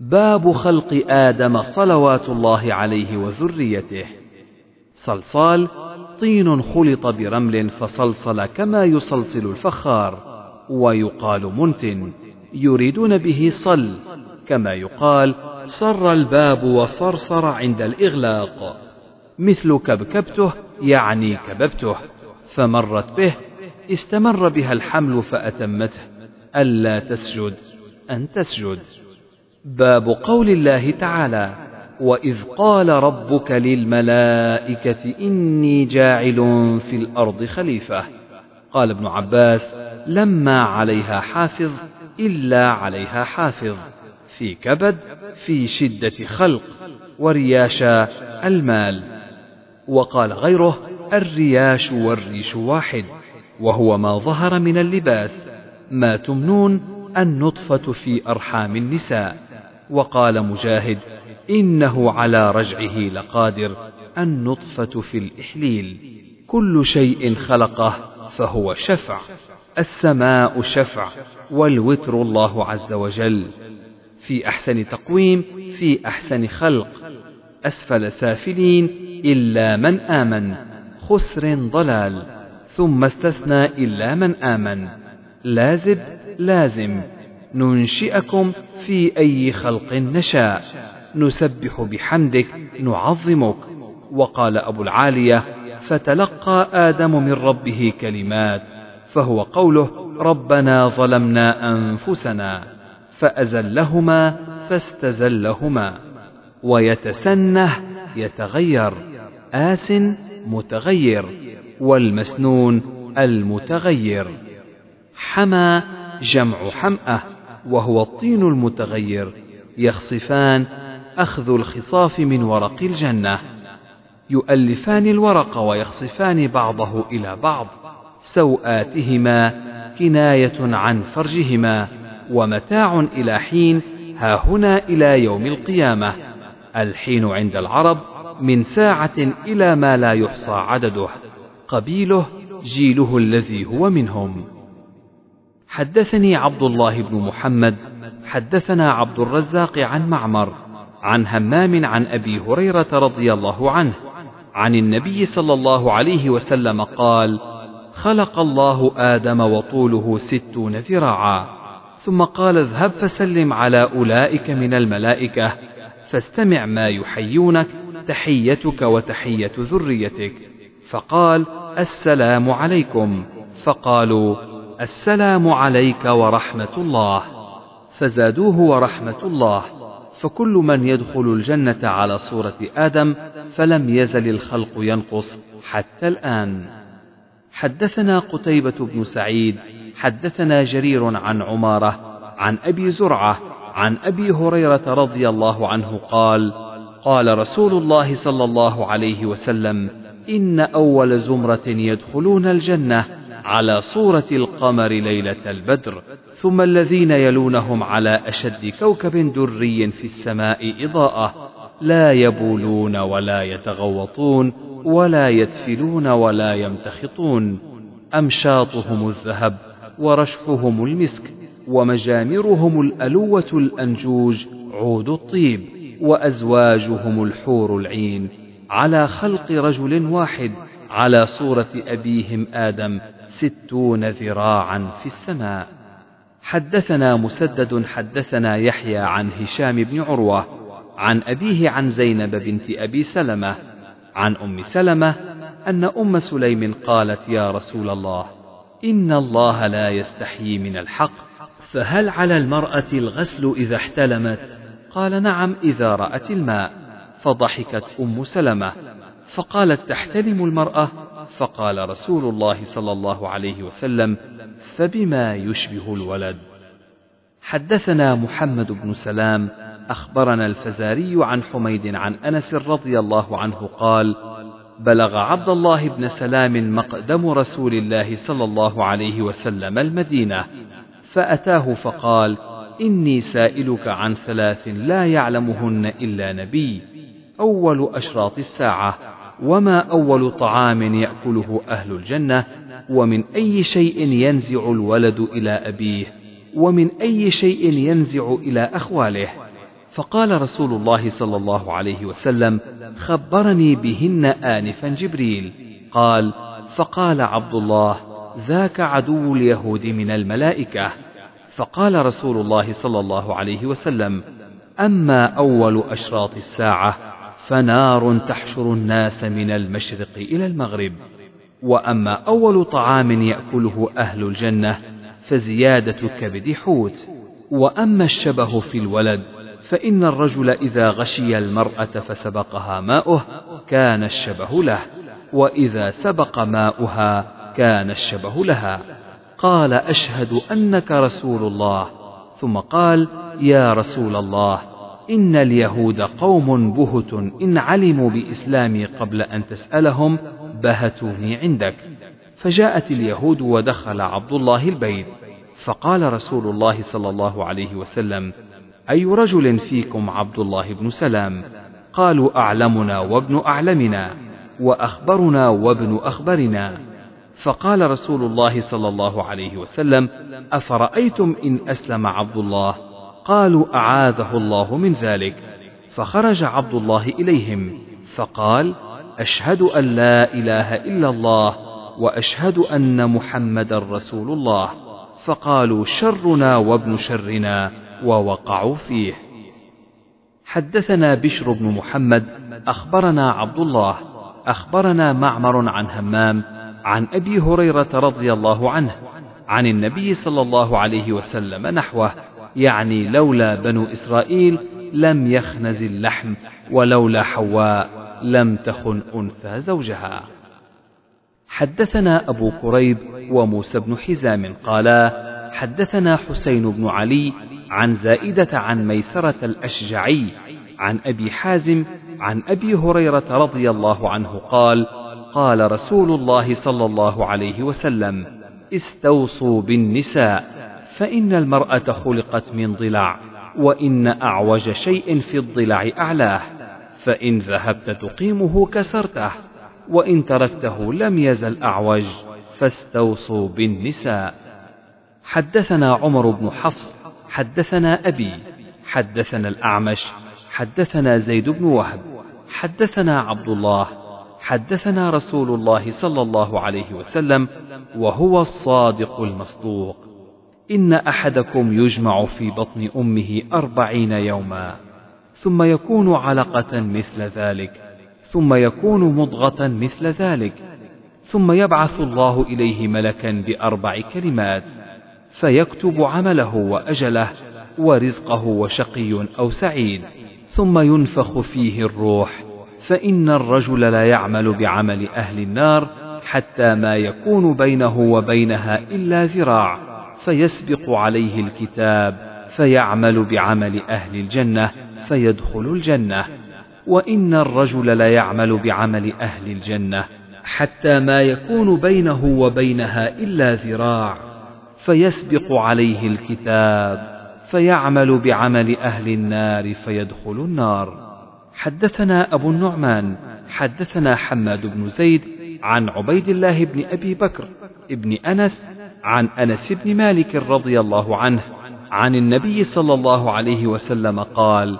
باب خلق آدم صلوات الله عليه وذريته. صلصال طين خلط برمل فصلصل كما يصلصل الفخار ويقال منتن يريدون به صل كما يقال صر الباب وصرصر عند الإغلاق. مثل كبكبته يعني كببته فمرت به استمر بها الحمل فأتمته. ألا تسجد أن تسجد. باب قول الله تعالى وإذ قال ربك للملائكة إني جاعل في الأرض خليفة. قال ابن عباس لما عليها حافظ إلا عليها حافظ. في كبد في شدة خلق ورياشا المال. وقال غيره الرياش والريش واحد وهو ما ظهر من اللباس. ما تمنون النطفة في أرحام النساء. وقال مجاهد إنه على رجعه لقادر النطفة في الإحليل. كل شيء خلقه فهو شفع. السماء شفع والوتر الله عز وجل. في أحسن تقويم في أحسن خلق. أسفل سافلين إلا من آمن. خسر ضلال ثم استثنى إلا من آمن. لازب لازم. ننشئكم في أي خلق نشاء. نسبح بحمدك نعظمك. وقال أبو العالية فتلقى آدم من ربه كلمات فهو قوله ربنا ظلمنا أنفسنا فأزلهما فاستزلهما ويتسنه يتغير آس متغير والمسنون المتغير. حمى جمع حمأة. وهو الطين المتغير يخصفان أخذ الخصاف من ورق الجنة. يؤلفان الورق ويخصفان بعضه إلى بعض سوآتهما كناية عن فرجهما ومتاع إلى حين ها هنا إلى يوم القيامة. الحين عند العرب من ساعة إلى ما لا يحصى عدده قبيله جيله الذي هو منهم. حدثني عبد الله بن محمد حدثنا عبد الرزاق عن معمر عن همام عن أبي هريرة رضي الله عنه عن النبي صلى الله عليه وسلم قال خلق الله آدم وطوله ستون ذراعا ثم قال اذهب فسلم على أولئك من الملائكة فاستمع ما يحيونك تحيتك وتحية ذريتك فقال السلام عليكم فقالوا السلام عليك ورحمة الله. فزادوه ورحمة الله. فكل من يدخل الجنة على صورة آدم فلم يزل الخلق ينقص حتى الآن. حدثنا قتيبة بن سعيد. حدثنا جرير عن عمارة. عن أبي زرعة. عن أبي هريرة رضي الله عنه قال قال رسول الله صلى الله عليه وسلم إن أول زمرة يدخلون الجنة على صورة القمر ليلة البدر ثم الذين يلونهم على أشد كوكب دري في السماء إضاءة لا يبولون ولا يتغوطون ولا يتفلون ولا يمتخطون. أمشاطهم الذهب ورشفهم المسك ومجامرهم الألوة الأنجوج عود الطيب وأزواجهم الحور العين. على خلق رجل واحد على صورة أبيهم آدم ستون ذراعا في السماء. حدثنا مسدد حدثنا يحيى عن هشام بن عروة عن أبيه عن زينب بنت أبي سلمة عن أم سلمة أن أم سليم قالت يا رسول الله إن الله لا يستحيي من الحق فهل على المرأة الغسل إذا احتلمت قال نعم إذا رأت الماء. فضحكت أم سلمة فقالت تحتلم المرأة؟ فقال رسول الله صلى الله عليه وسلم فبما يشبه الولد؟ حدثنا محمد بن سلام أخبرنا الفزاري عن حميد عن أنس رضي الله عنه قال بلغ عبد الله بن سلام مقدم رسول الله صلى الله عليه وسلم المدينة فأتاه فقال إني سائلك عن ثلاث لا يعلمهن إلا نبي أول أشراط الساعة. وما أول طعام يأكله أهل الجنة ومن أي شيء ينزع الولد إلى أبيه ومن أي شيء ينزع إلى أخواله. فقال رسول الله صلى الله عليه وسلم خبرني بهن آنفا جبريل. قال فقال عبد الله ذاك عدو اليهود من الملائكة. فقال رسول الله صلى الله عليه وسلم أما أول أشراط الساعة فنار تحشر الناس من المشرق إلى المغرب. وأما أول طعام يأكله أهل الجنة فزيادة كبد حوت. وأما الشبه في الولد فإن الرجل إذا غشي المرأة فسبقها ماؤه كان الشبه له. وإذا سبق ماؤها كان الشبه لها. قال أشهد أنك رسول الله. ثم قال يا رسول الله إن اليهود قوم بهت إن علموا بإسلامي قبل أن تسألهم بهتوني عندك. فجاءت اليهود ودخل عبد الله البيت. فقال رسول الله صلى الله عليه وسلم أي رجل فيكم عبد الله بن سلام؟ قالوا أعلمنا وابن أعلمنا وأخبرنا وابن أخبرنا. فقال رسول الله صلى الله عليه وسلم أفرأيتم إن أسلم عبد الله؟ قالوا أعاذه الله من ذلك. فخرج عبد الله إليهم فقال أشهد أن لا إله إلا الله وأشهد أن محمدا رسول الله. فقالوا شرنا وابن شرنا ووقعوا فيه. حدثنا بشر بن محمد أخبرنا عبد الله أخبرنا معمر عن همام عن أبي هريرة رضي الله عنه عن النبي صلى الله عليه وسلم نحوه يعني لولا بنو إسرائيل لم يخنز اللحم ولولا حواء لم تخن أنثى زوجها. حدثنا أبو كريب وموسى بن حزام قالا حدثنا حسين بن علي عن زائدة عن ميسرة الأشجعي عن أبي حازم عن أبي هريرة رضي الله عنه قال قال رسول الله صلى الله عليه وسلم استوصوا بالنساء. فإن المرأة خلقت من ضلع وإن أعوج شيء في الضلع أعلاه فإن ذهبت تقيمه كسرته وإن تركته لم يزل أعوج فاستوصوا بالنساء. حدثنا عمر بن حفص حدثنا أبي حدثنا الأعمش حدثنا زيد بن وهب حدثنا عبد الله حدثنا رسول الله صلى الله عليه وسلم وهو الصادق المصدوق. إن أحدكم يجمع في بطن أمه أربعين يوما ثم يكون علقة مثل ذلك ثم يكون مضغة مثل ذلك ثم يبعث الله إليه ملكا بأربع كلمات فيكتب عمله وأجله ورزقه وشقي أو سعيد ثم ينفخ فيه الروح فإن الرجل لا يعمل بعمل أهل النار حتى ما يكون بينه وبينها إلا ذراع. فيسبق عليه الكتاب فيعمل بعمل أهل الجنة فيدخل الجنة. وإن الرجل لا يعمل بعمل أهل الجنة حتى ما يكون بينه وبينها إلا ذراع. فيسبق عليه الكتاب فيعمل بعمل أهل النار فيدخل النار. حدثنا أبو النعمان حدثنا حماد بن زيد عن عبيد الله بن أبي بكر ابن أنس عن أنس بن مالك رضي الله عنه عن النبي صلى الله عليه وسلم قال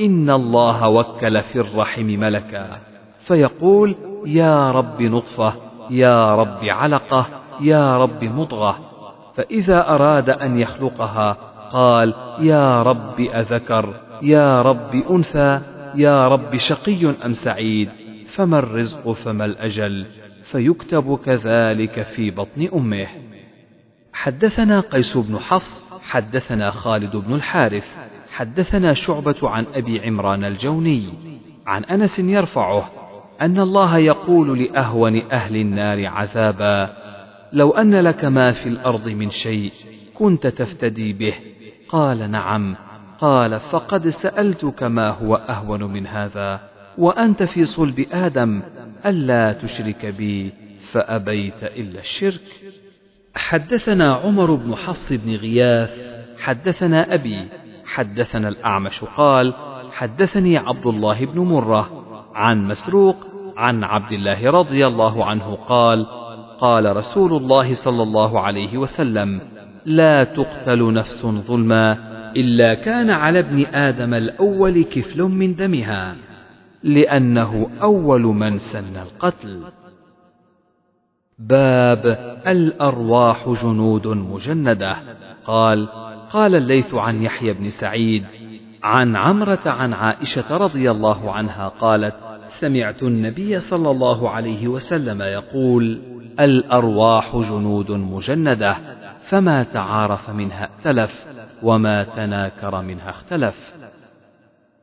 إن الله وكل في الرحم ملكا. فيقول يا رب نطفة يا رب علقة يا رب مضغة. فإذا أراد أن يخلقها قال يا رب أذكر يا رب أنثى يا رب شقي أم سعيد فما الرزق فما الأجل؟ فيكتب كذلك في بطن أمه. حدثنا قيس بن حفص حدثنا خالد بن الحارث حدثنا شعبة عن أبي عمران الجوني عن أنس يرفعه أن الله يقول لأهون أهل النار عذابا لو أن لك ما في الأرض من شيء كنت تفتدي به. قال نعم. قال فقد سألتك ما هو أهون من هذا وأنت في صلب آدم ألا تشرك بي فأبيت إلا الشرك. حدثنا عمر بن حفص بن غياث حدثنا أبي حدثنا الأعمش قال حدثني عبد الله بن مرة عن مسروق عن عبد الله رضي الله عنه قال قال رسول الله صلى الله عليه وسلم لا تقتل نفس ظلما إلا كان على ابن آدم الأول كفل من دمها لأنه أول من سن القتل. باب الأرواح جنود مجندة. قال قال الليث عن يحيى بن سعيد عن عمرة عن عائشة رضي الله عنها قالت سمعت النبي صلى الله عليه وسلم يقول الأرواح جنود مجندة فما تعارف منها ائتلف وما تناكر منها اختلف.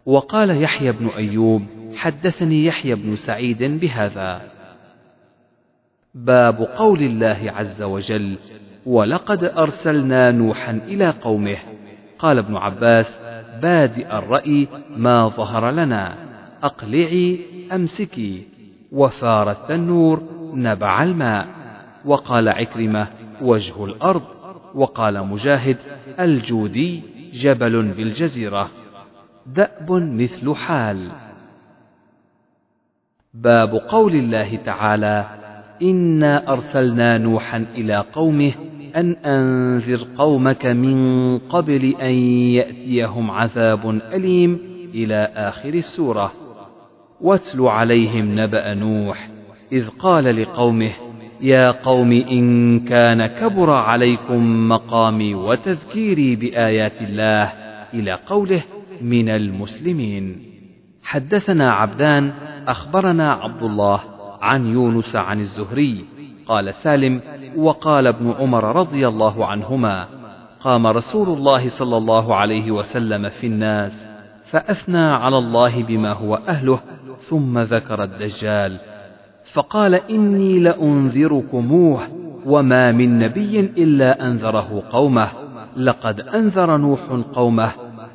وقال يحيى بن أيوب حدثني يحيى بن سعيد بهذا. باب قول الله عز وجل ولقد أرسلنا نوحا إلى قومه قال ابن عباس بادئ الرأي ما ظهر لنا أقلعي أمسكي وفار التنور نبع الماء وقال عكرمة وجه الأرض وقال مجاهد الجودي جبل بالجزيرة دأب مثل حال باب قول الله تعالى إنا أرسلنا نوحا إلى قومه أن أنذر قومك من قبل أن يأتيهم عذاب أليم إلى آخر السورة واتل عليهم نبأ نوح إذ قال لقومه يا قوم إن كان كبر عليكم مقامي وتذكيري بآيات الله إلى قوله من المسلمين حدثنا عبدان أخبرنا عبد الله عن يونس عن الزهري. قال سالم وقال ابن عمر رضي الله عنهما قام رسول الله صلى الله عليه وسلم في الناس فأثنى على الله بما هو أهله ثم ذكر الدجال. فقال إني لأنذركموه وما من نبي إلا أنذره قومه لقد أنذر نوح قومه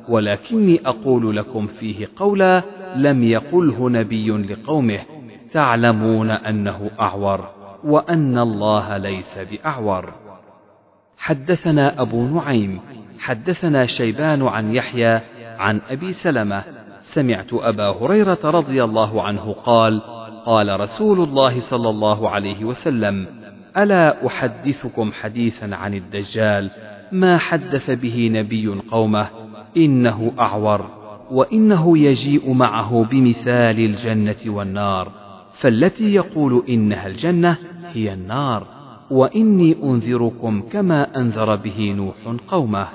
ولكني أقول لكم فيه قولا لم يقله نبي لقومه. تعلمون أنه أعور وأن الله ليس بأعور. حدثنا أبو نعيم حدثنا شيبان عن يحيى عن أبي سلمة. سمعت أبا هريرة رضي الله عنه قال قال رسول الله صلى الله عليه وسلم ألا أحدثكم حديثا عن الدجال؟ ما حدث به نبي قومه؟ إنه أعور وإنه يجيء معه بمثال الجنة والنار. فالتي يقول إنها الجنة هي النار وإني أنذركم كما أنذر به نوح قومه.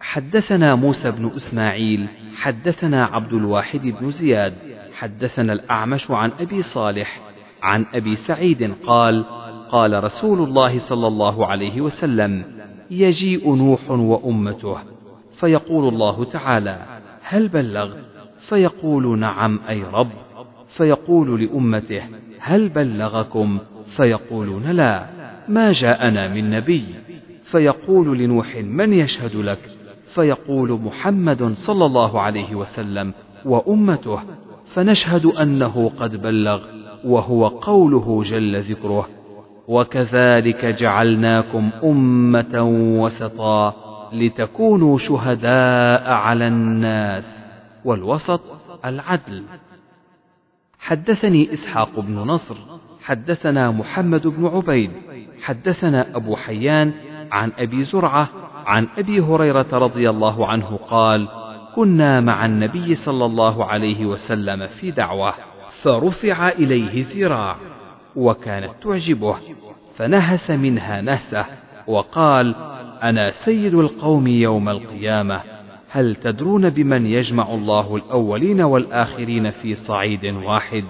حدثنا موسى بن إسماعيل حدثنا عبد الواحد بن زياد حدثنا الأعمش عن أبي صالح عن أبي سعيد قال قال رسول الله صلى الله عليه وسلم يجيء نوح وأمته فيقول الله تعالى هل بلغت؟ فيقول نعم أي رب. فيقول لأمته هل بلغكم؟ فيقولون لا ما جاءنا من نبي. فيقول لنوح من يشهد لك؟ فيقول محمد صلى الله عليه وسلم وأمته فنشهد أنه قد بلغ وهو قوله جل ذكره وكذلك جعلناكم أمة وسطا لتكونوا شهداء على الناس والوسط العدل. حدثني إسحاق بن نصر حدثنا محمد بن عبيد حدثنا أبو حيان عن أبي زرعة عن أبي هريرة رضي الله عنه قال كنا مع النبي صلى الله عليه وسلم في دعوة فرفع إليه ذراع وكانت تعجبه فنهس منها نهسه وقال أنا سيد القوم يوم القيامة هل تدرون بمن يجمع الله الأولين والآخرين في صعيد واحد؟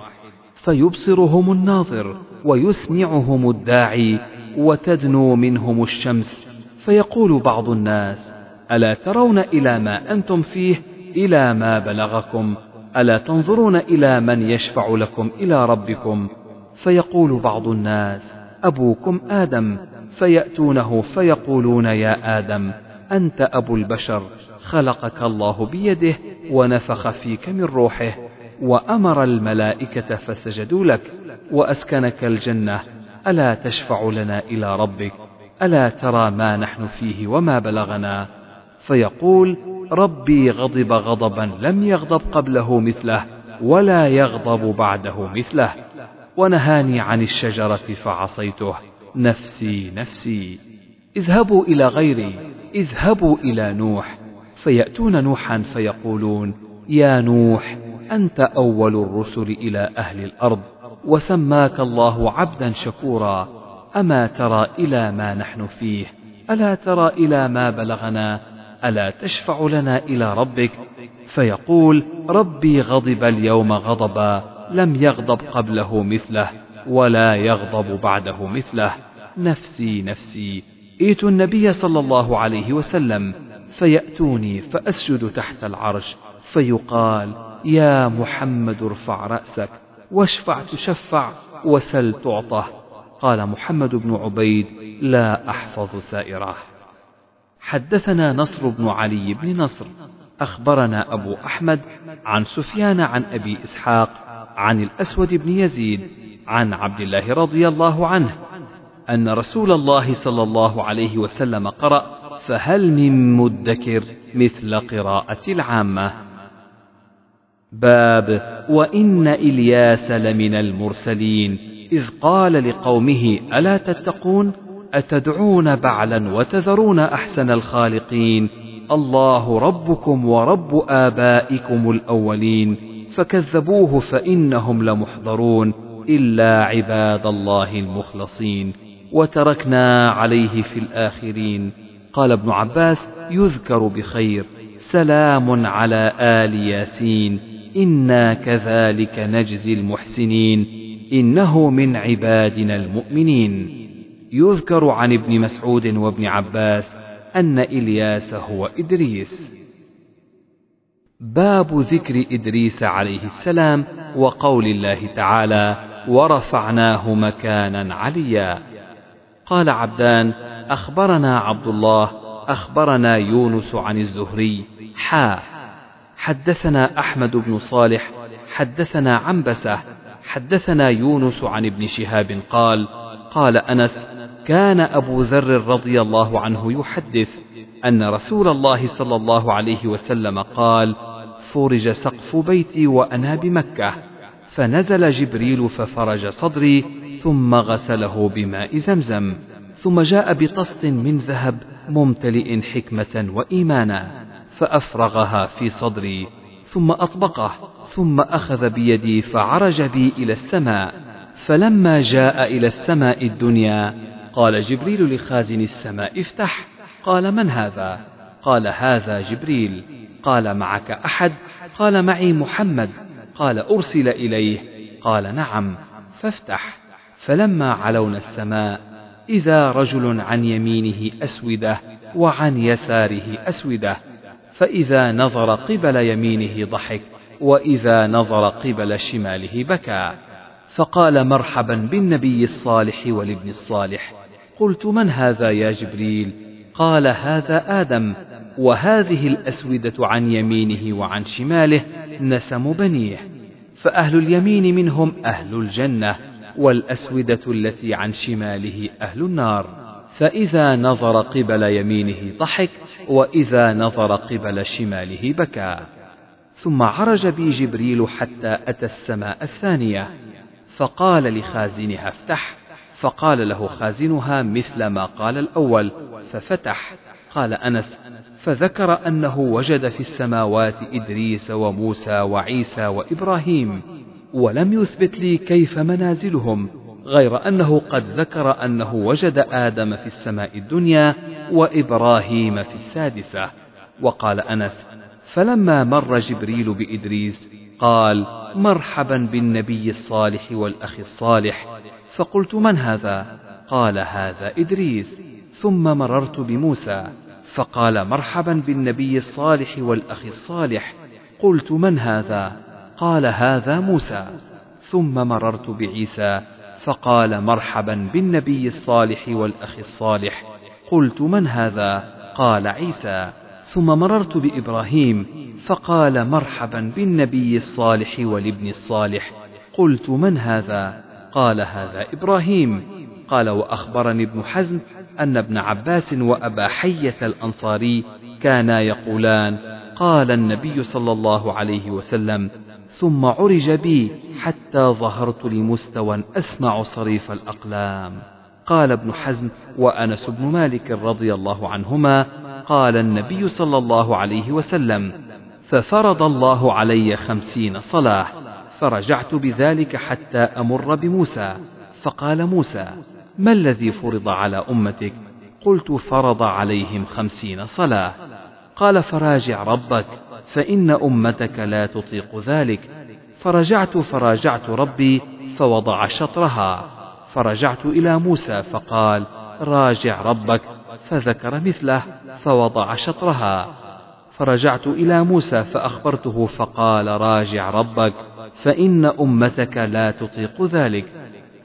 فيبصرهم الناظر ويسمعهم الداعي وتدنو منهم الشمس فيقول بعض الناس ألا ترون إلى ما أنتم فيه إلى ما بلغكم؟ ألا تنظرون إلى من يشفع لكم إلى ربكم؟ فيقول بعض الناس أبوكم آدم فيأتونه فيقولون يا آدم أنت أبو البشر. خلقك الله بيده ونفخ فيك من روحه وأمر الملائكة فسجدوا لك وأسكنك الجنة. ألا تشفع لنا إلى ربك؟ ألا ترى ما نحن فيه وما بلغنا؟ فيقول ربي غضب غضبا لم يغضب قبله مثله ولا يغضب بعده مثله. ونهاني عن الشجرة فعصيته. نفسي نفسي. اذهبوا إلى غيري اذهبوا إلى نوح. فيأتون نوحا فيقولون يا نوح أنت أول الرسل إلى أهل الأرض وسماك الله عبدا شكورا أما ترى إلى ما نحن فيه؟ ألا ترى إلى ما بلغنا؟ ألا تشفع لنا إلى ربك؟ فيقول ربي غضب اليوم غضبا لم يغضب قبله مثله ولا يغضب بعده مثله. نفسي نفسي. ائت النبي صلى الله عليه وسلم. فيأتوني فأسجد تحت العرش فيقال يا محمد ارفع رأسك واشفع تشفع وسل تعطه. قال محمد بن عبيد لا أحفظ سائره حدثنا نصر بن علي بن نصر أخبرنا أبو أحمد عن سفيان عن أبي إسحاق عن الأسود بن يزيد عن عبد الله رضي الله عنه أن رسول الله صلى الله عليه وسلم قرأ فهل من مدكر مثل قراءة العامة؟ باب وإن إلياس لمن المرسلين إذ قال لقومه ألا تتقون؟ أتدعون بعلا وتذرون أحسن الخالقين؟ الله ربكم ورب آبائكم الأولين فكذبوه فإنهم لمحضرون إلا عباد الله المخلصين وتركنا عليه في الآخرين. قال ابن عباس يذكر بخير. سلام على آل ياسين. إنا كذلك نجزي المحسنين. إنه من عبادنا المؤمنين. يذكر عن ابن مسعود وابن عباس أن إلياس هو إدريس. باب ذكر إدريس عليه السلام وقول الله تعالى ورفعناه مكانا عليا قال عبدان أخبرنا عبد الله أخبرنا يونس عن الزهري حا. حدثنا أحمد بن صالح حدثنا عنبسة حدثنا يونس عن ابن شهاب قال قال أنس كان أبو ذر رضي الله عنه يحدث أن رسول الله صلى الله عليه وسلم قال فرج سقف بيتي وأنا بمكة فنزل جبريل ففرج صدري ثم غسله بماء زمزم. ثم جاء بطست من ذهب ممتلئ حكمة وإيمانا فأفرغها في صدري ثم أطبقه ثم أخذ بيدي فعرج بي إلى السماء فلما جاء إلى السماء الدنيا قال جبريل لخازن السماء افتح. قال من هذا؟ قال هذا جبريل. قال معك أحد؟ قال معي محمد. قال أرسل إليه. قال نعم. فافتح. فلما علونا السماء إذا رجل عن يمينه أسودة وعن يساره أسودة فإذا نظر قبل يمينه ضحك وإذا نظر قبل شماله بكى. فقال مرحبا بالنبي الصالح والابن الصالح قلت من هذا يا جبريل؟ قال هذا آدم وهذه الأسودة عن يمينه وعن شماله نسم بنيه فأهل اليمين منهم أهل الجنة. والأسودة التي عن شماله أهل النار. فإذا نظر قبل يمينه ضحك وإذا نظر قبل شماله بكى. ثم عرج بي جبريل حتى أتى السماء الثانية. فقال لخازنها افتح. فقال له خازنها مثل ما قال الأول. ففتح. قال أنس فذكر أنه وجد في السماوات إدريس وموسى وعيسى وإبراهيم. ولم يثبت لي كيف منازلهم غير أنه قد ذكر أنه وجد آدم في السماء الدنيا وإبراهيم في السادسة. وقال أنس فلما مر جبريل بإدريس قال مرحبا بالنبي الصالح والأخ الصالح. فقلت من هذا؟ قال هذا إدريس. ثم مررت بموسى فقال مرحبا بالنبي الصالح والأخ الصالح. قلت من هذا؟ قال هذا موسى ثم مررت بعيسى فقال مرحبا بالنبي الصالح والأخ الصالح. قلت من هذا؟ قال عيسى. ثم مررت بإبراهيم فقال مرحبا بالنبي الصالح والابن الصالح. قلت من هذا؟ قال هذا إبراهيم. قال وأخبرني ابن حزم أن ابن عباس وأبا حية الأنصاري كانا يقولان قال النبي صلى الله عليه وسلم ثم عرج بي حتى ظهرت لمستوى أسمع صريف الأقلام. قال ابن حزم وأنس بن مالك رضي الله عنهما قال النبي صلى الله عليه وسلم ففرض الله علي خمسين صلاة فرجعت بذلك حتى أمر بموسى. فقال موسى ما الذي فرض على أمتك؟ قلت فرض عليهم خمسين صلاة قال فراجع ربك. فإن أمتك لا تطيق ذلك. فرجعت فراجعت ربي فوضع شطرها. فرجعت إلى موسى فقال راجع ربك. فذكر مثله فوضع شطرها. فرجعت إلى موسى فأخبرته فقال راجع ربك. فإن أمتك لا تطيق ذلك.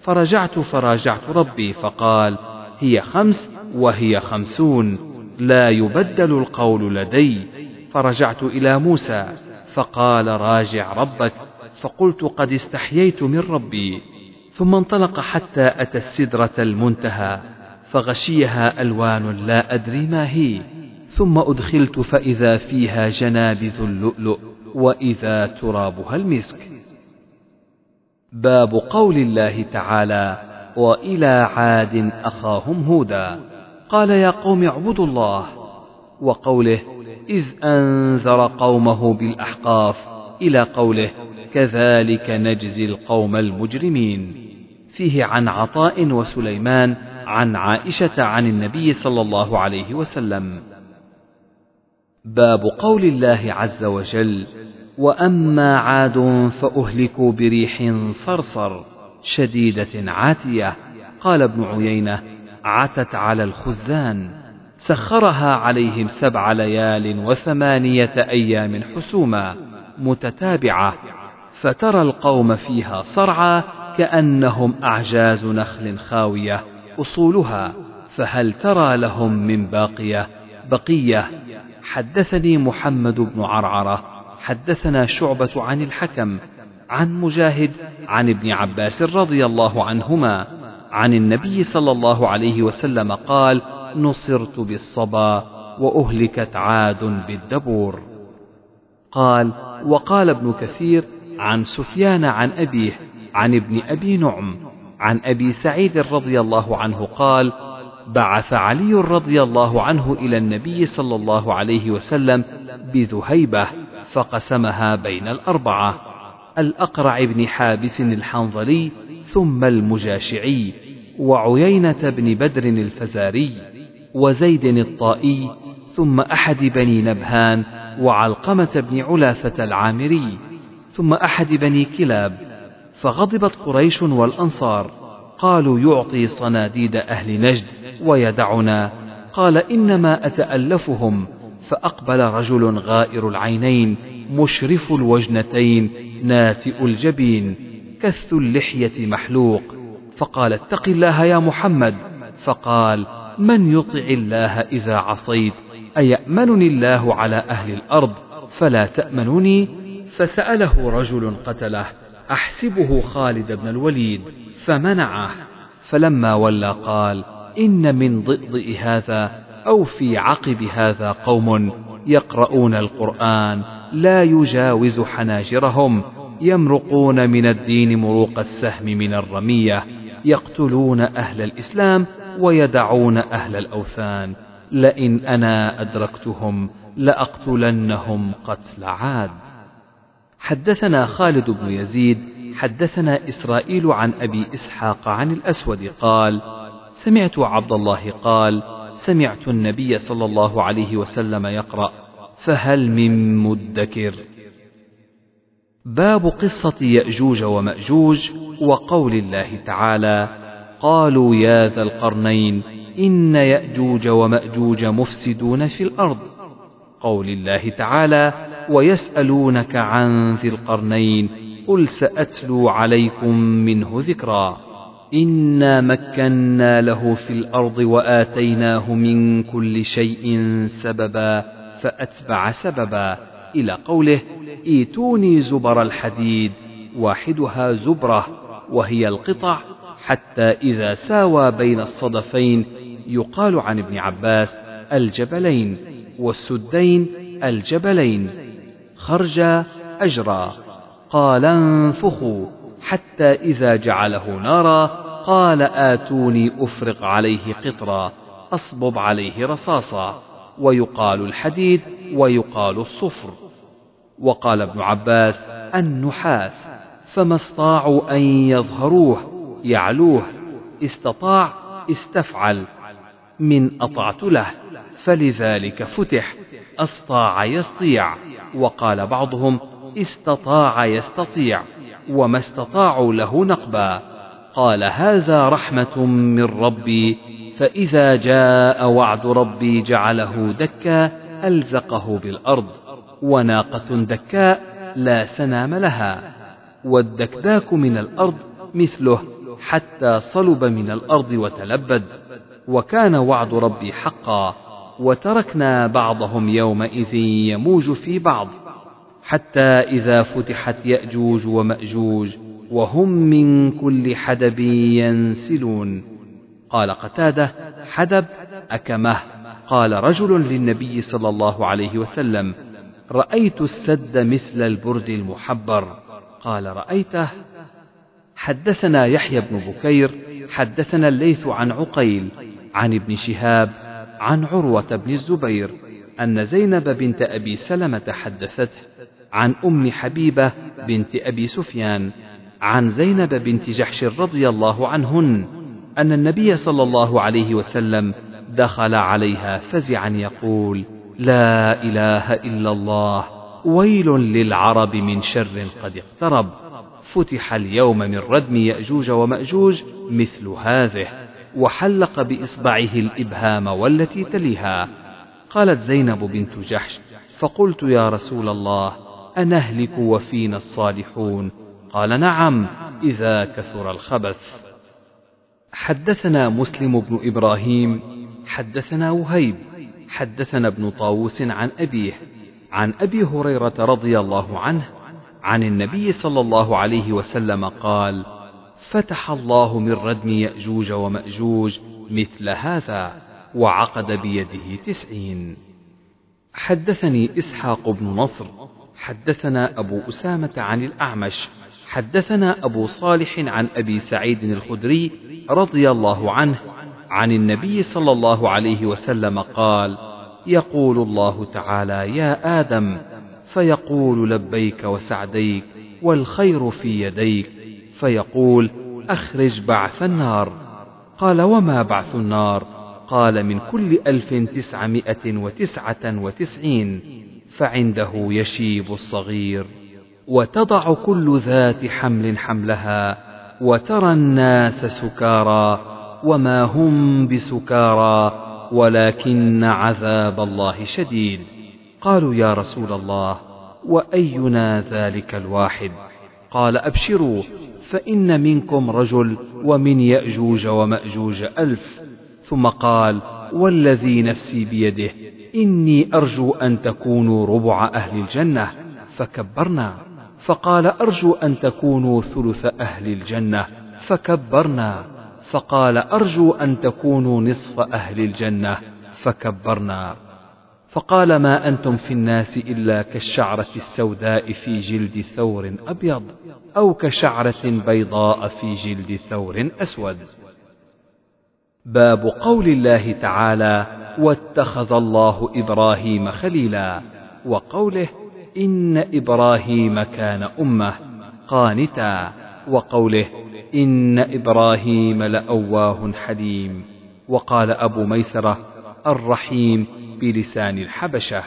فرجعت فراجعت ربي فقال هي خمس وهي خمسون. لا يبدل القول لدي. فرجعت إلى موسى فقال راجع ربك. فقلت قد استحييت من ربي. ثم انطلق حتى أتى السدرة المنتهى فغشيها ألوان لا أدري ما هي. ثم أدخلت فإذا فيها جنابذ اللؤلؤ وإذا ترابها المسك. باب قول الله تعالى وإلى عاد أخاهم هودا. قال يا قوم اعبدوا الله. وقوله إذ أنذر قومه بالأحقاف إلى قوله كذلك نجزي القوم المجرمين. فيه عن عطاء وسليمان عن عائشة عن النبي صلى الله عليه وسلم. باب قول الله عز وجل وأما عاد فأهلكوا بريح صرصر شديدة عاتية. قال ابن عيينة عتت على الخزان. سخرها عليهم سبع ليال وثمانية أيام حسوما متتابعة فترى القوم فيها صرعى كأنهم أعجاز نخل خاوية أصولها فهل ترى لهم من باقية؟ بقية حدثني محمد بن عرعرة حدثنا شعبة عن الحكم عن مجاهد عن ابن عباس رضي الله عنهما عن النبي صلى الله عليه وسلم قال نصرت بالصبا وأهلكت عاد بالدبور. قال وقال ابن كثير عن سفيان عن أبيه عن ابن أبي نعم عن أبي سعيد رضي الله عنه قال بعث علي رضي الله عنه إلى النبي صلى الله عليه وسلم بذهيبة فقسمها بين الأربعة الأقرع بن حابس الحنظلي ثم المجاشعي وعيينة بن بدر الفزاري. وزيد الطائي ثم أحد بني نبهان وعلقمة بن علاثه العامري ثم أحد بني كلاب فغضبت قريش والأنصار قالوا يعطي صناديد أهل نجد ويدعنا قال إنما أتألفهم فأقبل رجل غائر العينين مشرف الوجنتين ناتئ الجبين كث اللحية محلوق فقال اتق الله يا محمد فقال من يطع الله إذا عصيت؟ أيأمنني الله على أهل الأرض؟ فلا تامنني فسأله رجل قتله أحسبه خالد بن الوليد فمنعه. فلما ولى قال إن من ضئضئ هذا أو في عقب هذا قوم يقرؤون القرآن لا يجاوز حناجرهم يمرقون من الدين مروق السهم من الرمية يقتلون أهل الإسلام ويدعون أهل الأوثان لئن أنا أدركتهم لأقتلنهم قتل عاد. حدثنا خالد بن يزيد حدثنا إسرائيل عن أبي إسحاق عن الأسود قال سمعت عبد الله قال سمعت النبي صلى الله عليه وسلم يقرأ فهل من مدكر؟ باب قصة يأجوج ومأجوج وقول الله تعالى قالوا يا ذا القرنين إن يأجوج ومأجوج مفسدون في الأرض. قول الله تعالى ويسألونك عن ذي القرنين قل سأتلو عليكم منه ذكرا. إنا مكنا له في الأرض وآتيناه من كل شيء سببا فأتبع سببا. إلى قوله إيتوني زبر الحديد واحدها زبرة وهي القطع حتى إذا ساوى بين الصدفين يقال عن ابن عباس الجبلين والسدين الجبلين خرج أجرى قال انفخوا حتى إذا جعله نارا قال آتوني أفرق عليه قطرا أصبب عليه رصاصا ويقال الحديد ويقال الصفر وقال ابن عباس النحاس فما استطاعوا أن يظهروه يعلوه استطاع استفعل. من أطعت له فلذلك فتح. أسطاع يسطيع وقال بعضهم استطاع يستطيع. وما استطاعوا له نقبا. قال هذا رحمة من ربي. فإذا جاء وعد ربي جعله دكا ألزقه بالأرض. وناقة دكاء لا سنام لها. والدكداك من الأرض مثله. حتى صلب من الأرض وتلبد وكان وعد ربي حقا وتركنا بعضهم يومئذ يموج في بعض حتى إذا فتحت يأجوج ومأجوج وهم من كل حدب ينسلون. قال قتادة حدب؟ أكمه؟ قال رجل للنبي صلى الله عليه وسلم رأيت السد مثل البرد المحبر. قال رأيته؟ حدثنا يحيى بن بكير حدثنا الليث عن عقيل عن ابن شهاب عن عروة بن الزبير أن زينب بنت أبي سلمة حدثته عن أم حبيبة بنت أبي سفيان عن زينب بنت جحش رضي الله عنهن أن النبي صلى الله عليه وسلم دخل عليها فزعا يقول لا إله إلا الله ويل للعرب من شر قد اقترب. فتح اليوم من ردم يأجوج ومأجوج مثل هذه وحلق بإصبعه الإبهام والتي تليها. قالت زينب بنت جحش فقلت يا رسول الله أنهلك وفينا الصالحون؟ قال نعم إذا كثر الخبث. حدثنا مسلم بن إبراهيم حدثنا وهيب حدثنا ابن طاووس عن أبيه عن أبي هريرة رضي الله عنه عن النبي صلى الله عليه وسلم قال فتح الله من ردم يأجوج ومأجوج مثل هذا وعقد بيده تسعين حدثني إسحاق بن نصر حدثنا أبو أسامة عن الأعمش حدثنا أبو صالح عن أبي سعيد الخدري رضي الله عنه عن النبي صلى الله عليه وسلم قال يقول الله تعالى يا آدم فيقول لبيك وسعديك والخير في يديك فيقول أخرج بعث النار. قال وما بعث النار؟ قال من كل ألف تسعمائة وتسعة وتسعين فعنده يشيب الصغير. وتضع كل ذات حمل حملها وترى الناس سكارى وما هم بسكارى ولكن عذاب الله شديد. قالوا يا رسول الله وأينا ذلك الواحد؟ قال أبشروا فإن منكم رجل ومن يأجوج ومأجوج ألف. ثم قال والذي نفسي بيده إني أرجو أن تكونوا ربع أهل الجنة. فكبرنا. فقال أرجو أن تكونوا ثلث أهل الجنة. فكبرنا. فقال أرجو أن تكونوا نصف أهل الجنة. فكبرنا. فقال ما أنتم في الناس إلا كالشعرة السوداء في جلد ثور أبيض أو كشعرة بيضاء في جلد ثور أسود. باب قول الله تعالى واتخذ الله إبراهيم خليلا. وقوله إن إبراهيم كان أمة قانتا. وقوله إن إبراهيم لأواه حليم. وقال أبو ميسرة الرحيم بلسان الحبشة.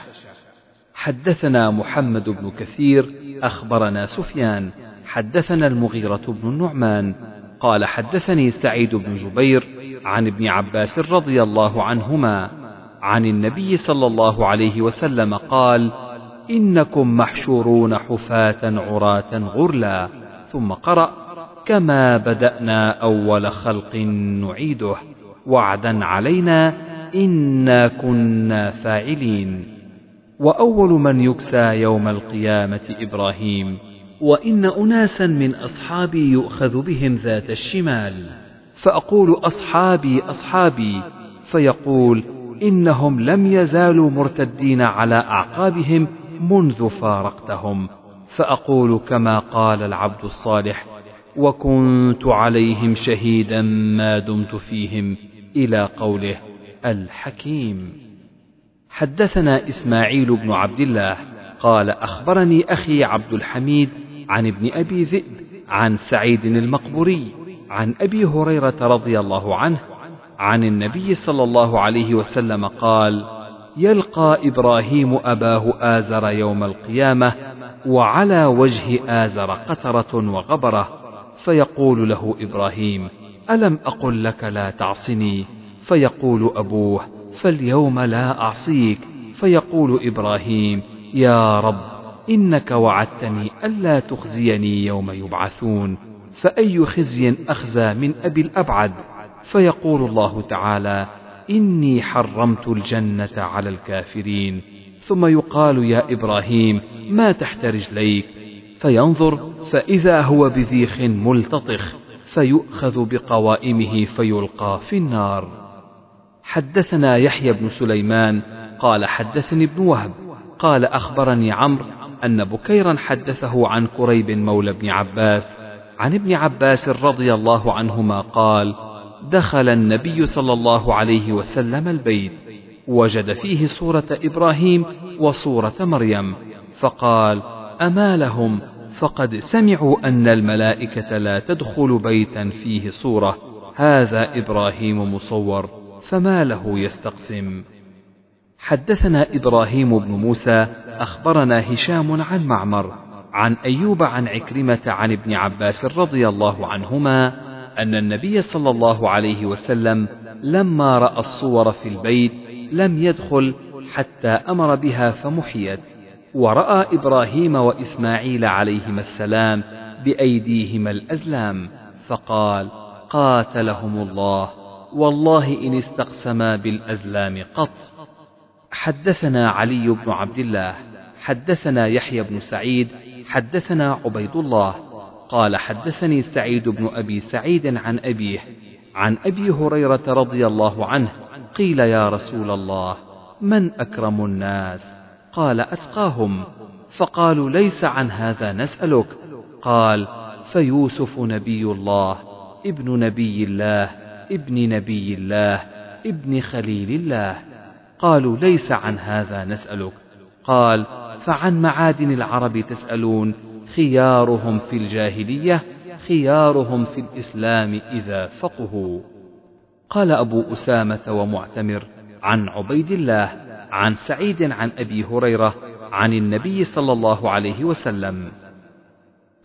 حدثنا محمد بن كثير أخبرنا سفيان حدثنا المغيرة بن النعمان قال حدثني سعيد بن جبير عن ابن عباس رضي الله عنهما عن النبي صلى الله عليه وسلم قال إنكم محشورون حفاة عراة غرلا ثم قرأ كما بدأنا أول خلق نعيده وعدا علينا إنا كنا فاعلين وأول من يكسى يوم القيامة إبراهيم وإن أناسا من أصحابي يؤخذ بهم ذات الشمال فأقول أصحابي أصحابي فيقول إنهم لم يزالوا مرتدين على أعقابهم منذ فارقتهم فأقول كما قال العبد الصالح وكنت عليهم شهيدا ما دمت فيهم إلى قوله الحكيم. حدثنا إسماعيل بن عبد الله قال أخبرني أخي عبد الحميد عن ابن أبي ذئب عن سعيد المقبوري عن أبي هريرة رضي الله عنه عن النبي صلى الله عليه وسلم قال يلقى إبراهيم أباه آزر يوم القيامة وعلى وجه آزر قترة وغبرة فيقول له إبراهيم ألم أقل لك لا تعصني؟ فيقول أبوه فاليوم لا أعصيك. فيقول إبراهيم يا رب إنك وعدتني ألا تخزيني يوم يبعثون. فأي خزي أخزى من أبي الأبعد؟ فيقول الله تعالى إني حرمت الجنة على الكافرين. ثم يقال يا إبراهيم ما تحت رجليك؟ فينظر فإذا هو بذيخ ملتطخ فيؤخذ بقوائمه فيلقى في النار. حدثنا يحيى بن سليمان قال حدثني ابن وهب قال أخبرني عمرو أن بكيرا حدثه عن كريب مولى ابن عباس عن ابن عباس رضي الله عنهما قال دخل النبي صلى الله عليه وسلم البيت وجد فيه صورة إبراهيم وصورة مريم فقال أما لهم فقد سمعوا أن الملائكة لا تدخل بيتا فيه صورة هذا إبراهيم مصور فما له يستقسم. حدثنا إبراهيم بن موسى أخبرنا هشام عن معمر عن أيوب عن عكرمة عن ابن عباس رضي الله عنهما أن النبي صلى الله عليه وسلم لما رأى الصور في البيت لم يدخل حتى أمر بها فمحيت ورأى إبراهيم وإسماعيل عليهما السلام بأيديهما الأزلام فقال قاتلهم الله. والله إن استقسما بالأزلام قط. حدثنا علي بن عبد الله حدثنا يحيى بن سعيد حدثنا عبيد الله. قال حدثني سعيد بن أبي سعيد عن أبيه عن أبي هريرة رضي الله عنه قيل يا رسول الله من أكرم الناس؟ قال أتقاهم. فقالوا ليس عن هذا نسألك. قال فيوسف نبي الله ابن نبي الله. ابن نبي الله ابن خليل الله. قالوا ليس عن هذا نسألك. قال فعن معادن العرب تسألون خيارهم في الجاهلية خيارهم في الإسلام إذا فقهوا. قال أبو أسامة ومعتمر عن عبيد الله عن سعيد عن أبي هريرة عن النبي صلى الله عليه وسلم.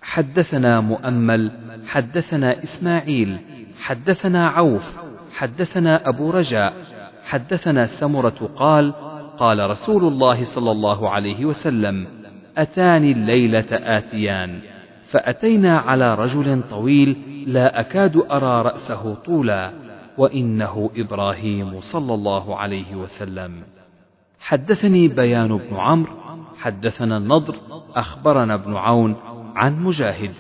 حدثنا مؤمل حدثنا إسماعيل حدثنا عوف حدثنا أبو رجاء حدثنا سمرة قال قال رسول الله صلى الله عليه وسلم أتاني الليلة آتيان فأتينا على رجل طويل لا أكاد أرى رأسه طولا وإنه إبراهيم صلى الله عليه وسلم. حدثني بيان بن عمرو حدثنا النضر أخبرنا ابن عون عن مجاهد.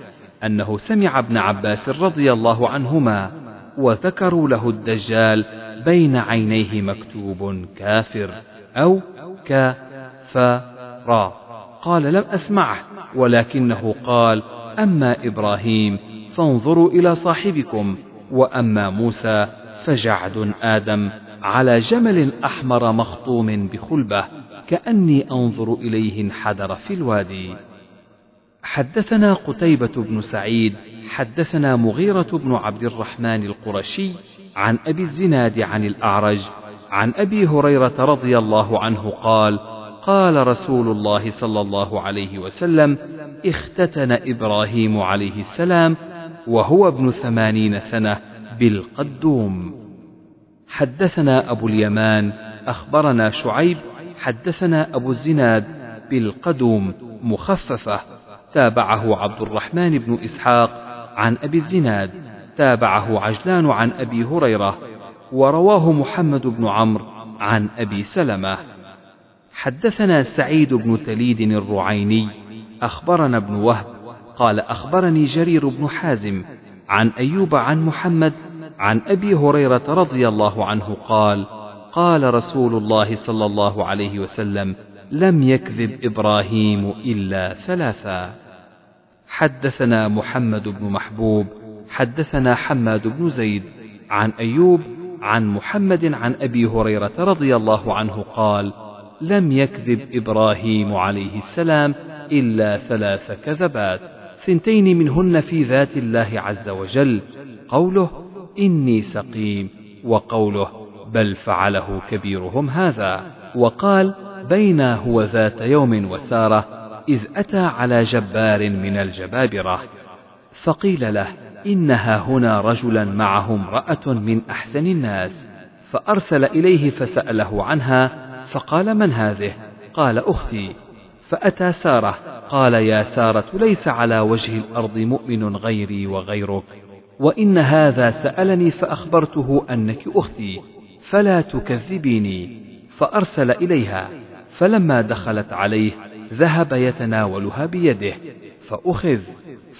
أنه سمع ابن عباس رضي الله عنهما وذكروا له الدجال بين عينيه مكتوب كافر أو ك ف را قال لم أسمعه ولكنه قال أما إبراهيم فانظروا إلى صاحبكم وأما موسى فجعد آدم على جمل أحمر مخطوم بخلبة كأني أنظر إليه انحدر في الوادي. حدثنا قتيبة بن سعيد حدثنا مغيرة بن عبد الرحمن القرشي عن أبي الزناد عن الأعرج عن أبي هريرة رضي الله عنه قال قال رسول الله صلى الله عليه وسلم اختتن إبراهيم عليه السلام وهو ابن ثمانين سنة بالقدوم. حدثنا أبو اليمان أخبرنا شعيب حدثنا أبو الزناد بالقدوم مخففة. تابعه عبد الرحمن بن إسحاق عن أبي الزناد تابعه عجلان عن أبي هريرة ورواه محمد بن عمرو عن أبي سلمة. حدثنا سعيد بن تليد الرعيني أخبرنا ابن وهب قال أخبرني جرير بن حازم عن أيوب عن محمد عن أبي هريرة رضي الله عنه قال قال رسول الله صلى الله عليه وسلم لم يكذب إبراهيم إلا ثلاثا. حدثنا محمد بن محبوب حدثنا حماد بن زيد عن أيوب عن محمد عن أبي هريرة رضي الله عنه قال لم يكذب إبراهيم عليه السلام إلا ثلاث كذبات ثنتين منهن في ذات الله عز وجل قوله إني سقيم وقوله بل فعله كبيرهم هذا وقال بين هو ذات يوم وسارة إذ أتى على جبار من الجبابرة فقيل له إنها هنا رجلا معه امرأة من أحسن الناس فأرسل إليه فسأله عنها فقال من هذه؟ قال أختي. فأتى سارة قال يا سارة ليس على وجه الأرض مؤمن غيري وغيرك وإن هذا سألني فأخبرته أنك أختي فلا تكذبيني فأرسل إليها فلما دخلت عليه ذهب يتناولها بيده فأخذ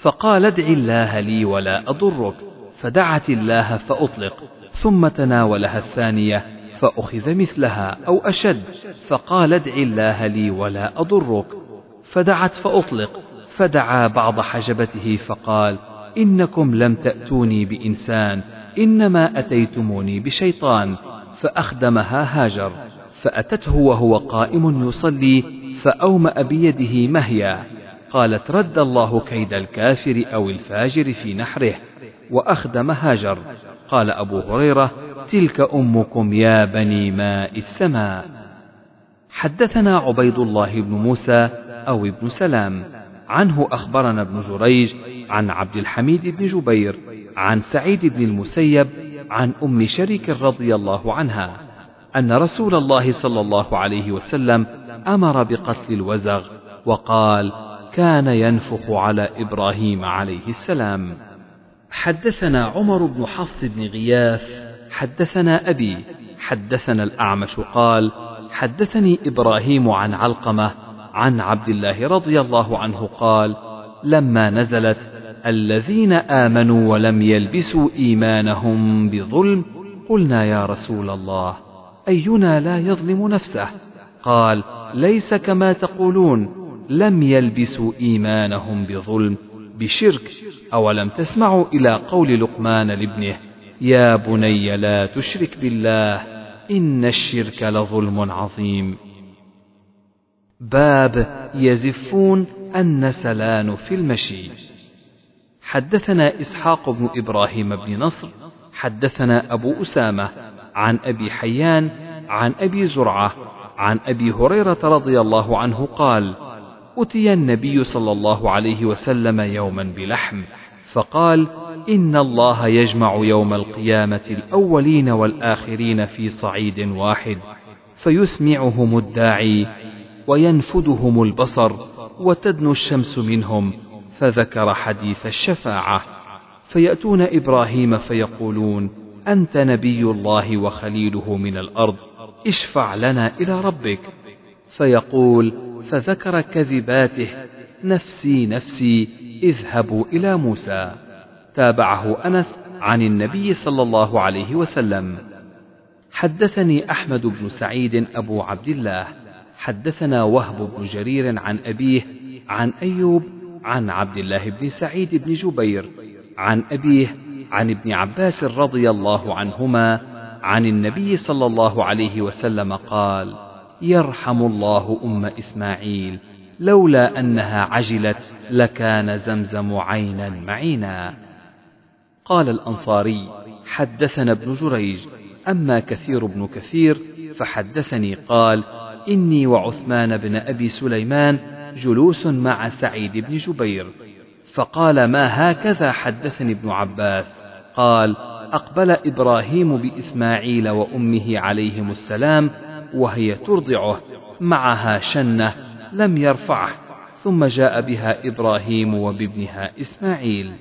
فقال ادع الله لي ولا أضرك فدعت الله فأطلق ثم تناولها الثانية فأخذ مثلها أو أشد فقال ادع الله لي ولا أضرك فدعت فأطلق فدعا بعض حجبته فقال إنكم لم تأتوني بإنسان إنما أتيتموني بشيطان فأخدمها هاجر فأتته وهو قائم يصلي فأومأ بيده مهيا قالت رد الله كيد الكافر أو الفاجر في نحره وأخدم هاجر. قال أبو هريرة تلك أمكم يا بني ماء السماء. حدثنا عبيد الله بن موسى أو ابن سلام عنه أخبرنا ابن جريج عن عبد الحميد بن جبير عن سعيد بن المسيب عن أم شريك رضي الله عنها أن رسول الله صلى الله عليه وسلم أمر بقتل الوزغ وقال كان ينفخ على إبراهيم عليه السلام. حدثنا عمر بن حفص بن غياث حدثنا أبي حدثنا الأعمش قال حدثني إبراهيم عن علقمة عن عبد الله رضي الله عنه قال لما نزلت الذين آمنوا ولم يلبسوا إيمانهم بظلم قلنا يا رسول الله أينا لا يظلم نفسه؟ قال ليس كما تقولون لم يلبسوا إيمانهم بظلم بشرك أولم تسمعوا إلى قول لقمان لابنه يا بني لا تشرك بالله إن الشرك لظلم عظيم. باب يزفون النسلان في المشي. حدثنا إسحاق بن إبراهيم بن نصر حدثنا أبو أسامة عن أبي حيان عن أبي زرعة عن أبي هريرة رضي الله عنه قال أتي النبي صلى الله عليه وسلم يوما بلحم فقال إن الله يجمع يوم القيامة الأولين والآخرين في صعيد واحد فيسمعهم الداعي وينفدهم البصر وتدنو الشمس منهم فذكر حديث الشفاعة. فيأتون إبراهيم فيقولون أنت نبي الله وخليله من الأرض. اشفع لنا إلى ربك. فيقول فذكر كذباته نفسي نفسي اذهبوا إلى موسى. تابعه أنس عن النبي صلى الله عليه وسلم. حدثني أحمد بن سعيد أبو عبد الله. حدثنا وهب بن جرير عن أبيه عن أيوب عن عبد الله بن سعيد بن جبير عن أبيه عن ابن عباس رضي الله عنهما عن النبي صلى الله عليه وسلم قال يرحم الله أم إسماعيل لولا أنها عجلت لكان زمزم عينا معينا. قال الأنصاري حدثنا ابن جريج أما كثير بن كثير فحدثني قال إني وعثمان بن أبي سليمان جلوس مع سعيد بن جبير فقال ما هكذا حدثني ابن عباس؟ قال أقبل إبراهيم بإسماعيل وأمه عليهم السلام وهي ترضعه معها شنة لم يرفعه ثم جاء بها إبراهيم وبابنها إسماعيل.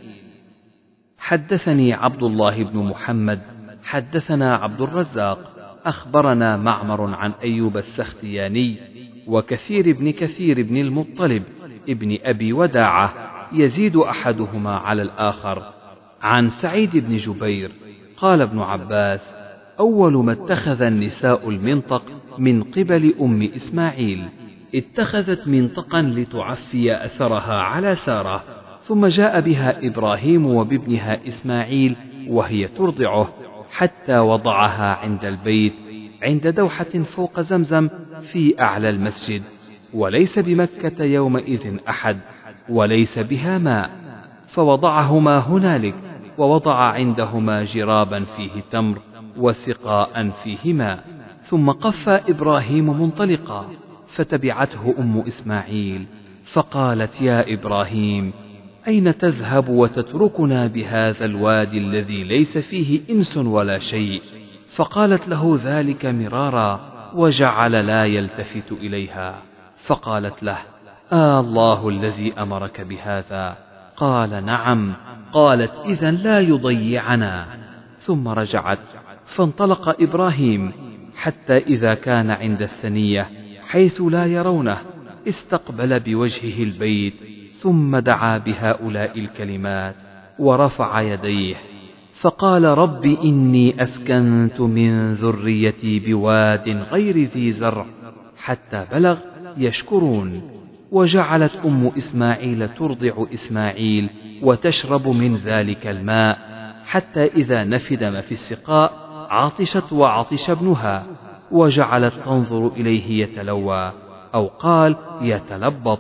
حدثني عبد الله بن محمد حدثنا عبد الرزاق أخبرنا معمر عن أيوب السختياني وكثير بن كثير بن المطلب ابن أبي وداعة يزيد أحدهما على الآخر عن سعيد بن جبير قال ابن عباس أول ما اتخذ النساء المنطق من قبل أم إسماعيل اتخذت منطقا لتعفي أثرها على سارة ثم جاء بها إبراهيم وبابنها إسماعيل وهي ترضعه حتى وضعها عند البيت عند دوحة فوق زمزم في أعلى المسجد وليس بمكة يومئذ أحد وليس بها ماء فوضعهما هنالك ووضع عندهما جرابا فيه تمر وسقاء فيه ماء ثم قف إبراهيم منطلقا فتبعته أم إسماعيل فقالت يا إبراهيم أين تذهب وتتركنا بهذا الوادي الذي ليس فيه إنس ولا شيء؟ فقالت له ذلك مرارا وجعل لا يلتفت إليها فقالت له آه الله الذي أمرك بهذا. قال نعم. قالت إذا لا يضيعنا. ثم رجعت. فانطلق إبراهيم. حتى إذا كان عند الثنية. حيث لا يرونه. استقبل بوجهه البيت. ثم دعا بهؤلاء الكلمات. ورفع يديه. فقال رب إني أسكنت من ذريتي بواد غير ذي زرع. حتى بلغ يشكرون. وجعلت أم إسماعيل ترضع إسماعيل وتشرب من ذلك الماء حتى إذا نفد ما في السقاء عطشت وعطش ابنها وجعلت تنظر إليه يتلوى أو قال يتلبط.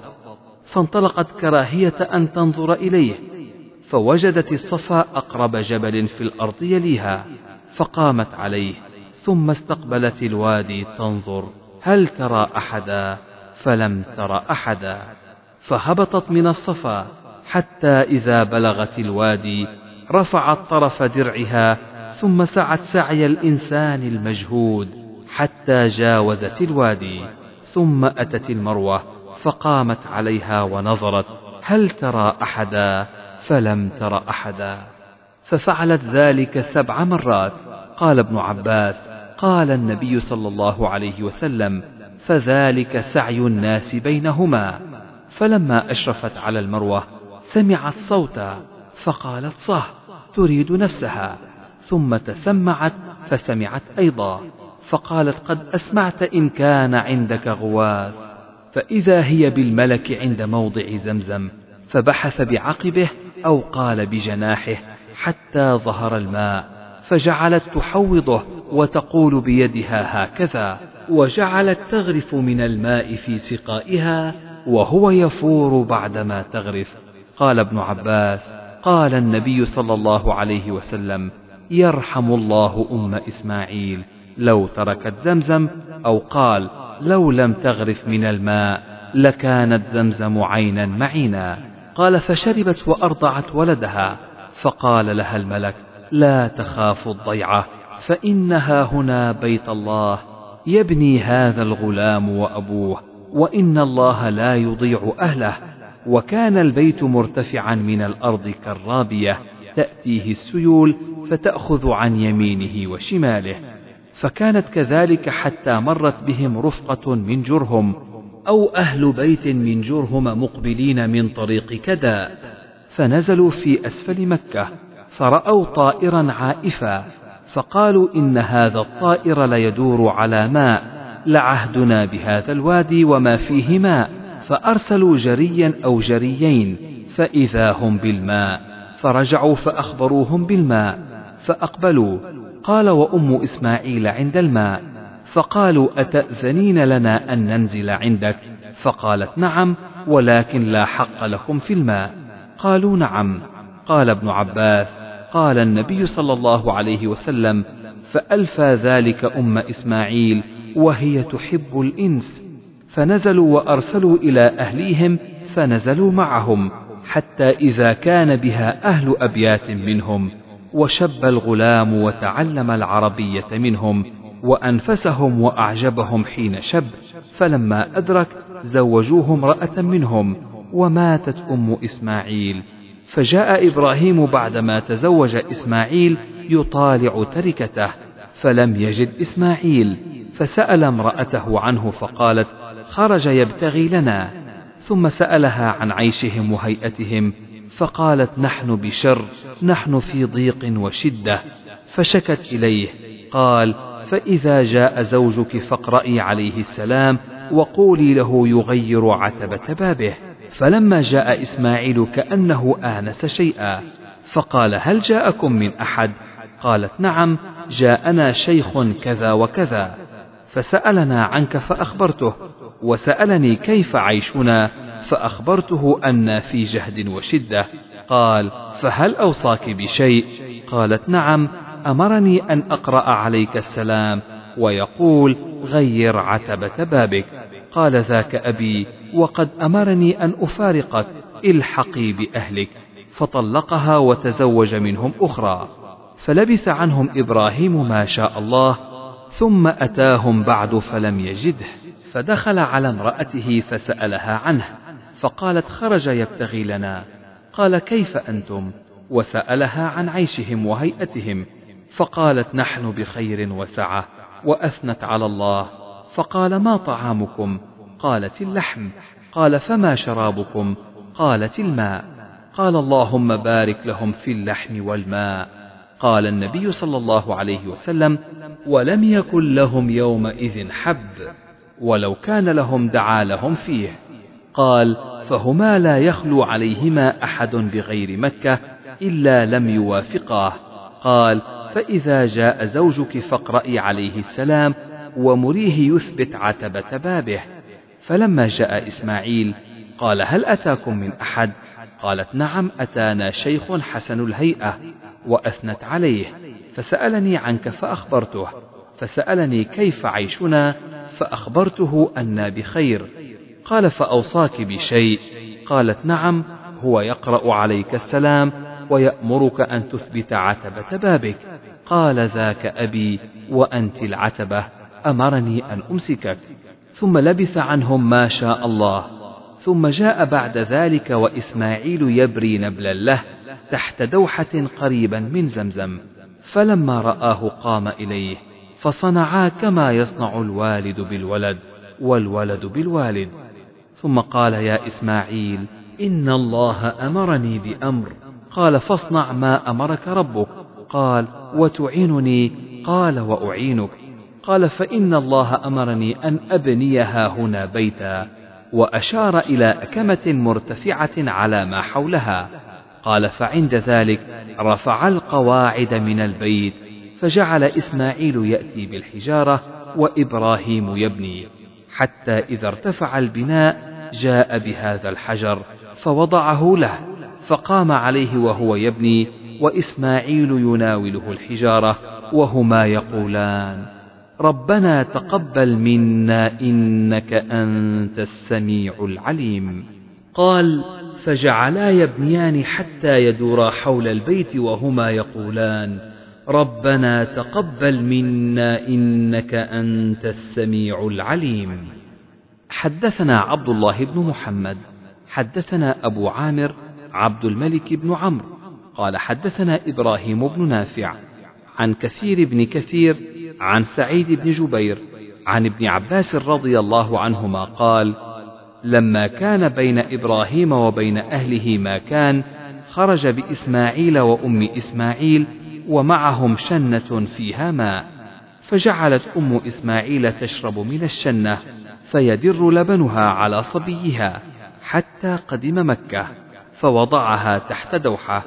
فانطلقت كراهية أن تنظر إليه فوجدت الصفا أقرب جبل في الأرض يليها فقامت عليه ثم استقبلت الوادي تنظر هل ترى أحدا؟ فلم تر أحدا فهبطت من الصفا حتى إذا بلغت الوادي رفعت طرف درعها ثم سعت سعي الإنسان المجهود حتى جاوزت الوادي ثم أتت المروة فقامت عليها ونظرت هل ترى أحدا؟ فلم تر أحدا. ففعلت ذلك سبع مرات. قال ابن عباس قال النبي صلى الله عليه وسلم فذلك سعي الناس بينهما. فلما أشرفت على المروة سمعت صوتا فقالت صه تريد نفسها. ثم تسمعت فسمعت أيضا. فقالت قد أسمعت إن كان عندك غواث. فإذا هي بالملك عند موضع زمزم فبحث بعقبه أو قال بجناحه حتى ظهر الماء فجعلت تحوضه وتقول بيدها هكذا. وجعلت تغرف من الماء في سقائها وهو يفور بعدما تغرف. قال ابن عباس قال النبي صلى الله عليه وسلم يرحم الله أم إسماعيل لو تركت زمزم أو قال لو لم تغرف من الماء لكانت زمزم عينا معينا. قال فشربت وأرضعت ولدها. فقال لها الملك لا تخاف الضيعة فإنها هنا بيت الله. يبني هذا الغلام وأبوه وإن الله لا يضيع أهله. وكان البيت مرتفعا من الأرض كالرابية تأتيه السيول فتأخذ عن يمينه وشماله. فكانت كذلك حتى مرت بهم رفقة من جرهم أو أهل بيت من جرهم مقبلين من طريق كدا فنزلوا في أسفل مكة فرأوا طائرا عائفا. فقالوا إن هذا الطائر ليدور على ماء لعهدنا بهذا الوادي وما فيه ماء فأرسلوا جريا أو جريين فإذا هم بالماء فرجعوا فأخبروهم بالماء فأقبلوا قال وأم إسماعيل عند الماء فقالوا أتأذنين لنا أن ننزل عندك؟ فقالت نعم ولكن لا حق لكم في الماء قالوا نعم قال ابن عباس قال النبي صلى الله عليه وسلم فألفى ذلك أم إسماعيل وهي تحب الإنس فنزلوا وأرسلوا إلى أهليهم فنزلوا معهم حتى إذا كان بها أهل أبيات منهم وشب الغلام وتعلم العربية منهم وأنفسهم وأعجبهم حين شب فلما أدرك زوجوه امرأة منهم وماتت أم إسماعيل. فجاء إبراهيم بعدما تزوج إسماعيل يطالع تركته فلم يجد إسماعيل فسأل امرأته عنه فقالت خرج يبتغي لنا. ثم سألها عن عيشهم وهيئتهم فقالت نحن بشر نحن في ضيق وشدة. فشكت إليه قال فإذا جاء زوجك فاقرئي عليه السلام وقولي له يغير عتبة بابه. فلما جاء إسماعيل كأنه آنس شيئا فقال هل جاءكم من أحد؟ قالت نعم جاءنا شيخ كذا وكذا. فسألنا عنك فأخبرته وسألني كيف عيشنا؟ فأخبرته أن في جهد وشدة. قال فهل أوصاك بشيء؟ قالت نعم أمرني أن أقرأ عليك السلام ويقول غير عتبة بابك. قال ذاك أبي وقد أمرني أن أفارقك إلحقي بأهلك فطلقها وتزوج منهم أخرى فلبث عنهم إبراهيم ما شاء الله ثم أتاهم بعد فلم يجده فدخل على امرأته فسألها عنه فقالت خرج يبتغي لنا قال كيف أنتم؟ وسألها عن عيشهم وهيئتهم فقالت نحن بخير وسعة وأثنت على الله فقال ما طعامكم؟ قالت اللحم. قال فما شرابكم؟ قالت الماء. قال اللهم بارك لهم في اللحم والماء. قال النبي صلى الله عليه وسلم ولم يكن لهم يومئذ حب ولو كان لهم دعا لهم فيه. قال فهما لا يخلو عليهما أحد بغير مكة إلا لم يوافقاه. قال فإذا جاء زوجك فاقرأي عليه السلام ومريه يثبت عتبة بابه فلما جاء إسماعيل قال هل أتاكم من أحد؟ قالت نعم أتانا شيخ حسن الهيئة وأثنت عليه. فسألني عنك فأخبرته. فسألني كيف عيشنا؟ فأخبرته أنا بخير. قال فأوصاك بشيء. قالت نعم هو يقرأ عليك السلام ويأمرك أن تثبت عتبة بابك قال ذاك أبي وأنت العتبة. أمرني أن أمسكك. ثم لبث عنهم ما شاء الله. ثم جاء بعد ذلك وإسماعيل يبري نبلا له تحت دوحة قريبا من زمزم. فلما رآه قام إليه فصنعا كما يصنع الوالد بالولد والولد بالوالد. ثم قال يا إسماعيل إن الله أمرني بأمر. قال فاصنع ما أمرك ربك. قال وتعينني. قال وأعينك. قال فإن الله أمرني أن أبنيها هنا بيتا وأشار إلى أكمة مرتفعة على ما حولها. قال فعند ذلك رفع القواعد من البيت فجعل إسماعيل يأتي بالحجارة وإبراهيم يبني. حتى إذا ارتفع البناء جاء بهذا الحجر فوضعه له فقام عليه وهو يبني وإسماعيل يناوله الحجارة وهما يقولان ربنا تقبل منا إنك أنت السميع العليم. قال فجعلا يبنيان حتى يدورا حول البيت وهما يقولان ربنا تقبل منا إنك أنت السميع العليم. حدثنا عبد الله بن محمد حدثنا أبو عامر عبد الملك بن عمرو قال حدثنا إبراهيم بن نافع عن كثير بن كثير عن سعيد بن جبير عن ابن عباس رضي الله عنهما قال لما كان بين إبراهيم وبين أهله ما كان خرج بإسماعيل وأم إسماعيل ومعهم شنة فيها ماء فجعلت أم إسماعيل تشرب من الشنة فيدر لبنها على صبيها حتى قدم مكة فوضعها تحت دوحة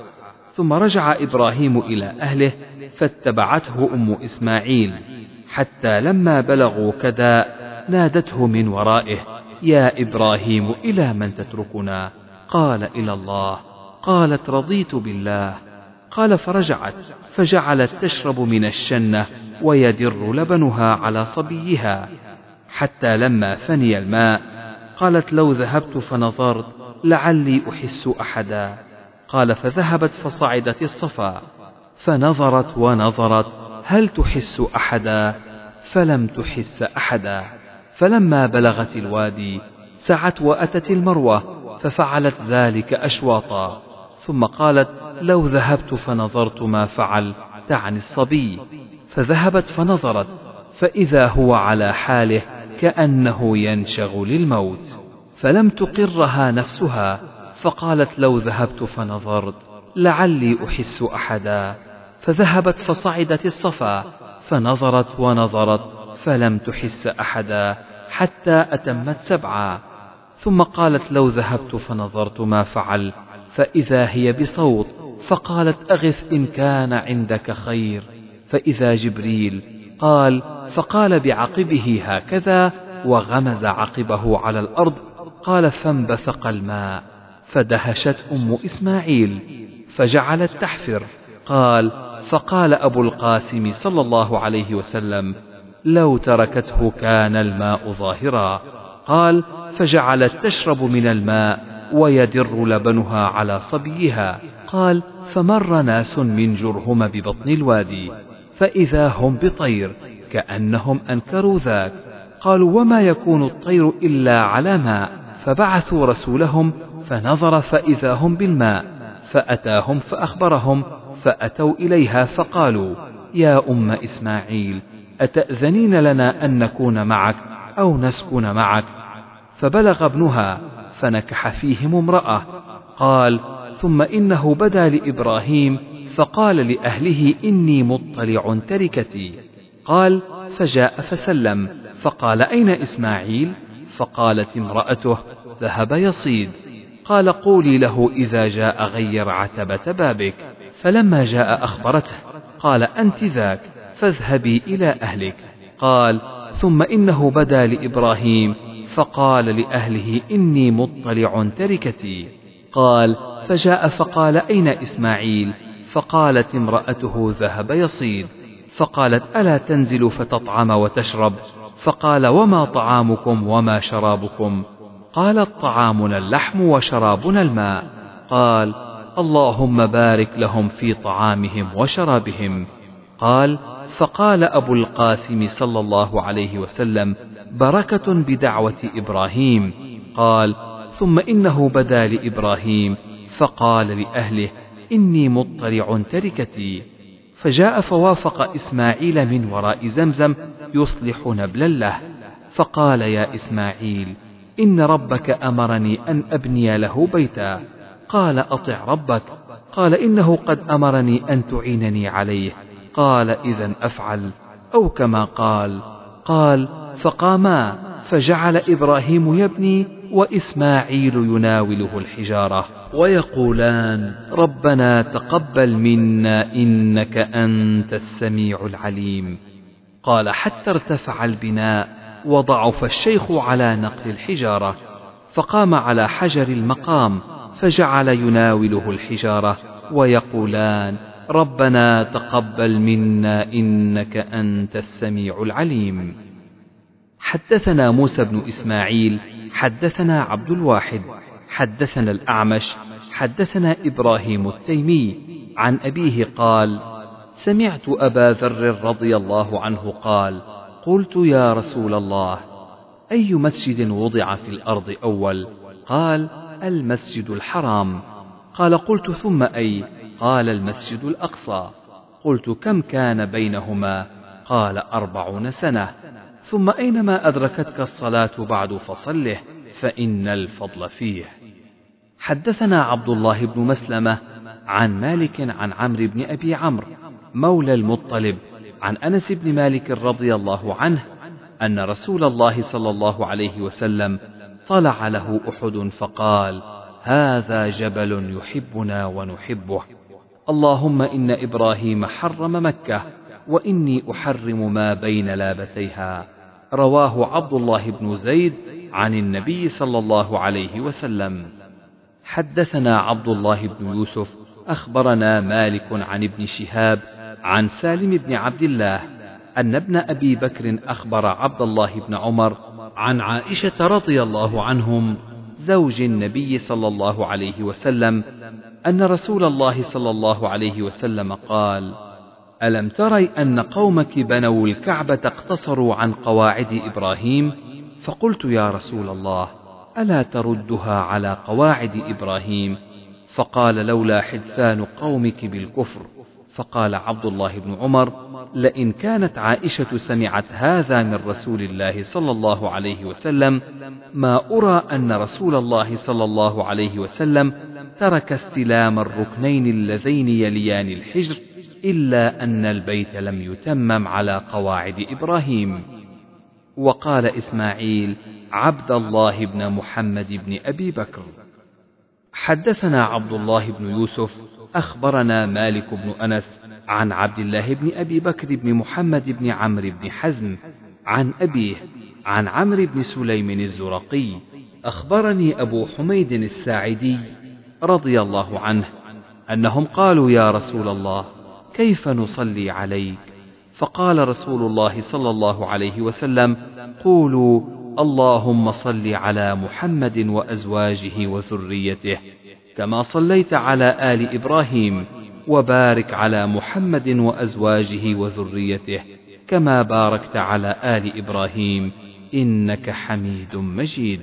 ثم رجع إبراهيم إلى أهله فاتبعته أم إسماعيل حتى لما بلغوا كذا نادته من ورائه يا إبراهيم إلى من تتركنا؟ قال إلى الله. قالت رضيت بالله. قال فرجعت. فجعلت تشرب من الشنة ويدر لبنها على صبيها حتى لما فني الماء قالت لو ذهبت فنظرت لعلي أحس أحدا. قال فذهبت فصعدت الصفا فنظرت ونظرت هل تحس أحدا؟ فلم تحس أحدا. فلما بلغت الوادي سعت وأتت المروة ففعلت ذلك أشواطا. ثم قالت لو ذهبت فنظرت ما فعل تعني الصبي. فذهبت فنظرت فإذا هو على حاله كأنه ينشغ للموت. فلم تقرها نفسها فقالت لو ذهبت فنظرت لعلي أحس أحدا. فذهبت فصعدت الصفا فنظرت ونظرت فلم تحس أحدا حتى أتمت سبعا. ثم قالت لو ذهبت فنظرت ما فعل فإذا هي بصوت فقالت أغث إن كان عندك خير. فإذا جبريل قال فقال بعقبه هكذا وغمز عقبه على الأرض قال فانبثق الماء. فدهشت أم إسماعيل فجعلت تحفر. قال فقال أبو القاسم صلى الله عليه وسلم لو تركته كان الماء ظاهرا. قال فجعلت تشرب من الماء ويدر لبنها على صبيها. قال فمر ناس من جرهم ببطن الوادي فإذا هم بطير كأنهم أنكروا ذاك. قالوا وما يكون الطير إلا على ماء. فبعثوا رسولهم فنظر فإذا هم بالماء فأتاهم فأخبرهم فأتوا إليها فقالوا يا أم إسماعيل أتأذنين لنا أن نكون معك أو نسكن معك؟ فبلغ ابنها فنكح فيهم امرأة. قال ثم إنه بدا لإبراهيم فقال لأهله إني مطلع تركتي. قال فجاء فسلم فقال أين إسماعيل؟ فقالت امرأته ذهب يصيد. قال قولي له إذا جاء غير عتبة بابك فلما جاء أخبرته قال أنت ذاك فاذهبي إلى أهلك. قال ثم إنه بدا لإبراهيم فقال لأهله إني مطلع تركتي. قال فجاء فقال أين إسماعيل؟ فقالت امرأته ذهب يصيد. فقالت ألا تنزل فتطعم وتشرب؟ فقال وما طعامكم وما شرابكم؟ قالت طعامنا اللحم وشرابنا الماء. قال اللهم بارك لهم في طعامهم وشرابهم. قال فقال أبو القاسم صلى الله عليه وسلم بركة بدعوة إبراهيم. قال ثم إنه بدا لإبراهيم. فقال لأهله إني مطلع تركتي. فجاء فوافق إسماعيل من وراء زمزم يصلح نبلا له. فقال يا إسماعيل إن ربك أمرني أن أبني له بيتا. قال أطع ربك. قال إنه قد أمرني أن تعينني عليه. قال إذا أفعل. أو كما قال. قال فقاما فجعل إبراهيم يبني وإسماعيل يناوله الحجارة. ويقولان ربنا تقبل منا إنك أنت السميع العليم. قال حتى ارتفع البناء وضعف الشيخ على نقل الحجارة فقام على حجر المقام فجعل يناوله الحجارة ويقولان ربنا تقبل منا إنك أنت السميع العليم. حدثنا موسى بن إسماعيل حدثنا عبد الواحد حدثنا الأعمش حدثنا إبراهيم التيمي عن أبيه قال سمعت أبا ذر رضي الله عنه قال قلت يا رسول الله أي مسجد وضع في الأرض أول؟ قال المسجد الحرام. قال قلت ثم أي؟ قال المسجد الأقصى. قلت كم كان بينهما؟ قال أربعون سنة. ثم أينما أدركتك الصلاة بعد فصله فإن الفضل فيه. حدثنا عبد الله بن مسلمة عن مالك عن عمرو بن أبي عمرو مولى المطلب عن أنس بن مالك رضي الله عنه أن رسول الله صلى الله عليه وسلم طلع له أحد فقال هذا جبل يحبنا ونحبه اللهم إن إبراهيم حرم مكة وإني أحرم ما بين لابتيها. رواه عبد الله بن زيد عن النبي صلى الله عليه وسلم. حدثنا عبد الله بن يوسف أخبرنا مالك عن ابن شهاب عن سالم بن عبد الله أن ابن أبي بكر أخبر عبد الله بن عمر عن عائشة رضي الله عنهم زوج النبي صلى الله عليه وسلم أن رسول الله صلى الله عليه وسلم قال: ألم تري أن قومك بنوا الكعبة اقتصروا عن قواعد إبراهيم؟ فقلت يا رسول الله: ألا تردها على قواعد إبراهيم؟ فقال لولا حدثان قومك بالكفر فقال عبد الله بن عمر لئن كانت عائشة سمعت هذا من رسول الله صلى الله عليه وسلم ما أرى أن رسول الله صلى الله عليه وسلم ترك استلام الركنين اللذين يليان الحجر إلا أن البيت لم يتمم على قواعد إبراهيم. وقال إسماعيل عبد الله بن محمد بن أبي بكر حدثنا عبد الله بن يوسف أخبرنا مالك بن أنس عن عبد الله بن أبي بكر بن محمد بن عمرو بن حزم عن أبيه عن عمرو بن سليم الزرقي أخبرني أبو حميد الساعدي رضي الله عنه أنهم قالوا يا رسول الله كيف نصلي عليك؟ فقال رسول الله صلى الله عليه وسلم قولوا اللهم صل على محمد وأزواجه وذريته. كما صليت على آل إبراهيم وبارك على محمد وأزواجه وذريته كما باركت على آل إبراهيم إنك حميد مجيد.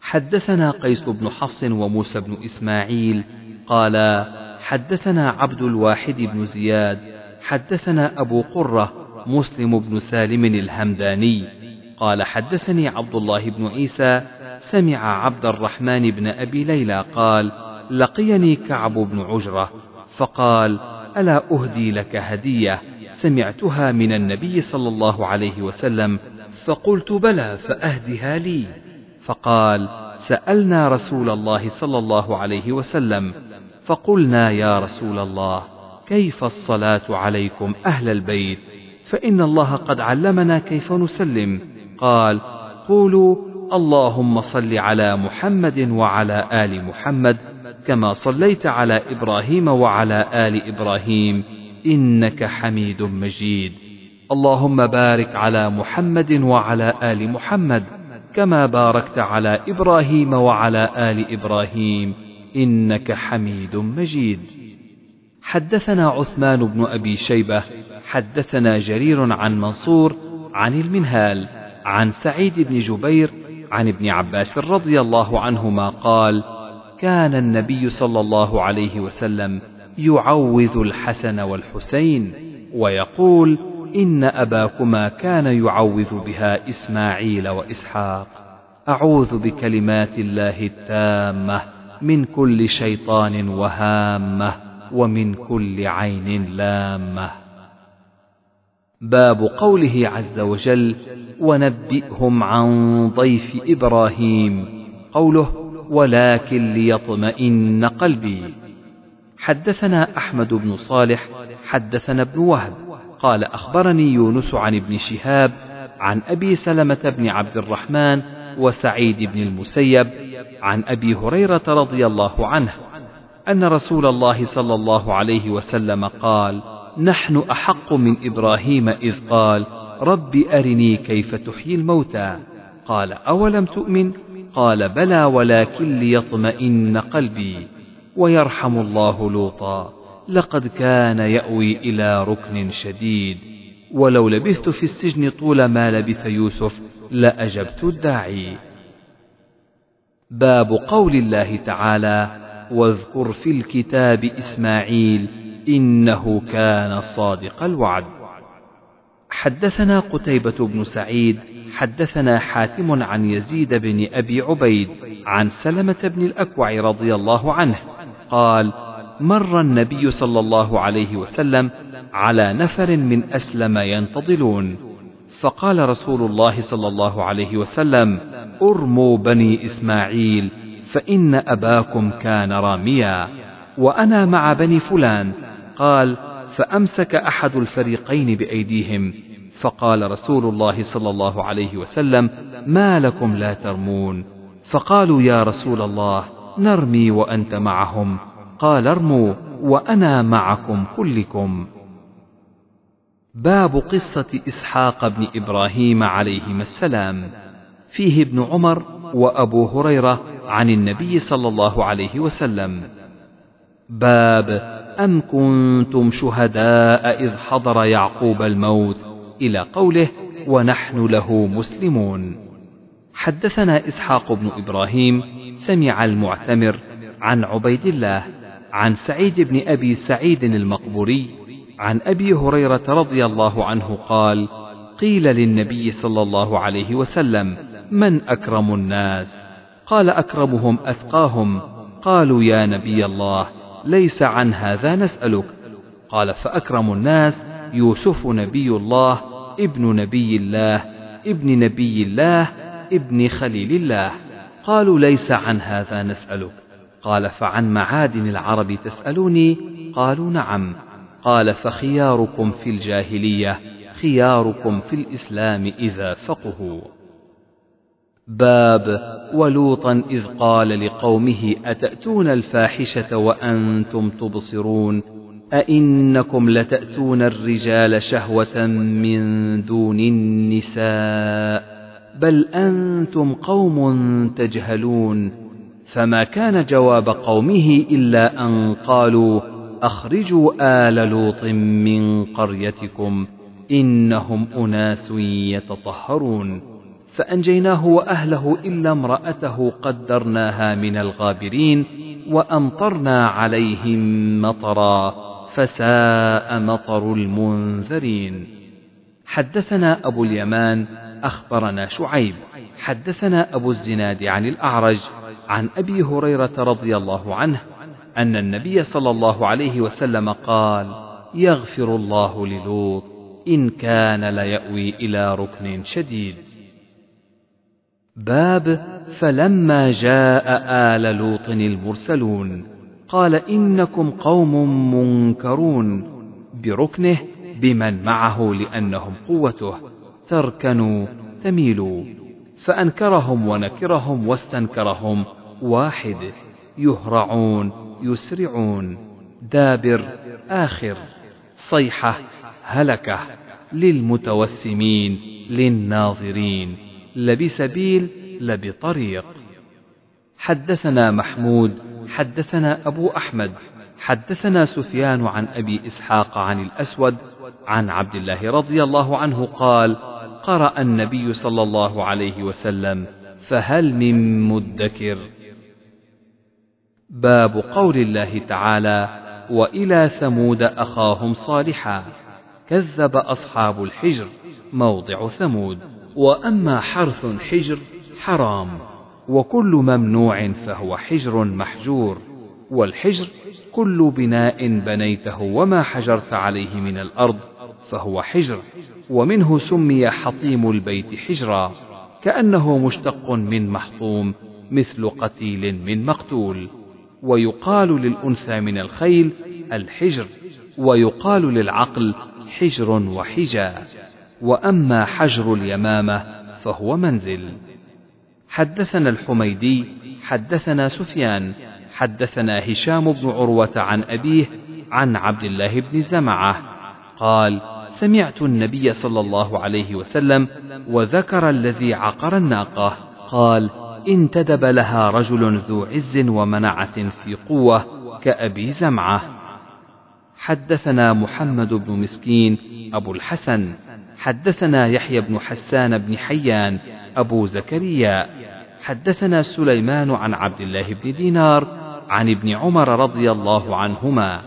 حدثنا قيس بن حفص وموسى بن إسماعيل قال حدثنا عبد الواحد بن زياد حدثنا أبو قرة مسلم بن سالم الهمداني قال حدثني عبد الله بن عيسى سمع عبد الرحمن بن أبي ليلى قال لقيني كعب بن عجرة. فقال ألا أهدي لك هدية؟ سمعتها من النبي صلى الله عليه وسلم فقلت بلى فأهدها لي. فقال سألنا رسول الله صلى الله عليه وسلم فقلنا يا رسول الله كيف الصلاة عليكم أهل البيت؟ فإن الله قد علمنا كيف نسلم. قال قولوا اللهم صل على محمد وعلى آل محمد كما صليت على إبراهيم وعلى آل إبراهيم إنك حميد مجيد. اللهم بارك على محمد وعلى آل محمد كما باركت على إبراهيم وعلى آل إبراهيم إنك حميد مجيد. حدثنا عثمان بن أبي شيبة حدثنا جرير عن منصور عن المنهال عن سعيد بن جبير عن ابن عباس رضي الله عنهما قال كان النبي صلى الله عليه وسلم يعوذ الحسن والحسين ويقول إن أباكما كان يعوذ بها إسماعيل وإسحاق. أعوذ بكلمات الله التامة من كل شيطان وهامة ومن كل عين لامة. باب قوله عز وجل ونبئهم عن ضيف إبراهيم قوله ولكن ليطمئن قلبي حدثنا أحمد بن صالح حدثنا ابن وهب. قال أخبرني يونس عن ابن شهاب عن أبي سلمة بن عبد الرحمن وسعيد بن المسيب عن أبي هريرة رضي الله عنه أن رسول الله صلى الله عليه وسلم قال نحن أحق من إبراهيم إذ قال رب أرني كيف تحيي الموتى؟ قال أولم تؤمن؟ قال بلى ولكن ليطمئن قلبي ويرحم الله لوطا لقد كان يأوي إلى ركن شديد ولو لبثت في السجن طول ما لبث يوسف لأجبت الداعي. باب قول الله تعالى واذكر في الكتاب إسماعيل إنه كان صادق الوعد. حدثنا قتيبة بن سعيد حدثنا حاتم عن يزيد بن أبي عبيد عن سلمة بن الأكوع رضي الله عنه قال مر النبي صلى الله عليه وسلم على نفر من أسلم ينتظلون فقال رسول الله صلى الله عليه وسلم أرموا بني إسماعيل فإن أباكم كان راميا وأنا مع بني فلان قال فأمسك أحد الفريقين بأيديهم. فقال رسول الله صلى الله عليه وسلم ما لكم لا ترمون. فقالوا يا رسول الله نرمي وأنت معهم. قال ارموا وأنا معكم كلكم. باب قصة إسحاق بن إبراهيم عليهما السلام. فيه ابن عمر وأبو هريرة عن النبي صلى الله عليه وسلم. باب أم كنتم شهداء إذ حضر يعقوب الموت؟ إلى قوله ونحن له مسلمون. حدثنا إسحاق بن إبراهيم سمع المعتمر عن عبيد الله عن سعيد بن أبي سعيد المقبوري عن أبي هريرة رضي الله عنه قال قيل للنبي صلى الله عليه وسلم من أكرم الناس؟ قال أكرمهم أثقاهم قالوا يا نبي الله. ليس عن هذا نسألك. قال فأكرم الناس يوسف نبي الله ابن نبي الله ابن نبي الله ابن خليل الله. قالوا ليس عن هذا نسألك. قال فعن معادن العرب تسألوني؟ قالوا نعم. قال فخياركم في الجاهلية خياركم في الإسلام إذا فقهوا. باب ولوطا إذ قال لقومه أتأتون الفاحشة وأنتم تبصرون؟ أئنكم لتأتون الرجال شهوة من دون النساء؟ بل أنتم قوم تجهلون. فما كان جواب قومه إلا أن قالوا أخرجوا آل لوط من قريتكم إنهم أناس يتطهرون. فأنجيناه وأهله إلا امرأته قدرناها من الغابرين وأمطرنا عليهم مطرا فساء مطر المنذرين. حدثنا أبو اليمان أخبرنا شعيب. حدثنا أبو الزناد عن الأعرج عن أبي هريرة رضي الله عنه أن النبي صلى الله عليه وسلم قال يغفر الله للوط إن كان ليأوي إلى ركن شديد. باب فلما جاء آل لوط المرسلون قال إنكم قوم منكرون بركنه بمن معه لأنهم قوته تركنوا تميلوا فأنكرهم ونكرهم واستنكرهم واحد يهرعون يسرعون دابر آخر صيحة هلكة للمتوسمين للناظرين لبسبيل لبطريق. حدثنا محمود حدثنا أبو أحمد حدثنا سفيان عن أبي إسحاق عن الأسود عن عبد الله رضي الله عنه قال قرأ النبي صلى الله عليه وسلم فهل من مدكر؟ باب قول الله تعالى وإلى ثمود أخاهم صالحا. كذب أصحاب الحجر موضع ثمود. وأما حرث حجر حرام وكل ممنوع فهو حجر محجور والحجر كل بناء بنيته وما حجرت عليه من الأرض فهو حجر ومنه سمي حطيم البيت حجرا كأنه مشتق من محطوم مثل قتيل من مقتول ويقال للأنثى من الخيل الحجر ويقال للعقل حجر وحجا. وأما حجر اليمامة فهو منزل. حدثنا الحميدي حدثنا سفيان حدثنا هشام بن عروة عن أبيه عن عبد الله بن زمعة. قال سمعت النبي صلى الله عليه وسلم وذكر الذي عقر الناقة. قال انتدب لها رجل ذو عز ومنعة في قوة كأبي زمعة. حدثنا محمد بن مسكين أبو الحسن. حدثنا يحيى بن حسان بن حيان أبو زكريا. حدثنا سليمان عن عبد الله بن دينار عن ابن عمر رضي الله عنهما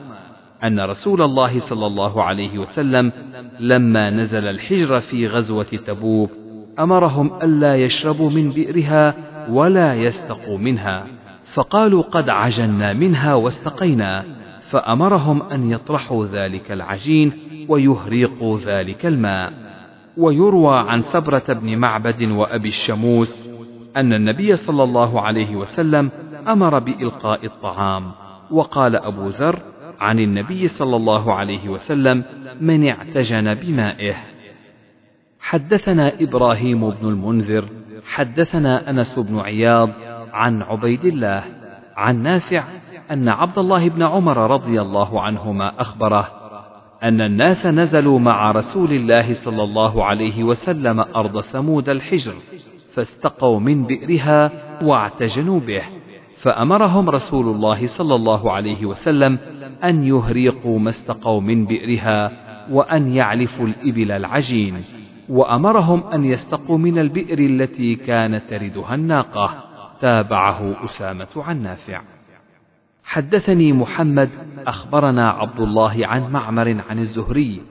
أن رسول الله صلى الله عليه وسلم لما نزل الحجر في غزوة تبوك أمرهم ألا يشربوا من بئرها ولا يستقوا منها فقالوا قد عجنا منها واستقينا فأمرهم أن يطرحوا ذلك العجين ويهريقوا ذلك الماء. ويروى عن سبرة بن معبد وأبي الشموس أن النبي صلى الله عليه وسلم أمر بإلقاء الطعام وقال أبو ذر عن النبي صلى الله عليه وسلم من اعتجن بمائه حدثنا إبراهيم بن المنذر حدثنا أنس بن عياض عن عبيد الله عن نافع أن عبد الله بن عمر رضي الله عنهما أخبره أن الناس نزلوا مع رسول الله صلى الله عليه وسلم أرض ثمود الحجر فاستقوا من بئرها واعتجنوا به. فأمرهم رسول الله صلى الله عليه وسلم أن يهريقوا ما استقوا من بئرها وأن يعلفوا الإبل العجين وأمرهم أن يستقوا من البئر التي كانت تردها الناقة. تابعه أسامة عن نافع. حدثني محمد أخبرنا عبد الله عن معمر عن الزهري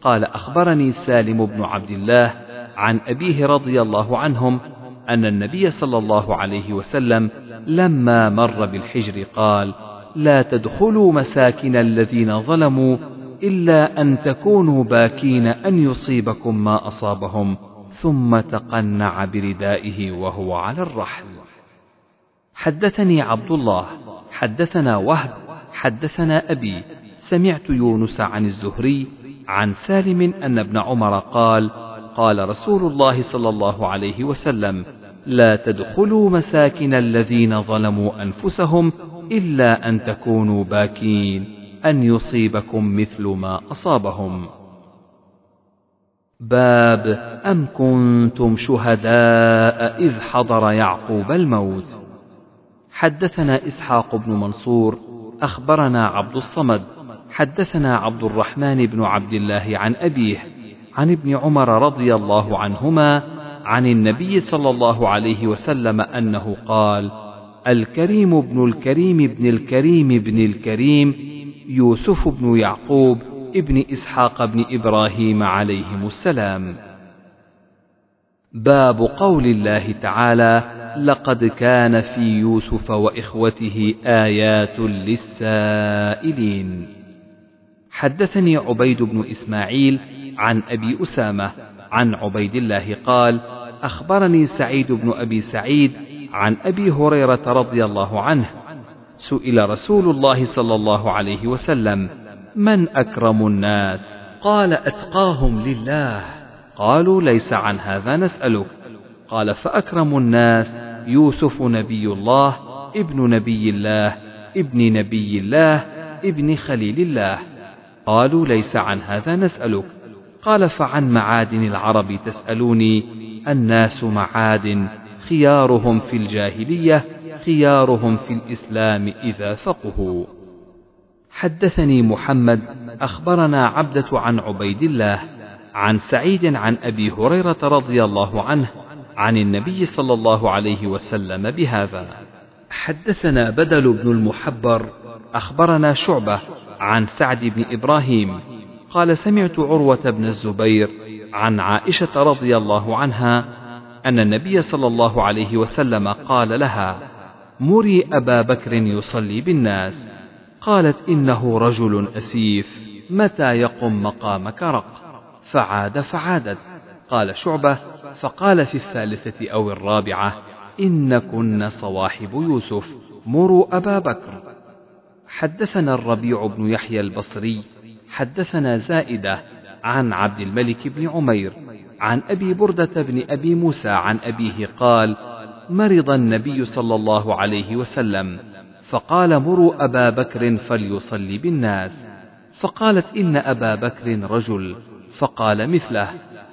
قال أخبرني سالم بن عبد الله عن أبيه رضي الله عنهم أن النبي صلى الله عليه وسلم لما مر بالحجر قال لا تدخلوا مساكن الذين ظلموا إلا أن تكونوا باكين أن يصيبكم ما أصابهم ثم تقنع بردائه وهو على الرحل. حدثني عبد الله حدثنا وهب حدثنا أبي سمعت يونس عن الزهري عن سالم أن ابن عمر قال قال رسول الله صلى الله عليه وسلم لا تدخلوا مساكن الذين ظلموا أنفسهم إلا أن تكونوا باكين أن يصيبكم مثل ما أصابهم. باب أم كنتم شهداء إذ حضر يعقوب الموت؟ حدثنا إسحاق بن منصور أخبرنا عبد الصمد حدثنا عبد الرحمن بن عبد الله عن أبيه عن ابن عمر رضي الله عنهما عن النبي صلى الله عليه وسلم أنه قال الكريم ابن الكريم ابن الكريم ابن الكريم يوسف بن يعقوب ابن إسحاق بن إبراهيم عليهم السلام. باب قول الله تعالى لقد كان في يوسف وإخوته آيات للسائلين. حدثني عبيد بن إسماعيل عن أبي أسامة عن عبيد الله قال أخبرني سعيد بن أبي سعيد عن أبي هريرة رضي الله عنه سئل رسول الله صلى الله عليه وسلم من أكرم الناس؟ قال أتقاهم لله. قالوا ليس عن هذا نسألك. قال فأكرم الناس يوسف نبي الله ابن نبي الله ابن نبي الله ابن خليل الله. قالوا ليس عن هذا نسألك. قال فعن معادن العرب تسألوني الناس معادن خيارهم في الجاهلية خيارهم في الإسلام إذا فقهوا. حدثني محمد أخبرنا عبدة عن عبيد الله. عن سعيد عن أبي هريرة رضي الله عنه عن النبي صلى الله عليه وسلم بهذا. حدثنا بدل بن المحبر أخبرنا شعبة عن سعد بن إبراهيم قال سمعت عروة بن الزبير عن عائشة رضي الله عنها أن النبي صلى الله عليه وسلم قال لها مري أبا بكر يصلي بالناس قالت إنه رجل أسيف متى يقم مقامك رق؟ فعاد فعادت قال شعبة فقال في الثالثة أو الرابعة إن كن صواحب يوسف مروا أبا بكر. حدثنا الربيع بن يحيى البصري حدثنا زائدة عن عبد الملك بن عمير عن أبي بردة بن أبي موسى عن أبيه قال مرض النبي صلى الله عليه وسلم فقال مروا أبا بكر فليصلي بالناس. فقالت إن أبا بكر رجل فقال مثله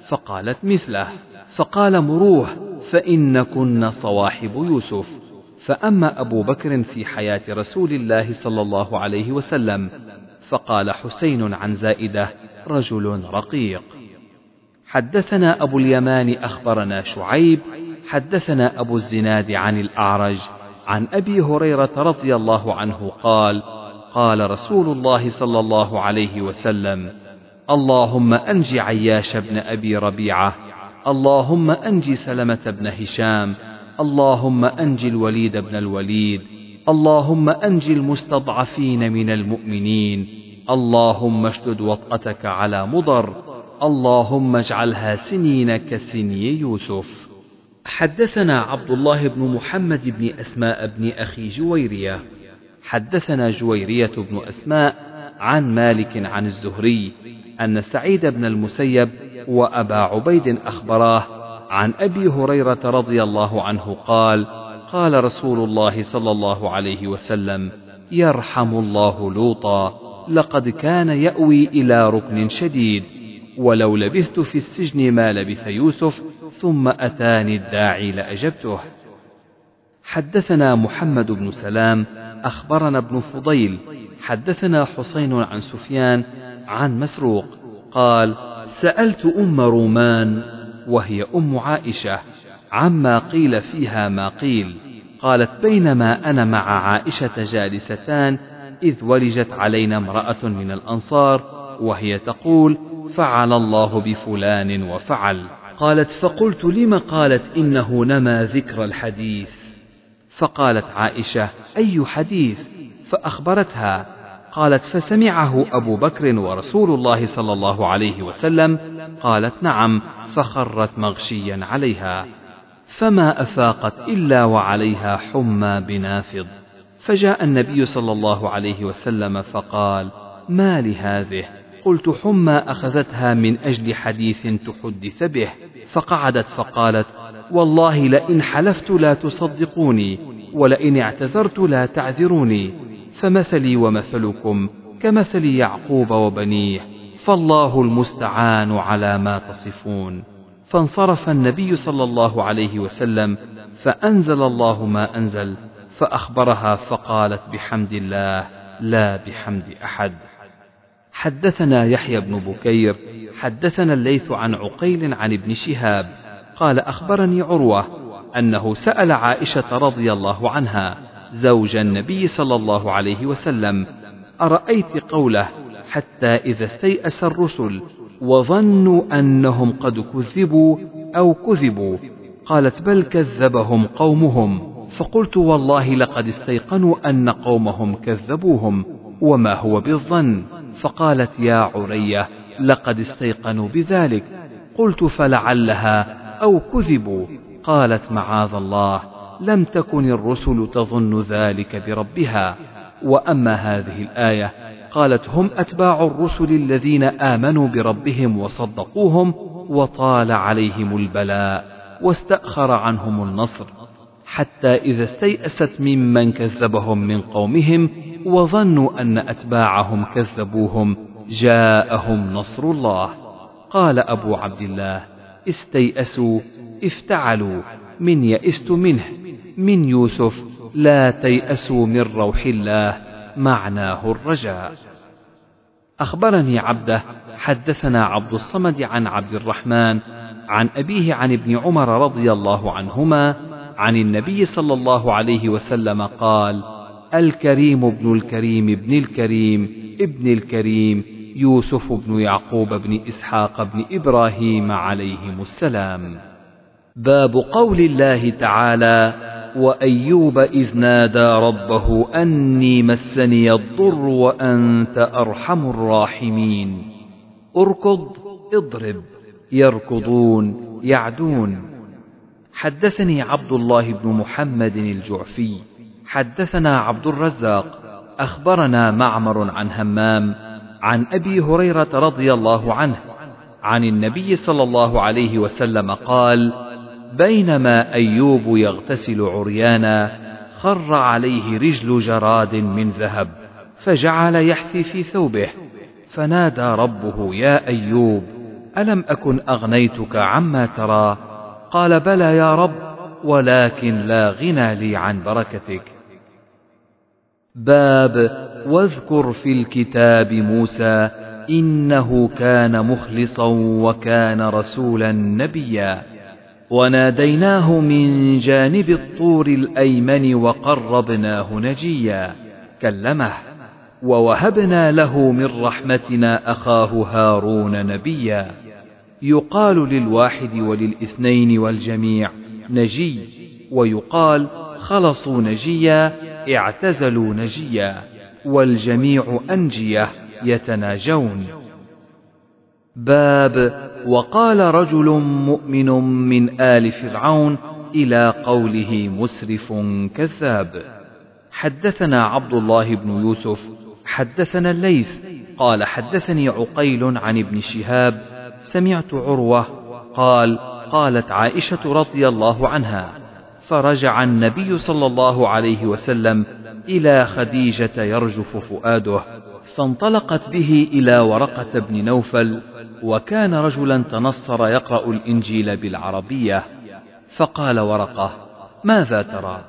فقالت مثله فقال مروه فإن كن صواحب يوسف. فأما أبو بكر في حياة رسول الله صلى الله عليه وسلم فقال حسين عن زائدة رجل رقيق. حدثنا أبو اليمان أخبرنا شعيب حدثنا أبو الزناد عن الأعرج عن أبي هريرة رضي الله عنه قال قال رسول الله صلى الله عليه وسلم اللهم أنج عياش بن أبي ربيعة. اللهم أنج سلمة بن هشام. اللهم أنج الوليد بن الوليد. اللهم أنج المستضعفين من المؤمنين. اللهم اشدد وطأتك على مضر. اللهم اجعلها سنين كسني يوسف. حدثنا عبد الله بن محمد بن أسماء بن أخي جويرية. حدثنا جويرية بن أسماء عن مالك عن الزهري أن سعيد بن المسيب وأبا عبيد أخبراه عن أبي هريرة رضي الله عنه قال قال رسول الله صلى الله عليه وسلم يرحم الله لوطا لقد كان يأوي إلى ركن شديد ولو لبثت في السجن ما لبث يوسف ثم أتاني الداعي لأجبته. حدثنا محمد بن سلام أخبرنا ابن فضيل حدثنا حسين عن سفيان عن مسروق قال سألت أم رومان وهي أم عائشة عما قيل فيها ما قيل قالت بينما أنا مع عائشة جالستان إذ ولجت علينا امرأة من الأنصار وهي تقول فعل الله بفلان وفعل قالت فقلت لم قالت إنه نما ذكر الحديث؟ فقالت عائشة أي حديث؟ فأخبرتها. قالت فسمعه أبو بكر ورسول الله صلى الله عليه وسلم. قالت نعم. فخرت مغشيا عليها. فما أفاقت إلا وعليها حمى بنافض. فجاء النبي صلى الله عليه وسلم فقال ما لهذه؟ قلت حمى أخذتها من أجل حديث تحدث به. فقعدت فقالت والله لئن حلفت لا تصدقوني ولئن اعتذرت لا تعذروني. فمثلي ومثلكم كمثل يعقوب وبنيه فالله المستعان على ما تصفون. فانصرف النبي صلى الله عليه وسلم فأنزل الله ما أنزل فأخبرها فقالت بحمد الله لا بحمد أحد. حدثنا يحيى بن بكير حدثنا الليث عن عقيل عن ابن شهاب قال أخبرني عروة أنه سأل عائشة رضي الله عنها زوج النبي صلى الله عليه وسلم. أرأيت قوله حتى إذا استيأس الرسل وظنوا أنهم قد كذبوا أو كذبوا. قالت بل كذبهم قومهم. فقلت والله لقد استيقنوا أن قومهم كذبوهم وما هو بالظن. فقالت يا عرية لقد استيقنوا بذلك. قلت فلعلها أو كذبوا. قالت معاذ الله. لم تكن الرسل تظن ذلك بربها. وأما هذه الآية قالت هم أتباع الرسل الذين آمنوا بربهم وصدقوهم وطال عليهم البلاء واستأخر عنهم النصر. حتى إذا استيأست ممن كذبهم من قومهم وظنوا أن أتباعهم كذبوهم جاءهم نصر الله. قال أبو عبد الله استيأسوا افتعلوا. من يئست منه. من يوسف لا تيأسوا من روح الله. معناه الرجاء. أخبرني عبده حدثنا عبد الصمد عن عبد الرحمن عن أبيه عن ابن عمر رضي الله عنهما عن النبي صلى الله عليه وسلم قال الكريم ابن الكريم ابن الكريم ابن الكريم يوسف بن يعقوب بن إسحاق بن إبراهيم عليهم السلام. باب قول الله تعالى وأيوب إذ نادى ربه أني مسني الضر وأنت أرحم الراحمين. اركض اضرب يركضون يعدون. حدثني عبد الله بن محمد الجعفي. حدثنا عبد الرزاق. أخبرنا معمر عن همام عن أبي هريرة رضي الله عنه عن النبي صلى الله عليه وسلم قال بينما أيوب يغتسل عريانا خر عليه رجل جراد من ذهب فجعل يحثي في ثوبه فنادى ربه يا أيوب ألم أكن أغنيتك عما ترى؟ قال بلى يا رب ولكن لا غنى لي عن بركتك. باب واذكر في الكتاب موسى إنه كان مخلصا وكان رسولا نبيا. وناديناه من جانب الطور الأيمن وقربناه نجيا. كلمه. ووهبنا له من رحمتنا أخاه هارون نبيا. يقال للواحد وللاثنين والجميع نجي. ويقال خلصوا نجيا اعتزلوا نجيا. والجميع أنجية يتناجون. باب وقال رجل مؤمن من آل فرعون إلى قوله مسرف كذاب. حدثنا عبد الله بن يوسف حدثنا الليث قال حدثني عقيل عن ابن شهاب سمعت عروة قال قالت عائشة رضي الله عنها فرجع النبي صلى الله عليه وسلم إلى خديجة يرجف فؤاده فانطلقت به إلى ورقة بن نوفل وكان رجلا تنصر يقرأ الإنجيل بالعربية فقال ورقة ماذا ترى؟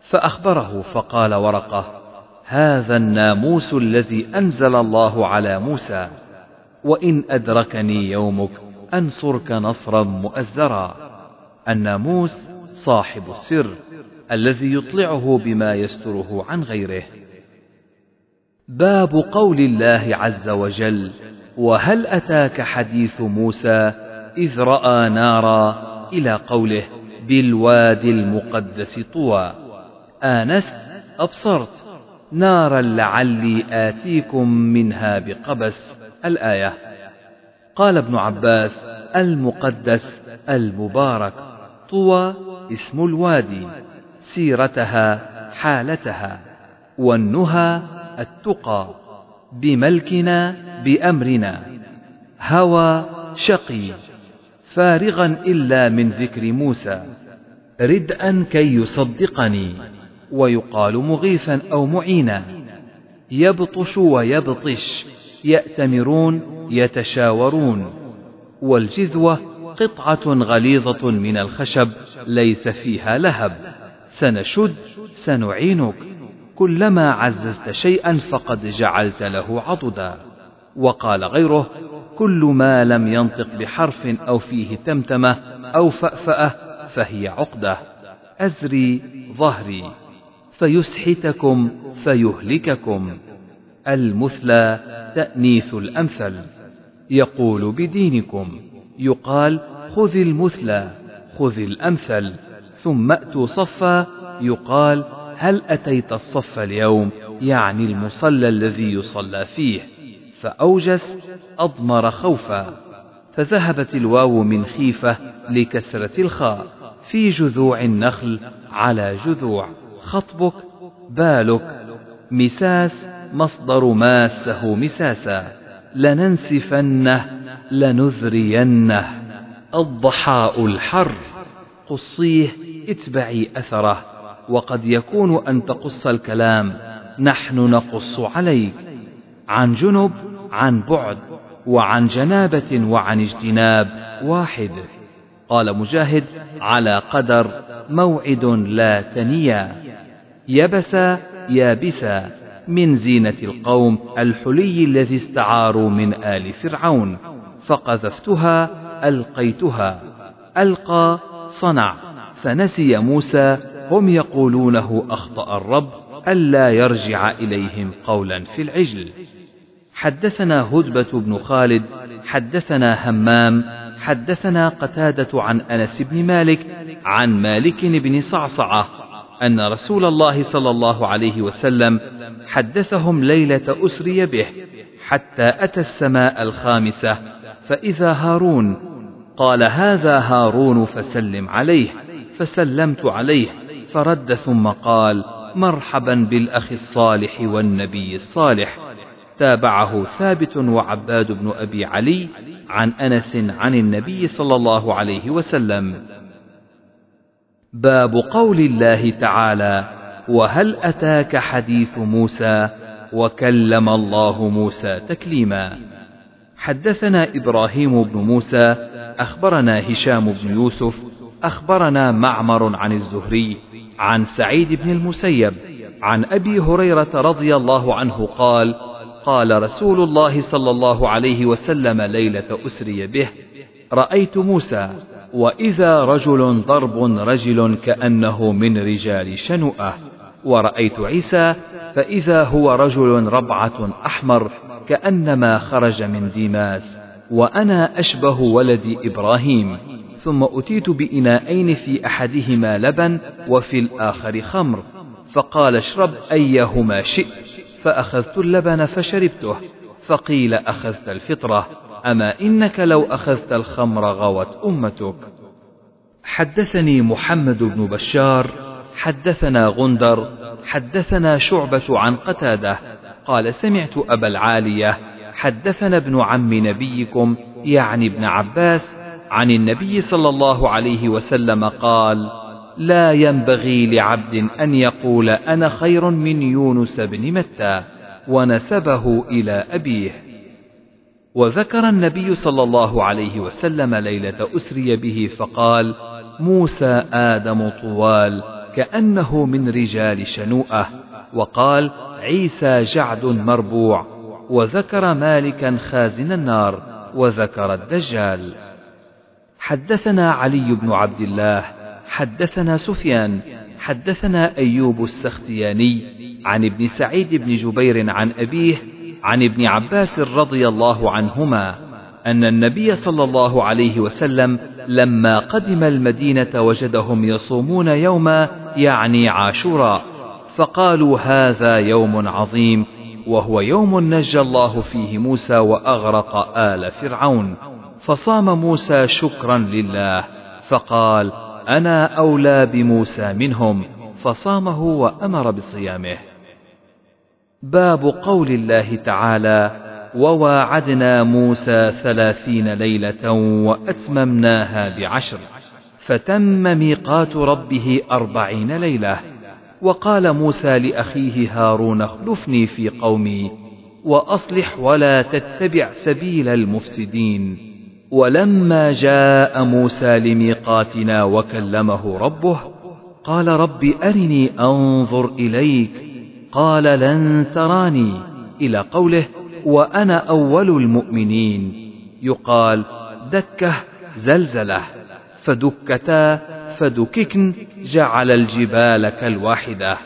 فأخبره فقال ورقة هذا الناموس الذي أنزل الله على موسى وإن أدركني يومك أنصرك نصرا مؤزرا. الناموس صاحب السر الذي يطلعه بما يستره عن غيره. باب قول الله عز وجل وهل أتاك حديث موسى إذ رأى نارا إلى قوله بالوادي المقدس طوى؟ آنست أبصرت. نارا لعلي آتيكم منها بقبس. الآية. قال ابن عباس المقدس المبارك. طوى اسم الوادي. سيرتها حالتها. والنهى التقى. بملكنا بأمرنا. هوى شقي. فارغا إلا من ذكر موسى. ردءا كي يصدقني. ويقال مغيثا أو معينا. يبطش ويبطش. يأتمرون يتشاورون. والجذوة قطعة غليظة من الخشب ليس فيها لهب. سنشد سنعينك. كلما عززت شيئا فقد جعلت له عضدا. وقال غيره كل ما لم ينطق بحرف أو فيه تمتمة أو فأفأة فهي عقدة. أزري ظهري. فيسحتكم فيهلككم. المثلى تأنيث الأمثل. يقول بدينكم. يقال خذ المثلى خذ الأمثل. ثم أتوا صفا. يقال هل أتيت الصف اليوم؟ يعني المصلى الذي يصلى فيه. فأوجس أضمر خوفا فذهبت الواو من خيفة لكسرة الخاء. في جذوع النخل على جذوع خطبك بالك مساس مصدر ماسه مساسا. لننسفنه لنذرينه. الضحاء الحر قصيه اتبعي أثره. وقد يكون أن تقص الكلام نحن نقص عليك. عن جنب عن بعد وعن جنابة وعن اجتناب واحد. قال مجاهد على قدر موعد لا تنيا. يبسا يابسا من زينة القوم الحلي الذي استعاروا من آل فرعون. فقذفتها ألقيتها. ألقى صنع. فنسي موسى هم يقولونه أخطأ الرب ألا يرجع إليهم قولا في العجل. حدثنا هدبة بن خالد حدثنا همام حدثنا قتادة عن أنس بن مالك عن مالك بن صعصعة أن رسول الله صلى الله عليه وسلم حدثهم ليلة أسري به حتى أتى السماء الخامسة فإذا هارون قال هذا هارون فسلم عليه فسلمت عليه فرد ثم قال مرحبا بالأخ الصالح والنبي الصالح. تابعه ثابت وعباد بن أبي علي عن أنس عن النبي صلى الله عليه وسلم. باب قول الله تعالى وهل أتاك حديث موسى وكلم الله موسى تكليما حدثنا إبراهيم بن موسى أخبرنا هشام بن يوسف أخبرنا معمر عن الزهري عن سعيد بن المسيب عن أبي هريرة رضي الله عنه قال قال رسول الله صلى الله عليه وسلم ليلة أسري به رأيت موسى وإذا رجل ضرب رجل كأنه من رجال شنؤة ورأيت عيسى فإذا هو رجل ربعة أحمر كأنما خرج من ديماس وأنا أشبه ولد إبراهيم ثم أتيت بإناءين في أحدهما لبن وفي الآخر خمر فقال اشرب أيهما شئت. فأخذت اللبن فشربته فقيل أخذت الفطرة أما إنك لو أخذت الخمر غوت أمتك. حدثني محمد بن بشار حدثنا غندر حدثنا شعبة عن قتادة قال سمعت أبا العالية حدثنا ابن عم نبيكم يعني ابن عباس عن النبي صلى الله عليه وسلم قال لا ينبغي لعبد أن يقول أنا خير من يونس بن متى ونسبه إلى أبيه. وذكر النبي صلى الله عليه وسلم ليلة أسري به فقال موسى آدم طوال كأنه من رجال شنوءة. وقال عيسى جعد مربوع. وذكر مالكا خازن النار. وذكر الدجال. حدثنا علي بن عبد الله حدثنا سفيان حدثنا أيوب السختياني عن ابن سعيد بن جبير عن أبيه عن ابن عباس رضي الله عنهما أن النبي صلى الله عليه وسلم لما قدم المدينة وجدهم يصومون يوما يعني عاشوراء فقالوا هذا يوم عظيم وهو يوم نجى الله فيه موسى وأغرق آل فرعون فصام موسى شكرا لله فقال أنا أولى بموسى منهم فصامه وأمر بصيامه. باب قول الله تعالى وواعدنا موسى ثلاثين ليلة وأتممناها بعشر فتم ميقات ربه أربعين ليلة. وقال موسى لأخيه هارون اخلفني في قومي وأصلح ولا تتبع سبيل المفسدين. ولما جاء موسى لميقاتنا وكلمه ربه قال رب أرني أنظر إليك قال لن تراني إلى قوله وأنا أول المؤمنين. يقال دكه زلزلة فدكتا فدككن جعل الجبال كالواحدة.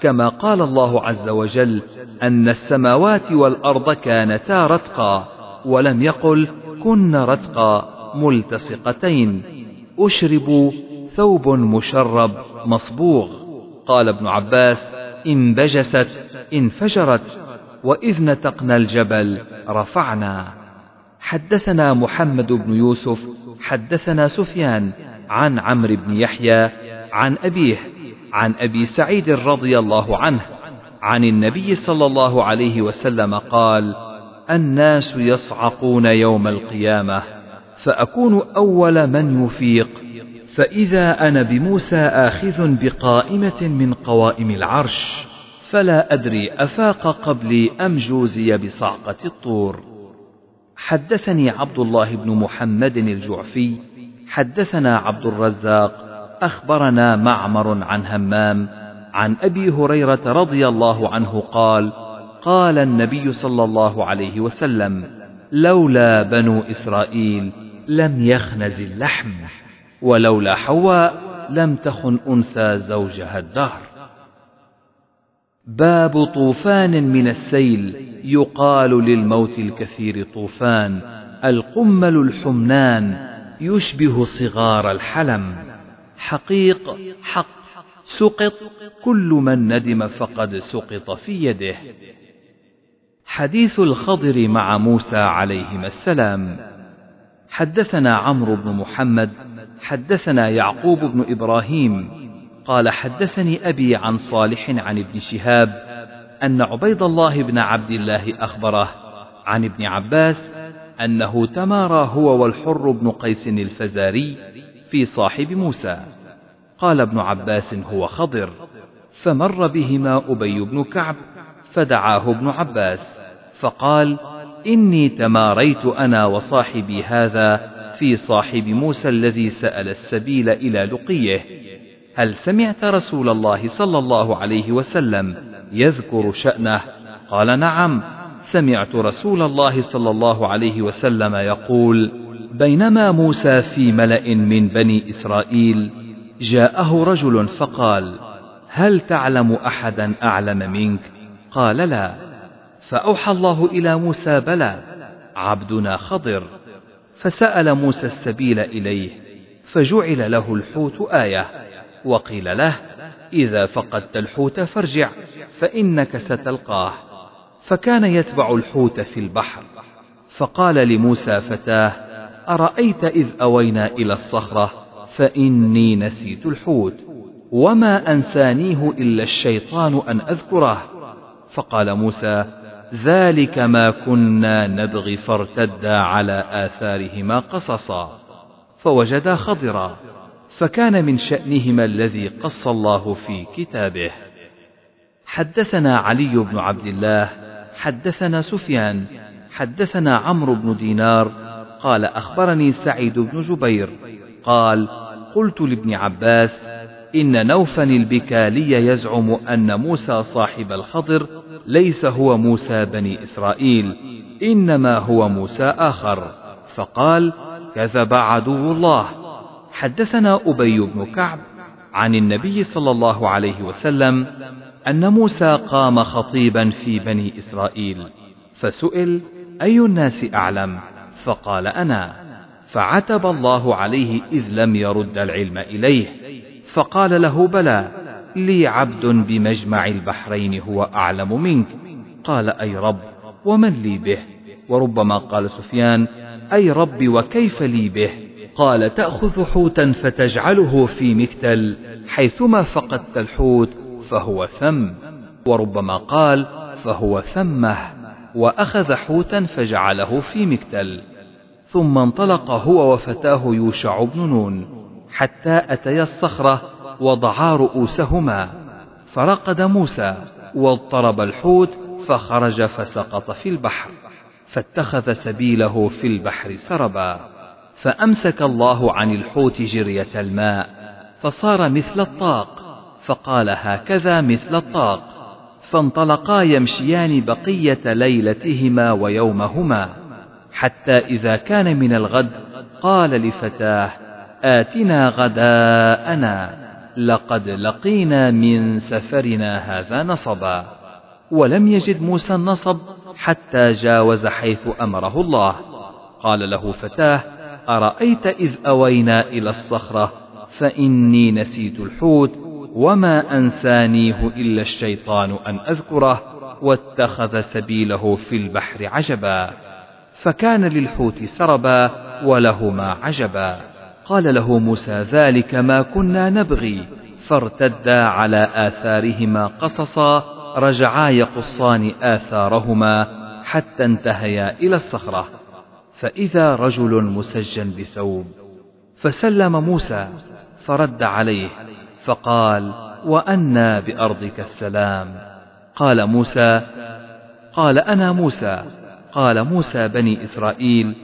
كما قال الله عز وجل أن السماوات والأرض كانتا رتقا ولم يقل كن رتقا ملتصقتين. أشربوا ثوب مشرب مصبوغ. قال ابن عباس انبجست انفجرت وإذ نتقنا الجبل رفعنا. حدثنا محمد بن يوسف حدثنا سفيان عن عمرو بن يحيى عن أبيه عن أبي سعيد رضي الله عنه عن النبي صلى الله عليه وسلم قال الناس يصعقون يوم القيامة فأكون أول من يفيق. فإذا أنا بموسى آخذ بقائمة من قوائم العرش فلا أدري أفاق قبلي أم جوزي بصعقة الطور. حدثني عبد الله بن محمد الجعفي حدثنا عبد الرزاق أخبرنا معمر عن همام عن أبي هريرة رضي الله عنه قال قال النبي صلى الله عليه وسلم لولا بنو إسرائيل لم يخنز اللحم ولولا حواء لم تخن أنثى زوجها الدهر. باب طوفان من السيل يقال للموت الكثير طوفان القمل الحمنان يشبه صغار الحلم. حقيق حق سقط كل من ندم فقد سقط في يده. حديث الخضر مع موسى عليهما السلام. حدثنا عمرو بن محمد حدثنا يعقوب بن إبراهيم قال حدثني أبي عن صالح عن ابن شهاب أن عبيد الله بن عبد الله أخبره عن ابن عباس أنه تمارى هو والحر بن قيس الفزاري في صاحب موسى. قال ابن عباس هو خضر فمر بهما أبي بن كعب فدعاه ابن عباس فقال إني تماريت أنا وصاحبي هذا في صاحب موسى الذي سأل السبيل إلى لقيه. هل سمعت رسول الله صلى الله عليه وسلم يذكر شأنه؟ قال نعم. سمعت رسول الله صلى الله عليه وسلم يقول بينما موسى في ملأ من بني إسرائيل جاءه رجل فقال هل تعلم أحدا أعلم منك؟ قال لا فأوحى الله إلى موسى بلى عبدنا خضر. فسأل موسى السبيل إليه فجعل له الحوت آية وقيل له إذا فقدت الحوت فارجع فإنك ستلقاه. فكان يتبع الحوت في البحر. فقال لموسى فتاه أرأيت إذ أوينا إلى الصخرة فإني نسيت الحوت وما أنسانيه إلا الشيطان أن أذكره. فقال موسى ذلك ما كنا نبغي فارتدا على آثارهما قصصا. فوجدا خضرا فكان من شأنهما الذي قص الله في كتابه. حدثنا علي بن عبد الله حدثنا سفيان حدثنا عمرو بن دينار قال أخبرني سعيد بن جبير قال قلت لابن عباس إن نوفا البكالي يزعم أن موسى صاحب الخضر ليس هو موسى بني إسرائيل إنما هو موسى آخر. فقال كذب عدو الله. حدثنا أبي بن كعب عن النبي صلى الله عليه وسلم أن موسى قام خطيبا في بني إسرائيل فسئل أي الناس أعلم؟ فقال أنا. فعتب الله عليه إذ لم يرد العلم إليه. فقال له بلى لي عبد بمجمع البحرين هو أعلم منك. قال أي رب ومن لي به؟ وربما قال سفيان أي رب وكيف لي به؟ قال تأخذ حوتا فتجعله في مكتل حيثما فقدت الحوت فهو ثم. وربما قال فهو ثمه. وأخذ حوتا فجعله في مكتل ثم انطلق هو وفتاه يوشع بن نون. حتى أتيا الصخرة وضعا رؤوسهما. فرقد موسى واضطرب الحوت فخرج فسقط في البحر فاتخذ سبيله في البحر سربا. فأمسك الله عن الحوت جرية الماء فصار مثل الطاق فقال هكذا مثل الطاق فانطلقا يمشيان بقية ليلتهما ويومهما. حتى إذا كان من الغد قال لفتاه آتنا غداءنا لقد لقينا من سفرنا هذا نصبا. ولم يجد موسى النصب حتى جاوز حيث أمره الله. قال له فتاه أرأيت إذ أوينا إلى الصخرة؟ فإني نسيت الحوت وما أنسانيه إلا الشيطان أن أذكره واتخذ سبيله في البحر عجبا. فكان للحوت سربا ولهما عجبا. قال له موسى ذلك ما كنا نبغي. فارتدا على آثارهما قصصا رجعا يقصان آثارهما حتى انتهيا إلى الصخرة. فإذا رجل مسجن بثوب فسلم موسى فرد عليه فقال وأنى بأرضك السلام. قال موسى قال أنا موسى. قال موسى بني إسرائيل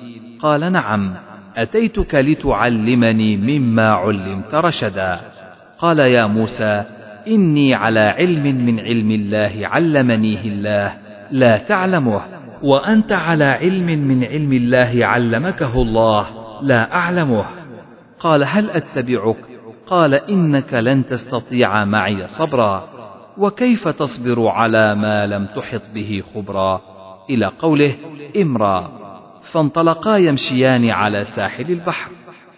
قال نعم. أتيتك لتعلمني مما علمت رشدا. قال يا موسى إني على علم من علم الله علمنيه الله لا تعلمه. وأنت على علم من علم الله علمكه الله لا أعلمه. قال هل أتبعك؟ قال إنك لن تستطيع معي صبرا. وكيف تصبر على ما لم تحط به خبرا؟ إلى قوله إمرا. فانطلقا يمشيان على ساحل البحر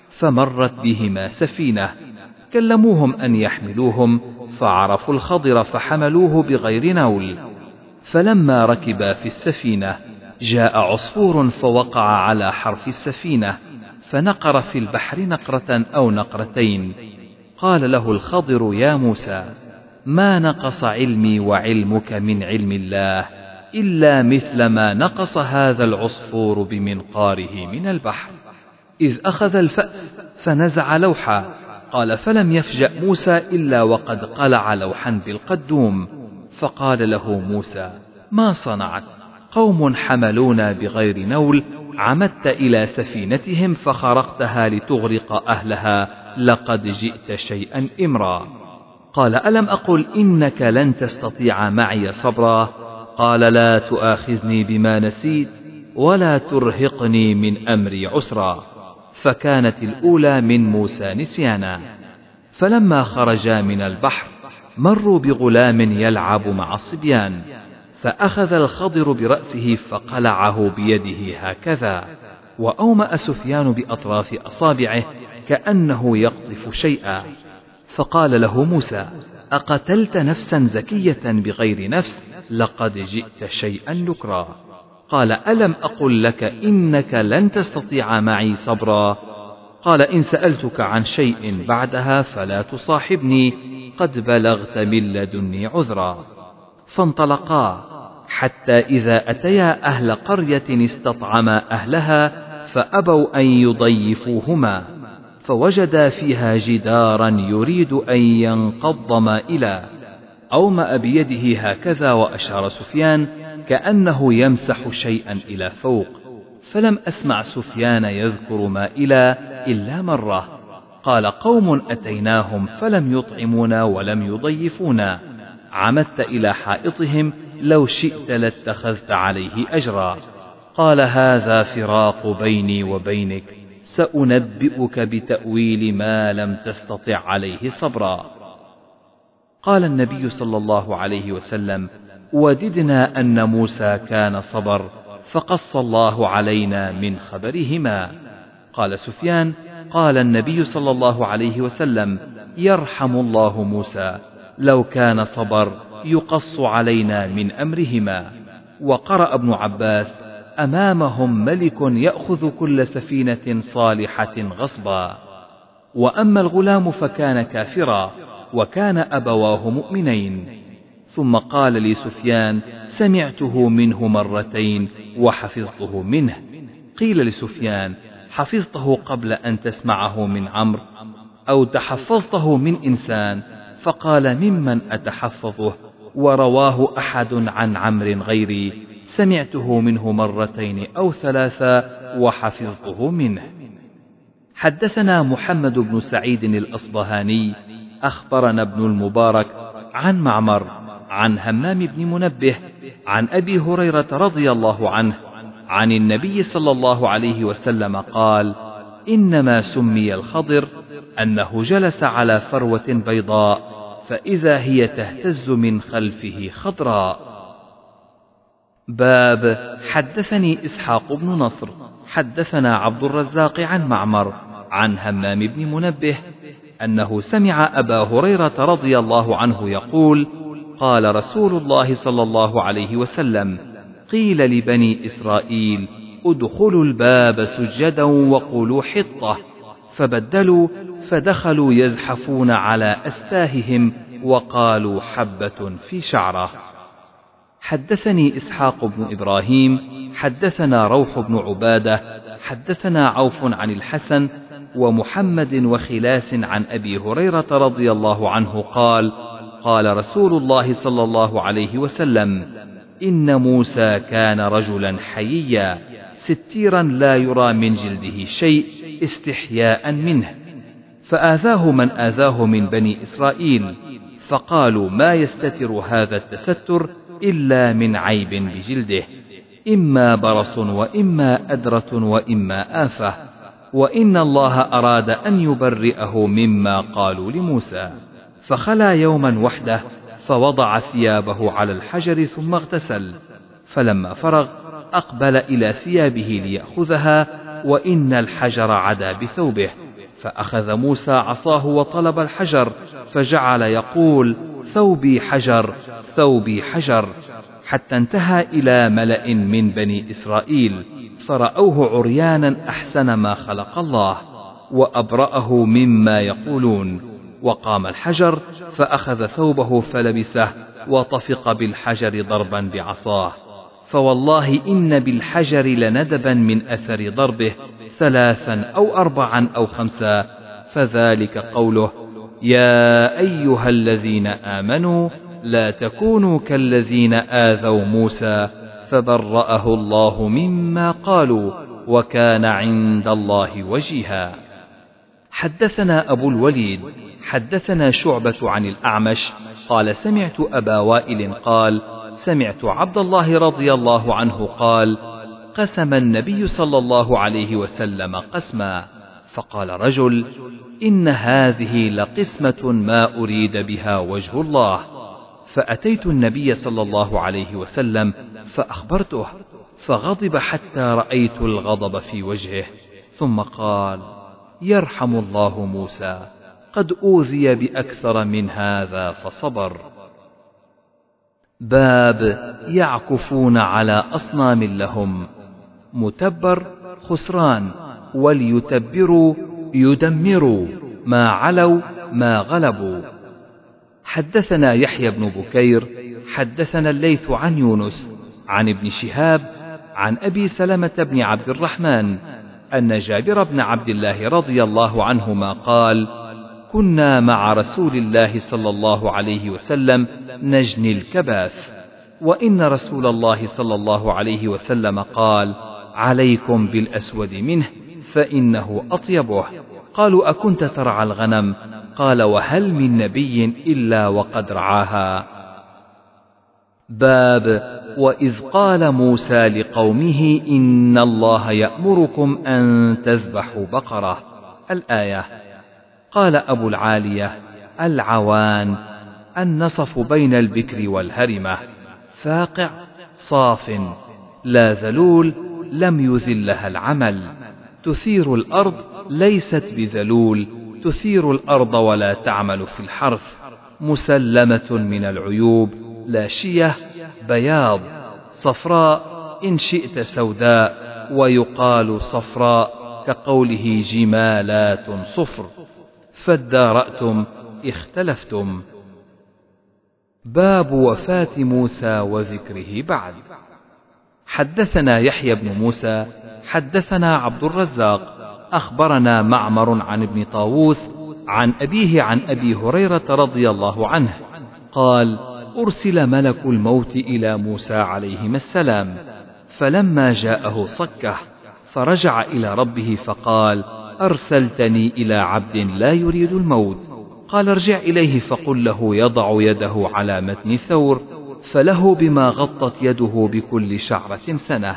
فمرت بهما سفينة كلموهم أن يحملوهم فعرفوا الخضر فحملوه بغير نول فلما ركبا في السفينة جاء عصفور فوقع على حرف السفينة فنقر في البحر نقرة أو نقرتين. قال له الخضر يا موسى ما نقص علمي وعلمك من علم الله؟ إلا مثل ما نقص هذا العصفور بمنقاره من البحر. إذ أخذ الفأس فنزع لوحا. قال فلم يفجأ موسى إلا وقد قلع لوحا بالقدوم. فقال له موسى ما صنعت؟ قوم حملونا بغير نول. عمدت إلى سفينتهم فخرقتها لتغرق أهلها. لقد جئت شيئا إمرا. قال ألم أقل إنك لن تستطيع معي صبرا؟ قال لا تؤاخذني بما نسيت ولا ترهقني من أمري عسرا فكانت الأولى من موسى نسيانا فلما خرجا من البحر مروا بغلام يلعب مع الصبيان فأخذ الخضر برأسه فقلعه بيده هكذا وأومأ سفيان بأطراف أصابعه كأنه يقطف شيئا فقال له موسى أقتلت نفسا زكية بغير نفس لقد جئت شيئا نكرا قال ألم أقل لك إنك لن تستطيع معي صبرا؟ قال إن سألتك عن شيء بعدها فلا تصاحبني. قد بلغت من لدني عذرا. فانطلقا. حتى إذا أتيا أهل قرية استطعما أهلها فأبوا أن يضيفوهما. فوجدا فيها جدارا يريد أن ينقض مائلا. أومأ بيده هكذا وأشار سفيان كأنه يمسح شيئا إلى فوق فلم أسمع سفيان يذكر مائلا إلا مرة. قال قوم أتيناهم فلم يطعمونا ولم يضيفونا. عمدت إلى حائطهم لو شئت لاتخذت عليه أجرا. قال هذا فراق بيني وبينك سأنبئك بتأويل ما لم تستطع عليه صبرا. قال النبي صلى الله عليه وسلم وددنا أن موسى كان صبر فقص الله علينا من خبرهما. قال سفيان قال النبي صلى الله عليه وسلم يرحم الله موسى لو كان صبر يقص علينا من أمرهما. وقرأ ابن عباس أمامهم ملك يأخذ كل سفينة صالحة غصبا وأما الغلام فكان كافرا وكان أبواه مؤمنين. ثم قال لي سفيان سمعته منه مرتين وحفظته منه. قيل لسفيان حفظته قبل أن تسمعه من عمرو أو تحفظته من إنسان؟ فقال ممن أتحفظه؟ ورواه أحد عن عمرو غيري سمعته منه مرتين أو ثلاثا وحفظته منه. حدثنا محمد بن سعيد الأصبهاني أخبرنا ابن المبارك عن معمر عن همام بن منبه عن أبي هريرة رضي الله عنه عن النبي صلى الله عليه وسلم قال إنما سمي الخضر أنه جلس على فروة بيضاء فإذا هي تهتز من خلفه خضراء. باب حدثني إسحاق بن نصر حدثنا عبد الرزاق عن معمر عن همام بن منبه أنه سمع أبا هريرة رضي الله عنه يقول قال رسول الله صلى الله عليه وسلم قيل لبني إسرائيل ادخلوا الباب سجدا وقولوا حطة. فبدلوا فدخلوا يزحفون على أستاههم وقالوا حبة في شعرة. حدثني إسحاق بن إبراهيم حدثنا روح بن عبادة حدثنا عوف عن الحسن ومحمد وخلاس عن أبي هريرة رضي الله عنه قال قال رسول الله صلى الله عليه وسلم إن موسى كان رجلا حييا ستيرا لا يرى من جلده شيء استحياء منه. فآذاه من آذاه من بني إسرائيل فقالوا ما يستتر هذا التستر إلا من عيب بجلده إما برص وإما أدرة وإما آفة. وإن الله أراد أن يبرئه مما قالوا لموسى. فخلا يوما وحده فوضع ثيابه على الحجر ثم اغتسل. فلما فرغ أقبل إلى ثيابه ليأخذها وإن الحجر عدا بثوبه. فأخذ موسى عصاه وطلب الحجر فجعل يقول ثوبي حجر ثوبي حجر. حتى انتهى إلى ملأ من بني إسرائيل. فرأوه عريانا أحسن ما خلق الله وأبرأه مما يقولون وقام الحجر فأخذ ثوبه فلبسه وطفق بالحجر ضربا بعصاه فوالله إن بالحجر لندبا من أثر ضربه ثلاثا أو أربعا أو خمسا فذلك قوله يا أيها الذين آمنوا لا تكونوا كالذين آذوا موسى فبرأه الله مما قالوا وكان عند الله وجيها. حدثنا أبو الوليد حدثنا شعبة عن الأعمش قال سمعت أبا وائل قال سمعت عبد الله رضي الله عنه قال قسم النبي صلى الله عليه وسلم قسما. فقال رجل إن هذه لقسمة ما أريد بها وجه الله. فأتيت النبي صلى الله عليه وسلم فأخبرته فغضب حتى رأيت الغضب في وجهه ثم قال يرحم الله موسى قد أوذي بأكثر من هذا فصبر. باب يعكفون على أصنام لهم متبر خسران وليتبروا يدمروا ما علوا ما غلبوا. حدثنا يحيى بن بكير حدثنا الليث عن يونس عن ابن شهاب عن أبي سلمة بن عبد الرحمن أن جابر بن عبد الله رضي الله عنهما قال كنا مع رسول الله صلى الله عليه وسلم نجني الكباث وإن رسول الله صلى الله عليه وسلم قال عليكم بالأسود منه فإنه أطيبه. قالوا أكنت ترعى الغنم؟ قال وهل من نبي إلا وقد رعاها. باب وإذ قال موسى لقومه إن الله يأمركم أن تذبحوا بقرة. الآية قال أبو العالية العوان النصف بين البكر والهرمة. فاقع صاف لا ذلول لم يذلها العمل. تثير الأرض ليست بذلول تثير الأرض ولا تعمل في الحرث مسلمة من العيوب لا شية بياض صفراء إن شئت سوداء ويقال صفراء كقوله جمالات صفر. فادارأتم اختلفتم. باب وفاة موسى وذكره بعد. حدثنا يحيى بن موسى حدثنا عبد الرزاق أخبرنا معمر عن ابن طاووس عن أبيه عن أبي هريرة رضي الله عنه قال أرسل ملك الموت إلى موسى عليهما السلام فلما جاءه صكه فرجع إلى ربه فقال أرسلتني إلى عبد لا يريد الموت. قال ارجع إليه فقل له يضع يده على متن ثور فله بما غطت يده بكل شعرة سنة.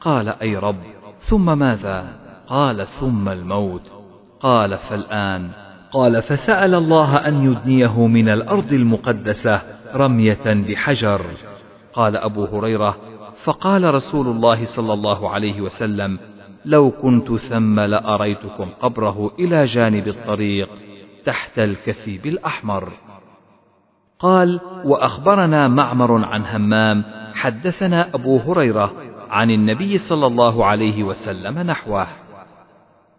قال أي رب ثم ماذا؟ قال ثم الموت. قال فالآن. قال فسأل الله أن يدنيه من الأرض المقدسة رمية بحجر. قال أبو هريرة فقال رسول الله صلى الله عليه وسلم لو كنت ثم لأريتكم قبره إلى جانب الطريق تحت الكثيب الأحمر. قال وأخبرنا معمر عن همام حدثنا أبو هريرة عن النبي صلى الله عليه وسلم نحوه.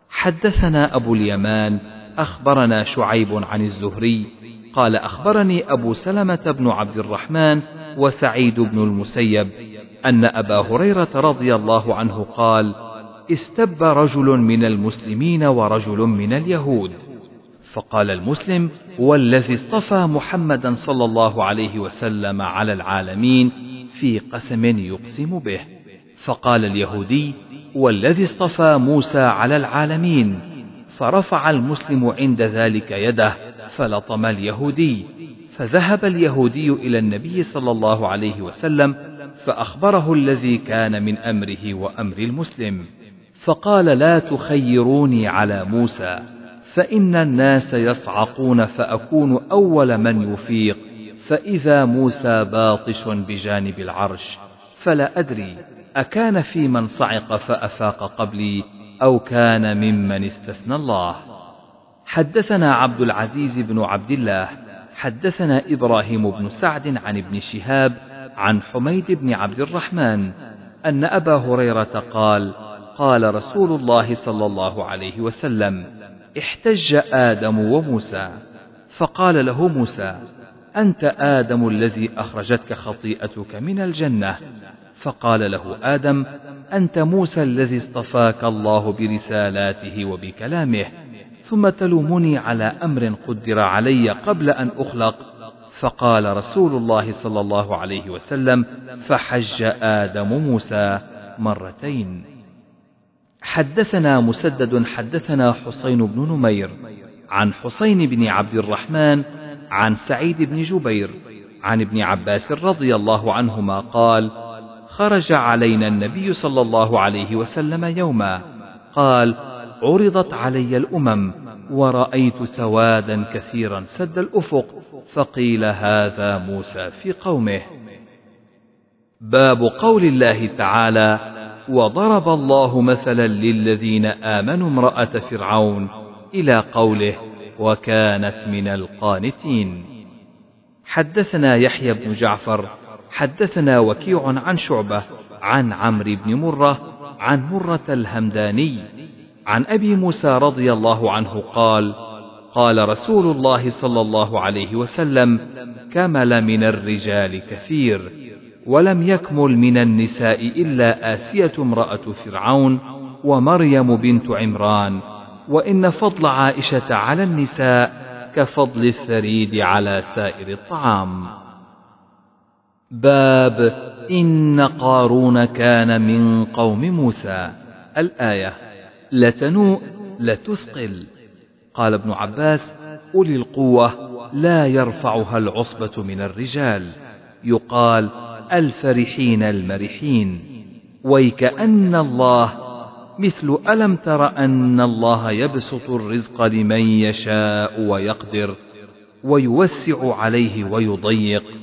حدثنا أبو اليمان أخبرنا شعيب عن الزهري قال أخبرني أبو سلمة بن عبد الرحمن وسعيد بن المسيب أن أبا هريرة رضي الله عنه قال استب رجل من المسلمين ورجل من اليهود فقال المسلم والذي اصطفى محمدا صلى الله عليه وسلم على العالمين في قسم يقسم به فقال اليهودي والذي اصطفى موسى على العالمين فرفع المسلم عند ذلك يده فلطم اليهودي فذهب اليهودي إلى النبي صلى الله عليه وسلم فأخبره الذي كان من أمره وأمر المسلم فقال لا تخيروني على موسى فإن الناس يصعقون فأكون أول من يفيق فإذا موسى باطش بجانب العرش فلا أدري أكان في من صعق فأفاق قبلي أو كان ممن استثنى الله. حدثنا عبد العزيز بن عبد الله حدثنا إبراهيم بن سعد عن ابن شهاب عن حميد بن عبد الرحمن أن أبا هريرة قال قال رسول الله صلى الله عليه وسلم احتج آدم وموسى. فقال له موسى أنت آدم الذي أخرجتك خطيئتك من الجنة. فقال له آدم أنت موسى الذي اصطفاك الله برسالاته وبكلامه ثم تلومني على أمر قدر علي قبل أن أخلق. فقال رسول الله صلى الله عليه وسلم فحج آدم موسى مرتين. حدثنا مسدد حدثنا حسين بن نمير عن حسين بن عبد الرحمن عن سعيد بن جبير عن ابن عباس رضي الله عنهما قال خرج علينا النبي صلى الله عليه وسلم يوما. قال عرضت علي الأمم ورأيت سوادا كثيرا سد الأفق فقيل هذا موسى في قومه. باب قول الله تعالى وضرب الله مثلا للذين آمنوا امرأة فرعون إلى قوله وكانت من القانتين. حدثنا يحيى بن جعفر حدثنا وكيع عن شعبة عن عمرو بن مرة عن مرة الهمداني عن أبي موسى رضي الله عنه قال قال رسول الله صلى الله عليه وسلم كمل من الرجال كثير ولم يكمل من النساء إلا آسية امرأة فرعون ومريم بنت عمران وإن فضل عائشة على النساء كفضل الثريد على سائر الطعام. باب إن قارون كان من قوم موسى. الآية لتنوء لتثقل. قال ابن عباس أولي القوة لا يرفعها العصبة من الرجال. يقال الفرحين المرحين. ويكأن الله مثل ألم تر أن الله يبسط الرزق لمن يشاء ويقدر ويوسع عليه ويضيق.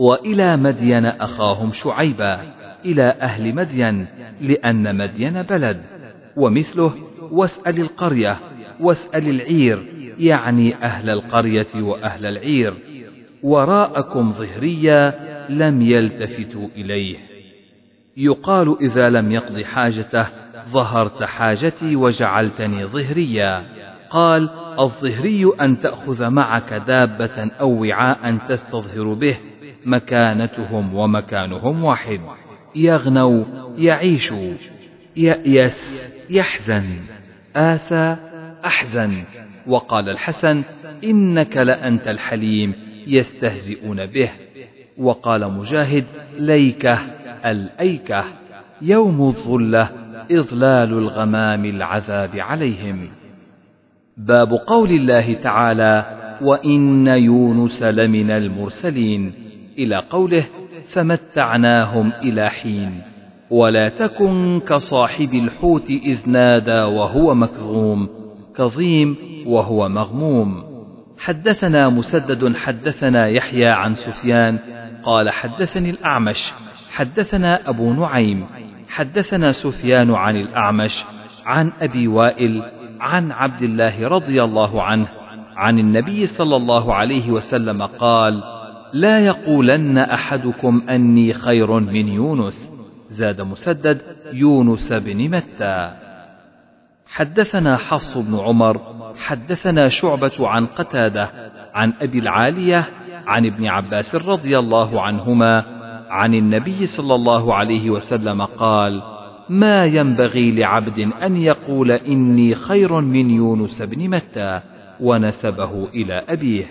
وإلى مدين أخاهم شعيبا إلى أهل مدين لأن مدين بلد. ومثله واسأل القرية واسأل العير يعني أهل القرية وأهل العير. وراءكم ظهريا لم يلتفتوا إليه. يقال إذا لم يقض حاجته ظهرت حاجتي وجعلتني ظهريا. قال الظهري أن تأخذ معك دابة أو وعاء تستظهر به مكانتهم ومكانهم واحد. يغنوا يعيشوا يأيس يحزن. آسى أحزن. وقال الحسن إنك لأنت الحليم يستهزئون به. وقال مجاهد ليكة الأيكة. يوم الظلة إظلال الغمام العذاب عليهم. باب قول الله تعالى وإن يونس لمن المرسلين. إلى قوله فمتعناهم إلى حين ولا تكن كصاحب الحوت إذ نادى وهو مكظوم كظيم وهو مغموم. حدثنا مسدد حدثنا يحيى عن سفيان قال حدثني الأعمش حدثنا أبو نعيم حدثنا سفيان عن الأعمش عن أبي وائل عن عبد الله رضي الله عنه عن النبي صلى الله عليه وسلم قال لا يقولن أحدكم أني خير من يونس. زاد مسدد يونس بن متى. حدثنا حفص بن عمر حدثنا شعبة عن قتادة عن أبي العالية عن ابن عباس رضي الله عنهما عن النبي صلى الله عليه وسلم قال ما ينبغي لعبد أن يقول إني خير من يونس بن متى ونسبه إلى أبيه.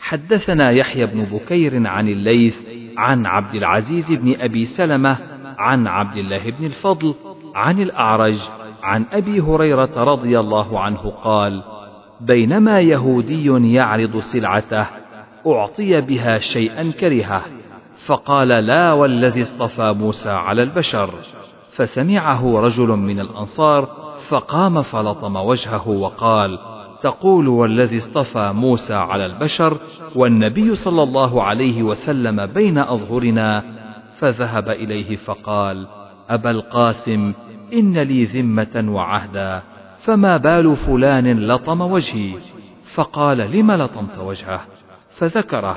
حدثنا يحيى بن بكير عن الليث عن عبد العزيز بن أبي سلمة عن عبد الله بن الفضل عن الأعرج عن أبي هريرة رضي الله عنه قال بينما يهودي يعرض سلعته أعطي بها شيئا كرهه فقال لا والذي اصطفى موسى على البشر. فسمعه رجل من الأنصار فقام فلطم وجهه وقال تقول والذي اصطفى موسى على البشر والنبي صلى الله عليه وسلم بين أظهرنا فذهب إليه فقال أبا القاسم إن لي ذمة وعهدا فما بال فلان لطم وجهي؟ فقال لم لطمت وجهه؟ فذكره.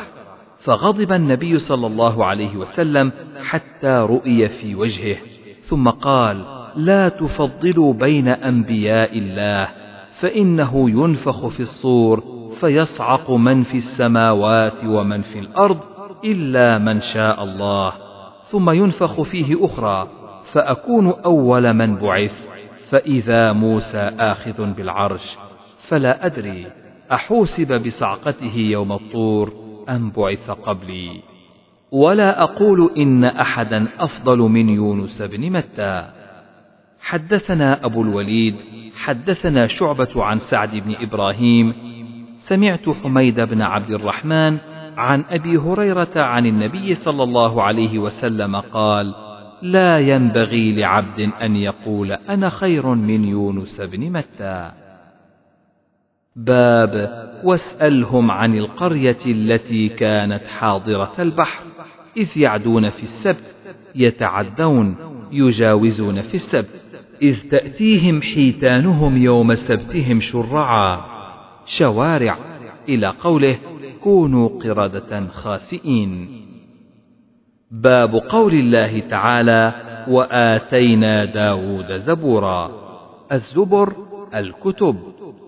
فغضب النبي صلى الله عليه وسلم حتى رؤي في وجهه ثم قال لا تفضلوا بين أنبياء الله. فإنه ينفخ في الصور فيصعق من في السماوات ومن في الأرض إلا من شاء الله. ثم ينفخ فيه أخرى فأكون أول من بعث فإذا موسى آخذ بالعرش فلا أدري أحوسب بصعقته يوم الطور أم بعث قبلي. ولا أقول إن أحدا أفضل من يونس بن متى. حدثنا أبو الوليد حدثنا شعبة عن سعد بن إبراهيم سمعت حميد بن عبد الرحمن عن أبي هريرة عن النبي صلى الله عليه وسلم قال لا ينبغي لعبد أن يقول أنا خير من يونس بن متى. باب واسألهم عن القرية التي كانت حاضرة البحر إذ يعدون في السبت يتعدون يجاوزون في السبت. إذ تأتيهم حيتانهم يوم سبتهم شرعا. شوارع إلى قوله كونوا قردة خاسئين. باب قول الله تعالى وآتينا داود زبورا. الزبر الكتب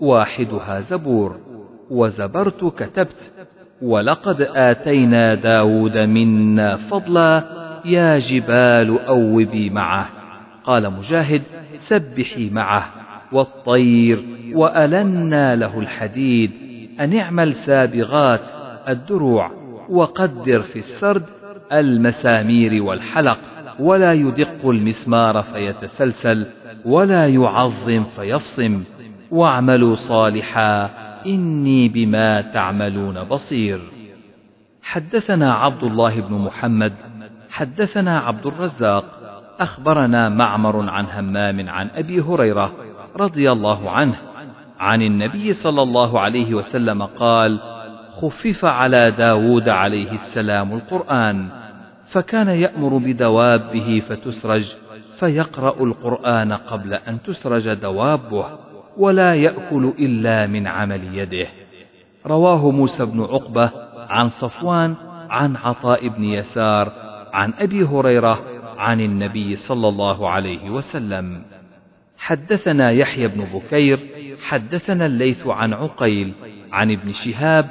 واحدها زبور. وزبرت كتبت ولقد آتينا داود منا فضلا يا جبال أوبي معه. قال مجاهد سبحي معه والطير وألنا له الحديد. أن اعمل سابغات الدروع وقدر في السرد المسامير والحلق. ولا يدق المسمار فيتسلسل ولا يعظم فيفصم. واعملوا صالحا إني بما تعملون بصير. حدثنا عبد الله بن محمد حدثنا عبد الرزاق أخبرنا معمر عن همام عن أبي هريرة رضي الله عنه عن النبي صلى الله عليه وسلم قال خفف على داود عليه السلام القرآن فكان يأمر بدوابه فتسرج فيقرأ القرآن قبل أن تسرج دوابه ولا يأكل إلا من عمل يده. رواه موسى بن عقبة عن صفوان عن عطاء بن يسار عن أبي هريرة عن النبي صلى الله عليه وسلم. حدثنا يحيى بن بكير حدثنا الليث عن عقيل عن ابن شهاب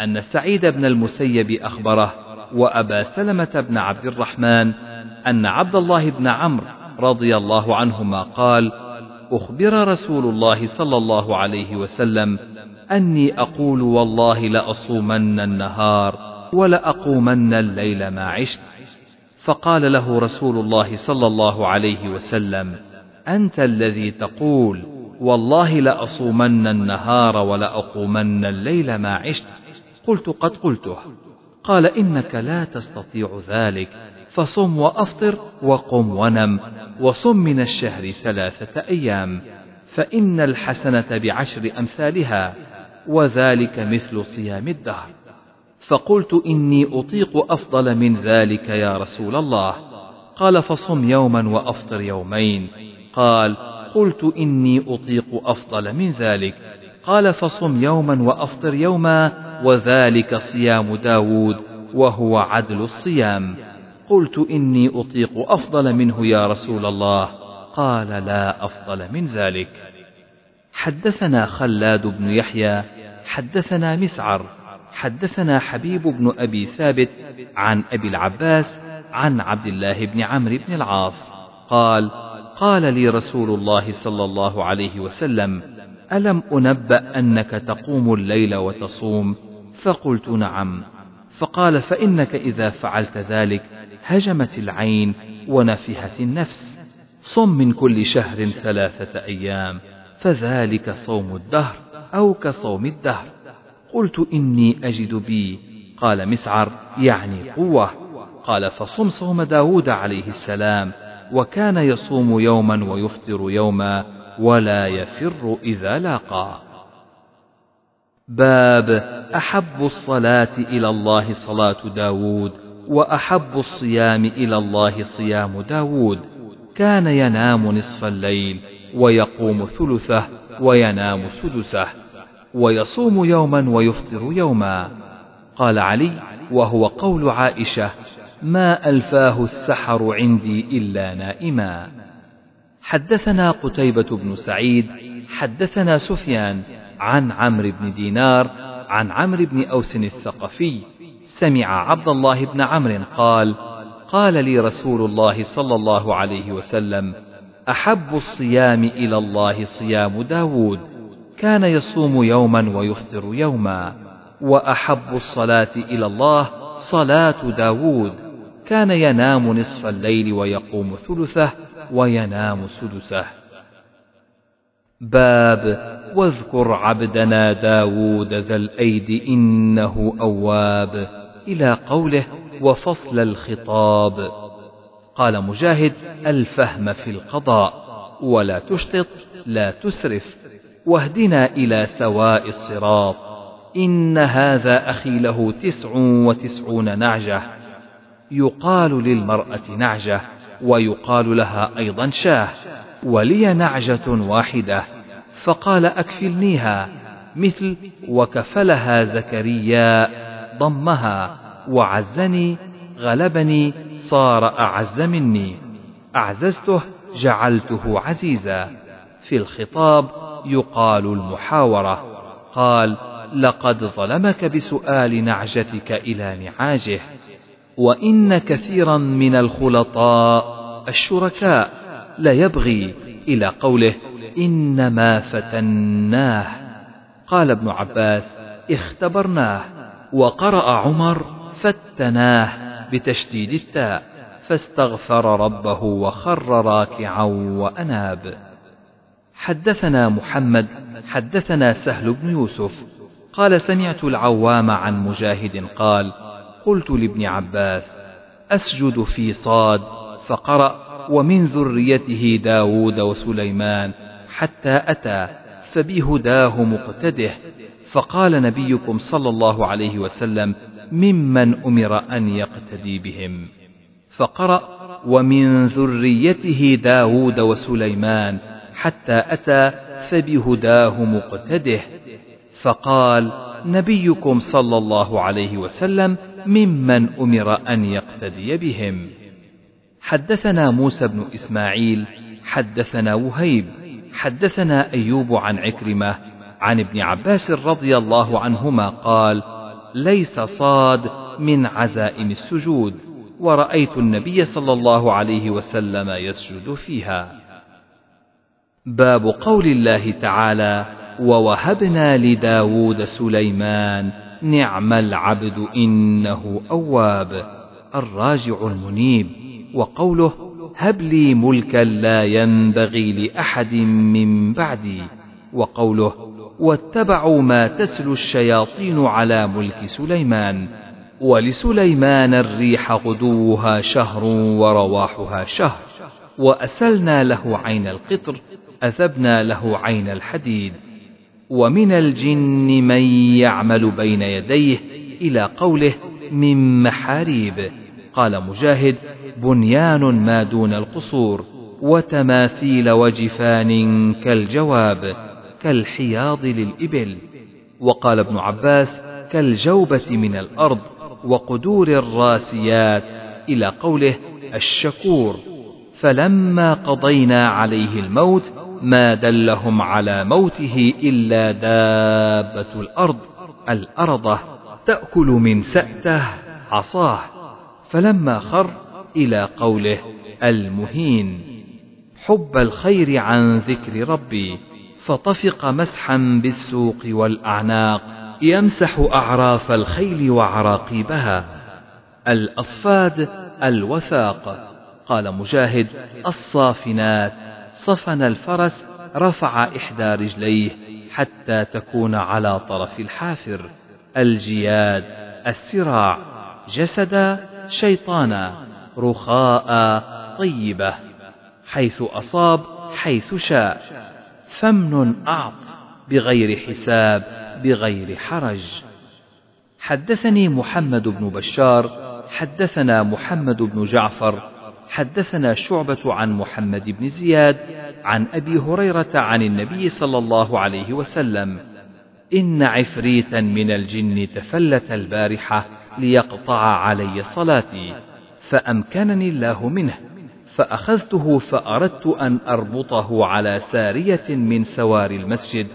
أن سعيد بن المسيب أخبره وأبا سلمة بن عبد الرحمن أن عبد الله بن عمرو رضي الله عنهما قال أخبر رسول الله صلى الله عليه وسلم أني أقول والله لأصومن النهار ولأقومن الليل ما عشت. فقال له رسول الله صلى الله عليه وسلم أنت الذي تقول والله لأصومن النهار ولأقومن الليل ما عشت. قلت قد قلته. قال إنك لا تستطيع ذلك فصم وأفطر وقم ونم وصم من الشهر ثلاثة أيام فإن الحسنة بعشر أمثالها وذلك مثل صيام الدهر. فقلت إني أطيق أفضل من ذلك يا رسول الله. قال فصم يوما وأفطر يومين. قال قلت إني أطيق أفضل من ذلك. قال فصم يوما وأفطر يوما وذلك صيام داود وهو عدل الصيام. قلت إني أطيق أفضل منه يا رسول الله. قال لا أفضل من ذلك. حدثنا خلاد بن يحيى حدثنا مسعر حدثنا حبيب بن أبي ثابت عن أبي العباس عن عبد الله بن عمرو بن العاص قال قال لي رسول الله صلى الله عليه وسلم ألم أنبأ أنك تقوم الليل وتصوم؟ فقلت نعم. فقال فإنك إذا فعلت ذلك هجمت العين ونفهت النفس. صم من كل شهر ثلاثة أيام فذلك صوم الدهر أو كصوم الدهر. قلت إني أجد بي. قال مسعر يعني قوة. قال فصم صوم داود عليه السلام وكان يصوم يوما ويفطر يوما ولا يفر إذا لاقى. باب أحب الصلاة إلى الله صلاة داود وأحب الصيام إلى الله صيام داود. كان ينام نصف الليل ويقوم ثلثه وينام سدسه. ويصوم يوما ويفطر يوما. قال علي وهو قول عائشة ما ألفاه السحر عندي إلا نائما. حدثنا قتيبة بن سعيد حدثنا سفيان عن عمرو بن دينار عن عمرو بن أوس الثقفي. سمع عبد الله بن عمرو قال قال لي رسول الله صلى الله عليه وسلم أحب الصيام إلى الله صيام داود. كان يصوم يوما ويفطر يوما وأحب الصلاة إلى الله صلاة داود كان ينام نصف الليل ويقوم ثلثه وينام سدسه. باب واذكر عبدنا داود ذا الأيد إنه أواب. إلى قوله وفصل الخطاب. قال مجاهد الفهم في القضاء ولا تشطط لا تسرف. واهدنا إلى سواء الصراط. إن هذا أخي له تسع وتسعون نعجة. يقال للمرأة نعجة ويقال لها أيضا شاة. ولي نعجة واحدة. فقال أكفلنيها. مثل وكفلها زكريا ضمها. وعزني غلبني صار أعز مني. أعززته جعلته عزيزا. في الخطاب يقال المحاورة. قال لقد ظلمك بسؤال نعجتك إلى نعاجه وإن كثيرا من الخلطاء الشركاء ليبغي إلى قوله إنما فتناه. قال ابن عباس اختبرناه وقرأ عمر فتناه بتشديد التاء فاستغفر ربه وخر راكعا وأناب. حدثنا محمد حدثنا سهل بن يوسف قال سمعت العوام عن مجاهد قال قلت لابن عباس أسجد في صاد فقرأ ومن ذريته داود وسليمان حتى أتى فبهداه مقتده فقال نبيكم صلى الله عليه وسلم ممن أمر أن يقتدي بهم. فقرأ ومن ذريته داود وسليمان حتى أتى فبهداه مقتده فقال نبيكم صلى الله عليه وسلم ممن أمر أن يقتدي بهم. حدثنا موسى بن إسماعيل حدثنا وهيب حدثنا أيوب عن عكرمة عن ابن عباس رضي الله عنهما قال ليس صاد من عزائم السجود ورأيت النبي صلى الله عليه وسلم يسجد فيها. باب قول الله تعالى ووهبنا لداود سليمان نعم العبد إنه أواب. الراجع المنيب وقوله هب لي ملكا لا ينبغي لأحد من بعدي. وقوله واتبعوا ما تتلو الشياطين على ملك سليمان ولسليمان الريح غدوها شهر ورواحها شهر وأسلنا له عين القطر أثبنا له عين الحديد ومن الجن من يعمل بين يديه إلى قوله من محاريب. قال مجاهد بنيان ما دون القصور وتماثيل وجفان كالجواب كالحياض للإبل. وقال ابن عباس كالجوبة من الأرض وقدور الراسيات إلى قوله الشكور. فلما قضينا عليه الموت ما دلهم على موته إلا دابة الأرض الأرضة تأكل من سأته عصاه فلما خر إلى قوله المهين. حب الخير عن ذكر ربي فطفق مسحا بالسوق والأعناق يمسح أعراف الخيل وعراقيبها. الأصفاد الوثاق قال مجاهد الصافنات صفن الفرس رفع إحدى رجليه حتى تكون على طرف الحافر. الجياد السراع جسدا شيطانا رخاء طيبة حيث أصاب حيث شاء. فمن أعط بغير حساب بغير حرج. حدثني محمد بن بشار حدثنا محمد بن جعفر حدثنا شعبة عن محمد بن زياد عن أبي هريرة عن النبي صلى الله عليه وسلم. إن عفريتا من الجن تفلت البارحة ليقطع علي صلاتي فأمكنني الله منه فأخذته فأردت أن أربطه على سارية من سوار المسجد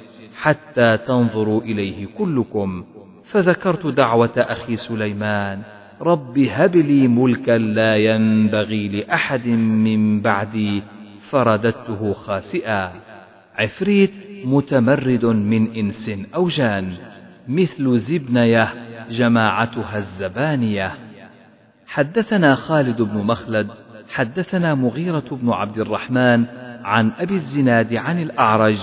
حتى تنظروا إليه كلكم فذكرت دعوة أخي سليمان. رب هب لي ملكا لا ينبغي لأحد من بعدي فرددته خاسئا. عفريت متمرد من إنس أو جان مثل زبنيه جماعتها الزبانية. حدثنا خالد بن مخلد. حدثنا مغيرة بن عبد الرحمن عن أبي الزناد عن الأعرج.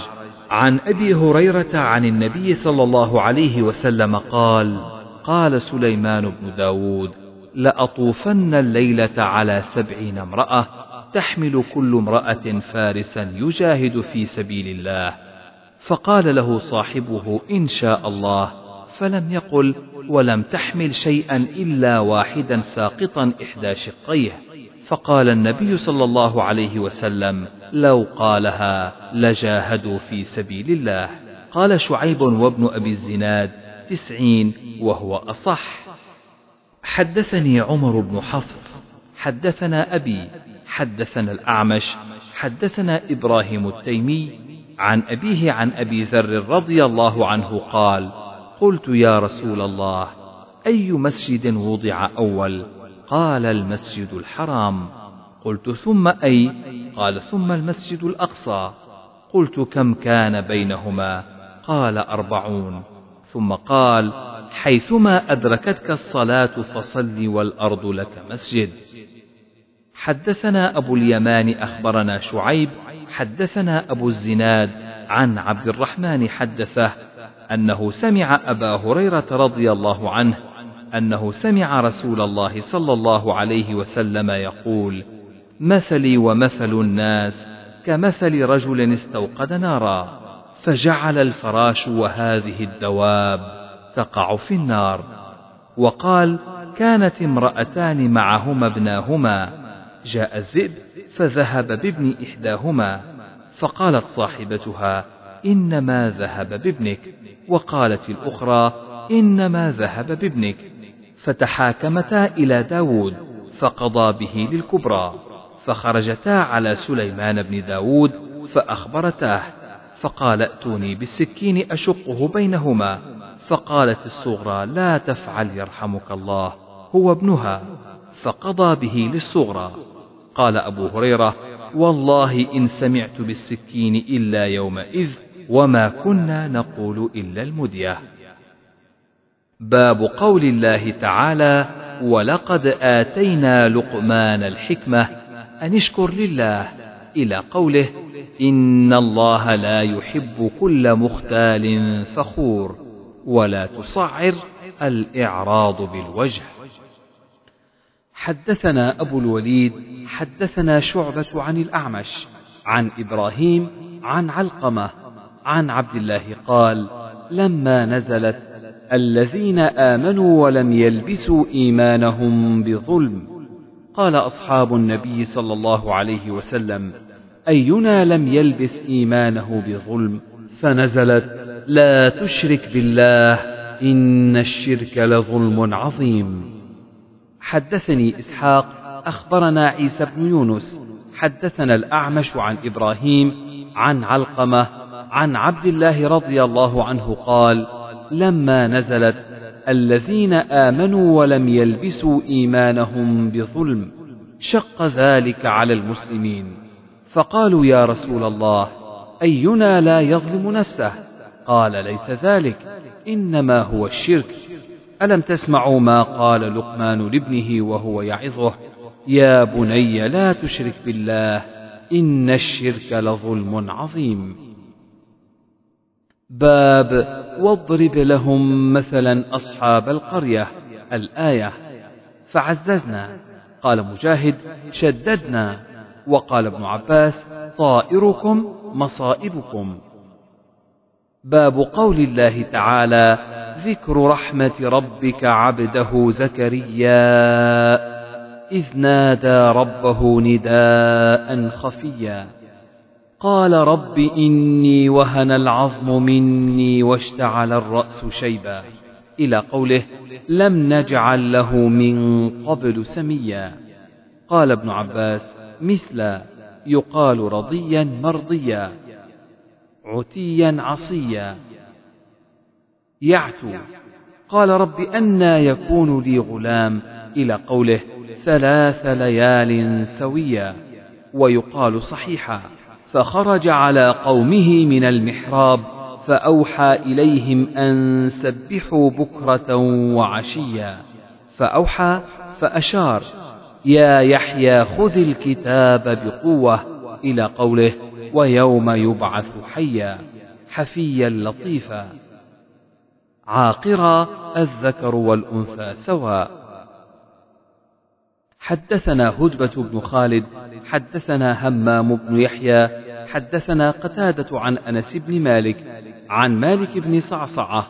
عن أبي هريرة عن النبي صلى الله عليه وسلم قال قال سليمان بن داود لأطوفن الليلة على سبعين امرأة تحمل كل امرأة فارسا يجاهد في سبيل الله. فقال له صاحبه إن شاء الله. فلم يقل ولم تحمل شيئا إلا واحدا ساقطا إحدى شقيه. فقال النبي صلى الله عليه وسلم لو قالها لجاهدوا في سبيل الله. قال شعيب وابن أبي الزناد تسعين وهو أصح. حدثني عمر بن حفص حدثنا أبي حدثنا الأعمش حدثنا إبراهيم التيمي عن أبيه عن أبي ذر رضي الله عنه قال قلت يا رسول الله أي مسجد وضع أول؟ قال المسجد الحرام. قلت ثم أي؟ قال ثم المسجد الأقصى. قلت كم كان بينهما؟ قال أربعون. ثم قال حيثما أدركتك الصلاة فصل والأرض لك مسجد. حدثنا أبو اليمان أخبرنا شعيب حدثنا أبو الزناد عن عبد الرحمن حدثه أنه سمع أبا هريرة رضي الله عنه أنه سمع رسول الله صلى الله عليه وسلم يقول: مثلي ومثل الناس كمثل رجل استوقد نارا. فجعل الفراش وهذه الدواب تقع في النار وقال كانت امرأتان معهما ابناهما جاء الذئب فذهب بابن إحداهما فقالت صاحبتها إنما ذهب بابنك وقالت الأخرى إنما ذهب بابنك فتحاكمتا إلى داود فقضى به للكبرى فخرجتا على سليمان بن داود فأخبرتاه فقال ائتوني بالسكين أشقه بينهما. فقالت الصغرى لا تفعل يرحمك الله هو ابنها. فقضى به للصغرى. قال أبو هريرة والله إن سمعت بالسكين إلا يومئذ وما كنا نقول إلا المدية. باب قول الله تعالى ولقد آتينا لقمان الحكمة أن اشكر لله. إلى قوله إن الله لا يحب كل مختال فخور ولا تصعر الإعراض بالوجه. حدثنا أبو الوليد حدثنا شعبة عن الأعمش عن إبراهيم عن علقمة عن عبد الله قال لما نزلت الذين آمنوا ولم يلبسوا إيمانهم بظلم قال أصحاب النبي صلى الله عليه وسلم أينا لم يلبس إيمانه بظلم؟ فنزلت لا تشرك بالله إن الشرك لظلم عظيم. حدثني إسحاق أخبرنا عيسى بن يونس حدثنا الأعمش عن إبراهيم عن علقمة عن عبد الله رضي الله عنه قال لما نزلت الذين آمنوا ولم يلبسوا إيمانهم بظلم شق ذلك على المسلمين. فقالوا يا رسول الله أينا لا يظلم نفسه؟ قال ليس ذلك إنما هو الشرك. ألم تسمعوا ما قال لقمان لابنه وهو يعظه؟ يا بني لا تشرك بالله إن الشرك لظلم عظيم. باب واضرب لهم مثلا أصحاب القرية الآية. فعززنا قال مجاهد شددنا. وقال ابن عباس طائركم مصائبكم. باب قول الله تعالى ذكر رحمة ربك عبده زكريا إذ نادى ربه نداء خفيا. قال رب إني وهن العظم مني واشتعل الرأس شيبا. إلى قوله لم نجعل له من قبل سميا. قال ابن عباس مثل يقال رضيا مرضيا. عتيا عصيا. يعتو. قال رب أنى يكون لي غلام. إلى قوله ثلاث ليال سويا. ويقال صحيحا. فخرج على قومه من المحراب فأوحى إليهم أن سبحوا بكرة وعشيا. فأوحى فأشار يا يحيى خذ الكتاب بقوة إلى قوله ويوم يبعث حيا حفيا لطيفا. عاقرا الذكر والأنثى سواء حدثنا هدبة بن خالد حدثنا همام بن يحيى حدثنا قتادة عن أنس بن مالك عن مالك بن صعصعة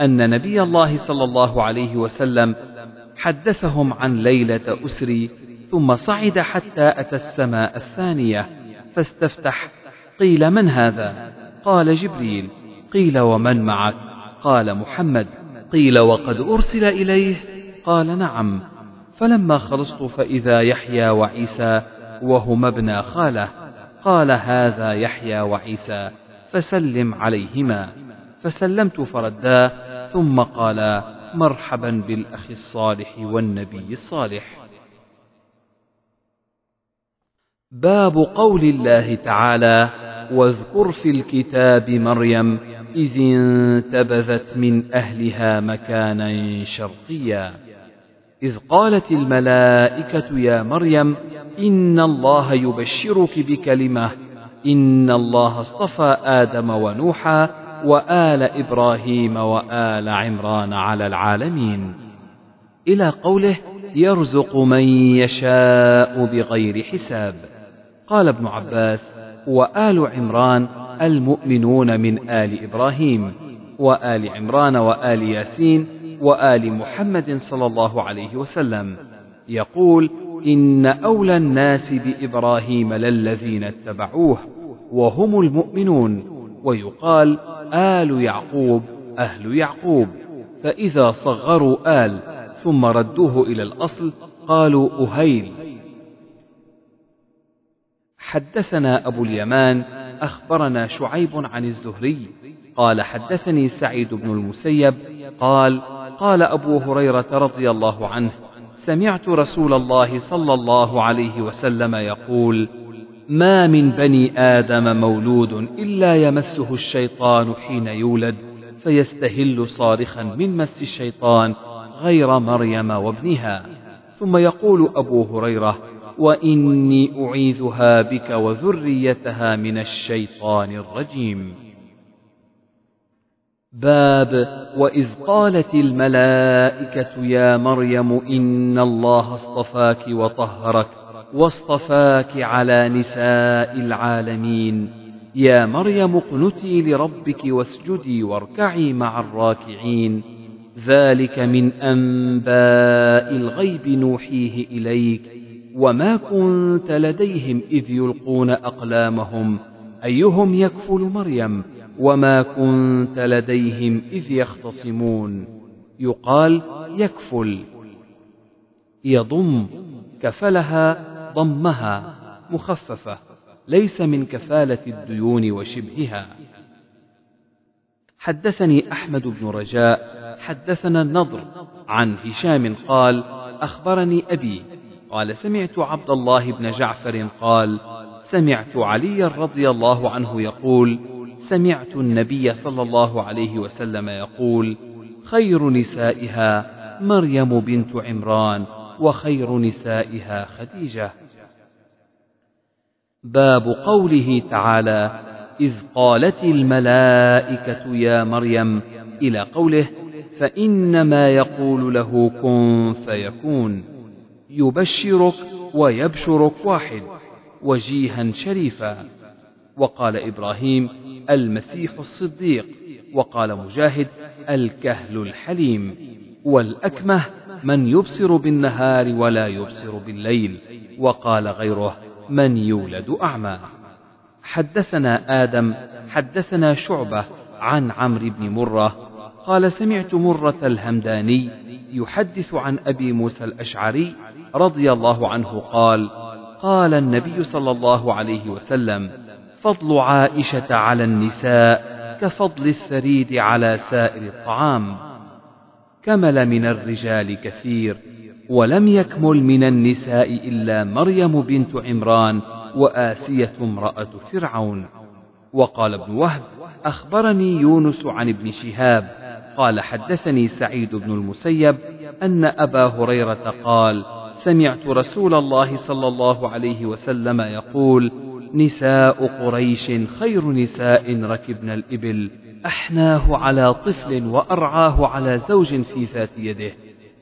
أن نبي الله صلى الله عليه وسلم حدثهم عن ليلة أسري ثم صعد حتى أتى السماء الثانية فاستفتح قيل من هذا؟ قال جبريل قيل ومن معك؟ قال محمد قيل وقد أرسل إليه؟ قال نعم. فلما خلصت فإذا يحيى وعيسى وهما ابنا خالة قال هذا يحيى وعيسى فسلم عليهما. فسلمت فردا ثم قال مرحبا بالأخ الصالح والنبي الصالح. باب قول الله تعالى واذكر في الكتاب مريم إذ انتبذت من أهلها مكانا شرقيا. إذ قالت الملائكة يا مريم إن الله يبشرك بكلمة إن الله اصطفى آدم ونوحا وآل إبراهيم وآل عمران على العالمين. إلى قوله يرزق من يشاء بغير حساب. قال ابن عباس وآل عمران المؤمنون من آل إبراهيم وآل عمران وآل ياسين وآل محمد صلى الله عليه وسلم. يقول إن أولى الناس بإبراهيم للذين اتبعوه وهم المؤمنون. ويقال آل يعقوب أهل يعقوب. فإذا صغروا آل ثم ردوه إلى الأصل قالوا أهيل. حدثنا أبو اليمان أخبرنا شعيب عن الزهري قال حدثني سعيد بن المسيب قال قال أبو هريرة رضي الله عنه سمعت رسول الله صلى الله عليه وسلم يقول ما من بني آدم مولود إلا يمسه الشيطان حين يولد فيستهل صارخا من مس الشيطان غير مريم وابنها. ثم يقول أبو هريرة وإني أعيذها بك وذريتها من الشيطان الرجيم. باب وإذ قالت الملائكة يا مريم إن الله اصطفاك وطهرك واصطفاك على نساء العالمين. يا مريم اقنتي لربك واسجدي واركعي مع الراكعين. ذلك من أنباء الغيب نوحيه إليك. وما كنت لديهم إذ يلقون أقلامهم. أيهم يكفل مريم؟ وما كنت لديهم إذ يختصمون يقال يكفل يضم كفلها ضمها مخففة ليس من كفالة الديون وشبهها حدثني أحمد بن رجاء حدثنا النضر عن هشام قال أخبرني أبي قال سمعت عبد الله بن جعفر قال سمعت علي رضي الله عنه يقول سمعت النبي صلى الله عليه وسلم يقول خير نسائها مريم بنت عمران وخير نسائها خديجة. باب قوله تعالى إذ قالت الملائكة يا مريم إلى قوله فإنما يقول له كن فيكون يبشرك ويبشرك واحد وجيها شريفا. وقال إبراهيم المسيح الصديق وقال مجاهد الكهل الحليم والأكمه من يبصر بالنهار ولا يبصر بالليل وقال غيره من يولد أعمى. حدثنا آدم حدثنا شعبة عن عمرو بن مرة قال سمعت مرة الهمداني يحدث عن أبي موسى الأشعري رضي الله عنه قال قال النبي صلى الله عليه وسلم فضل عائشة على النساء كفضل الثريد على سائر الطعام. كمل من الرجال كثير ولم يكمل من النساء إلا مريم بنت عمران وآسية امرأة فرعون. وقال ابن وهب أخبرني يونس عن ابن شهاب قال حدثني سعيد بن المسيب أن أبا هريرة قال سمعت رسول الله صلى الله عليه وسلم يقول نساء قريش خير نساء ركبن الإبل. أحناه على طفل وأرعاه على زوج في ذات يده.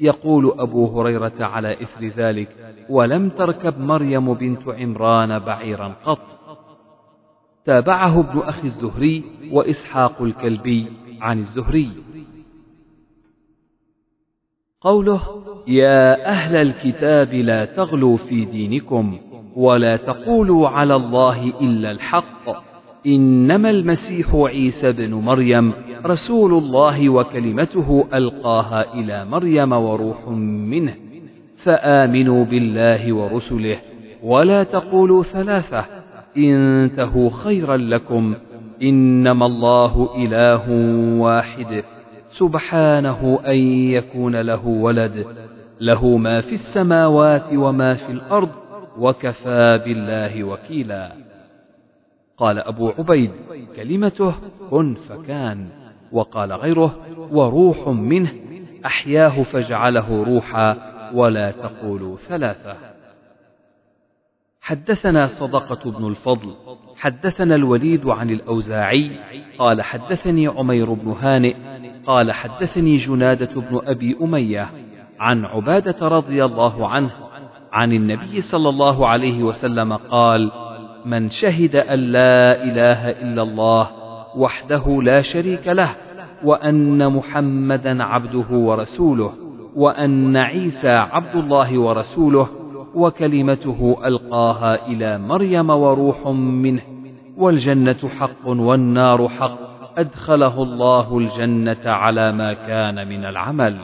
يقول أبو هريرة على إثر ذلك ولم تركب مريم بنت عمران بعيرا قط. تابعه ابن أخي الزهري وإسحاق الكلبي عن الزهري. قوله يا أهل الكتاب لا تغلوا في دينكم. ولا تقولوا على الله إلا الحق. إنما المسيح عيسى بن مريم رسول الله وكلمته ألقاها إلى مريم وروح منه. فآمنوا بالله ورسله. ولا تقولوا ثلاثة. انتهوا خيرا لكم. إنما الله إله واحد. سبحانه أن يكون له ولد. له ما في السماوات وما في الأرض. وكفى بالله وكيلا. قال أبو عبيد كلمته كن فكان. وقال غيره وروح منه أحياه فجعله روحا ولا تقولوا ثلاثة. حدثنا صدقة بن الفضل حدثنا الوليد عن الأوزاعي قال حدثني عمير بن هانئ قال حدثني جنادة بن أبي أمية عن عبادة رضي الله عنه عن النبي صلى الله عليه وسلم قال من شهد أن لا إله إلا الله وحده لا شريك له وأن محمدا عبده ورسوله وأن عيسى عبد الله ورسوله وكلمته ألقاها إلى مريم وروح منه والجنة حق والنار حق أدخله الله الجنة على ما كان من العمل.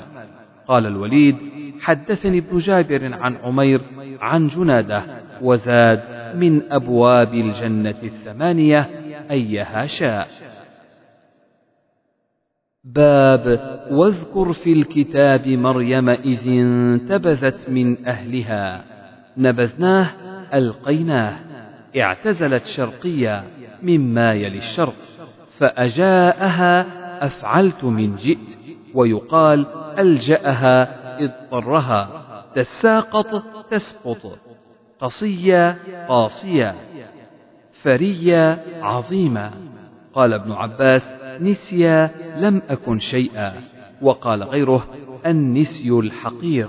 قال الوليد حدثني ابن جابر عن عمير عن جنادة وزاد من أبواب الجنة الثمانية أيها شاء. باب واذكر في الكتاب مريم إذ انتبذت من أهلها. نبذناه ألقيناه. اعتزلت شرقيا مما يلي الشرق فأجاءها أفعلت من جئت ويقال ألجأها اضطرها تساقط تسقط قصية قاصية فرية عظيمة. قال ابن عباس نسيا لم أكن شيئا وقال غيره النسي الحقير.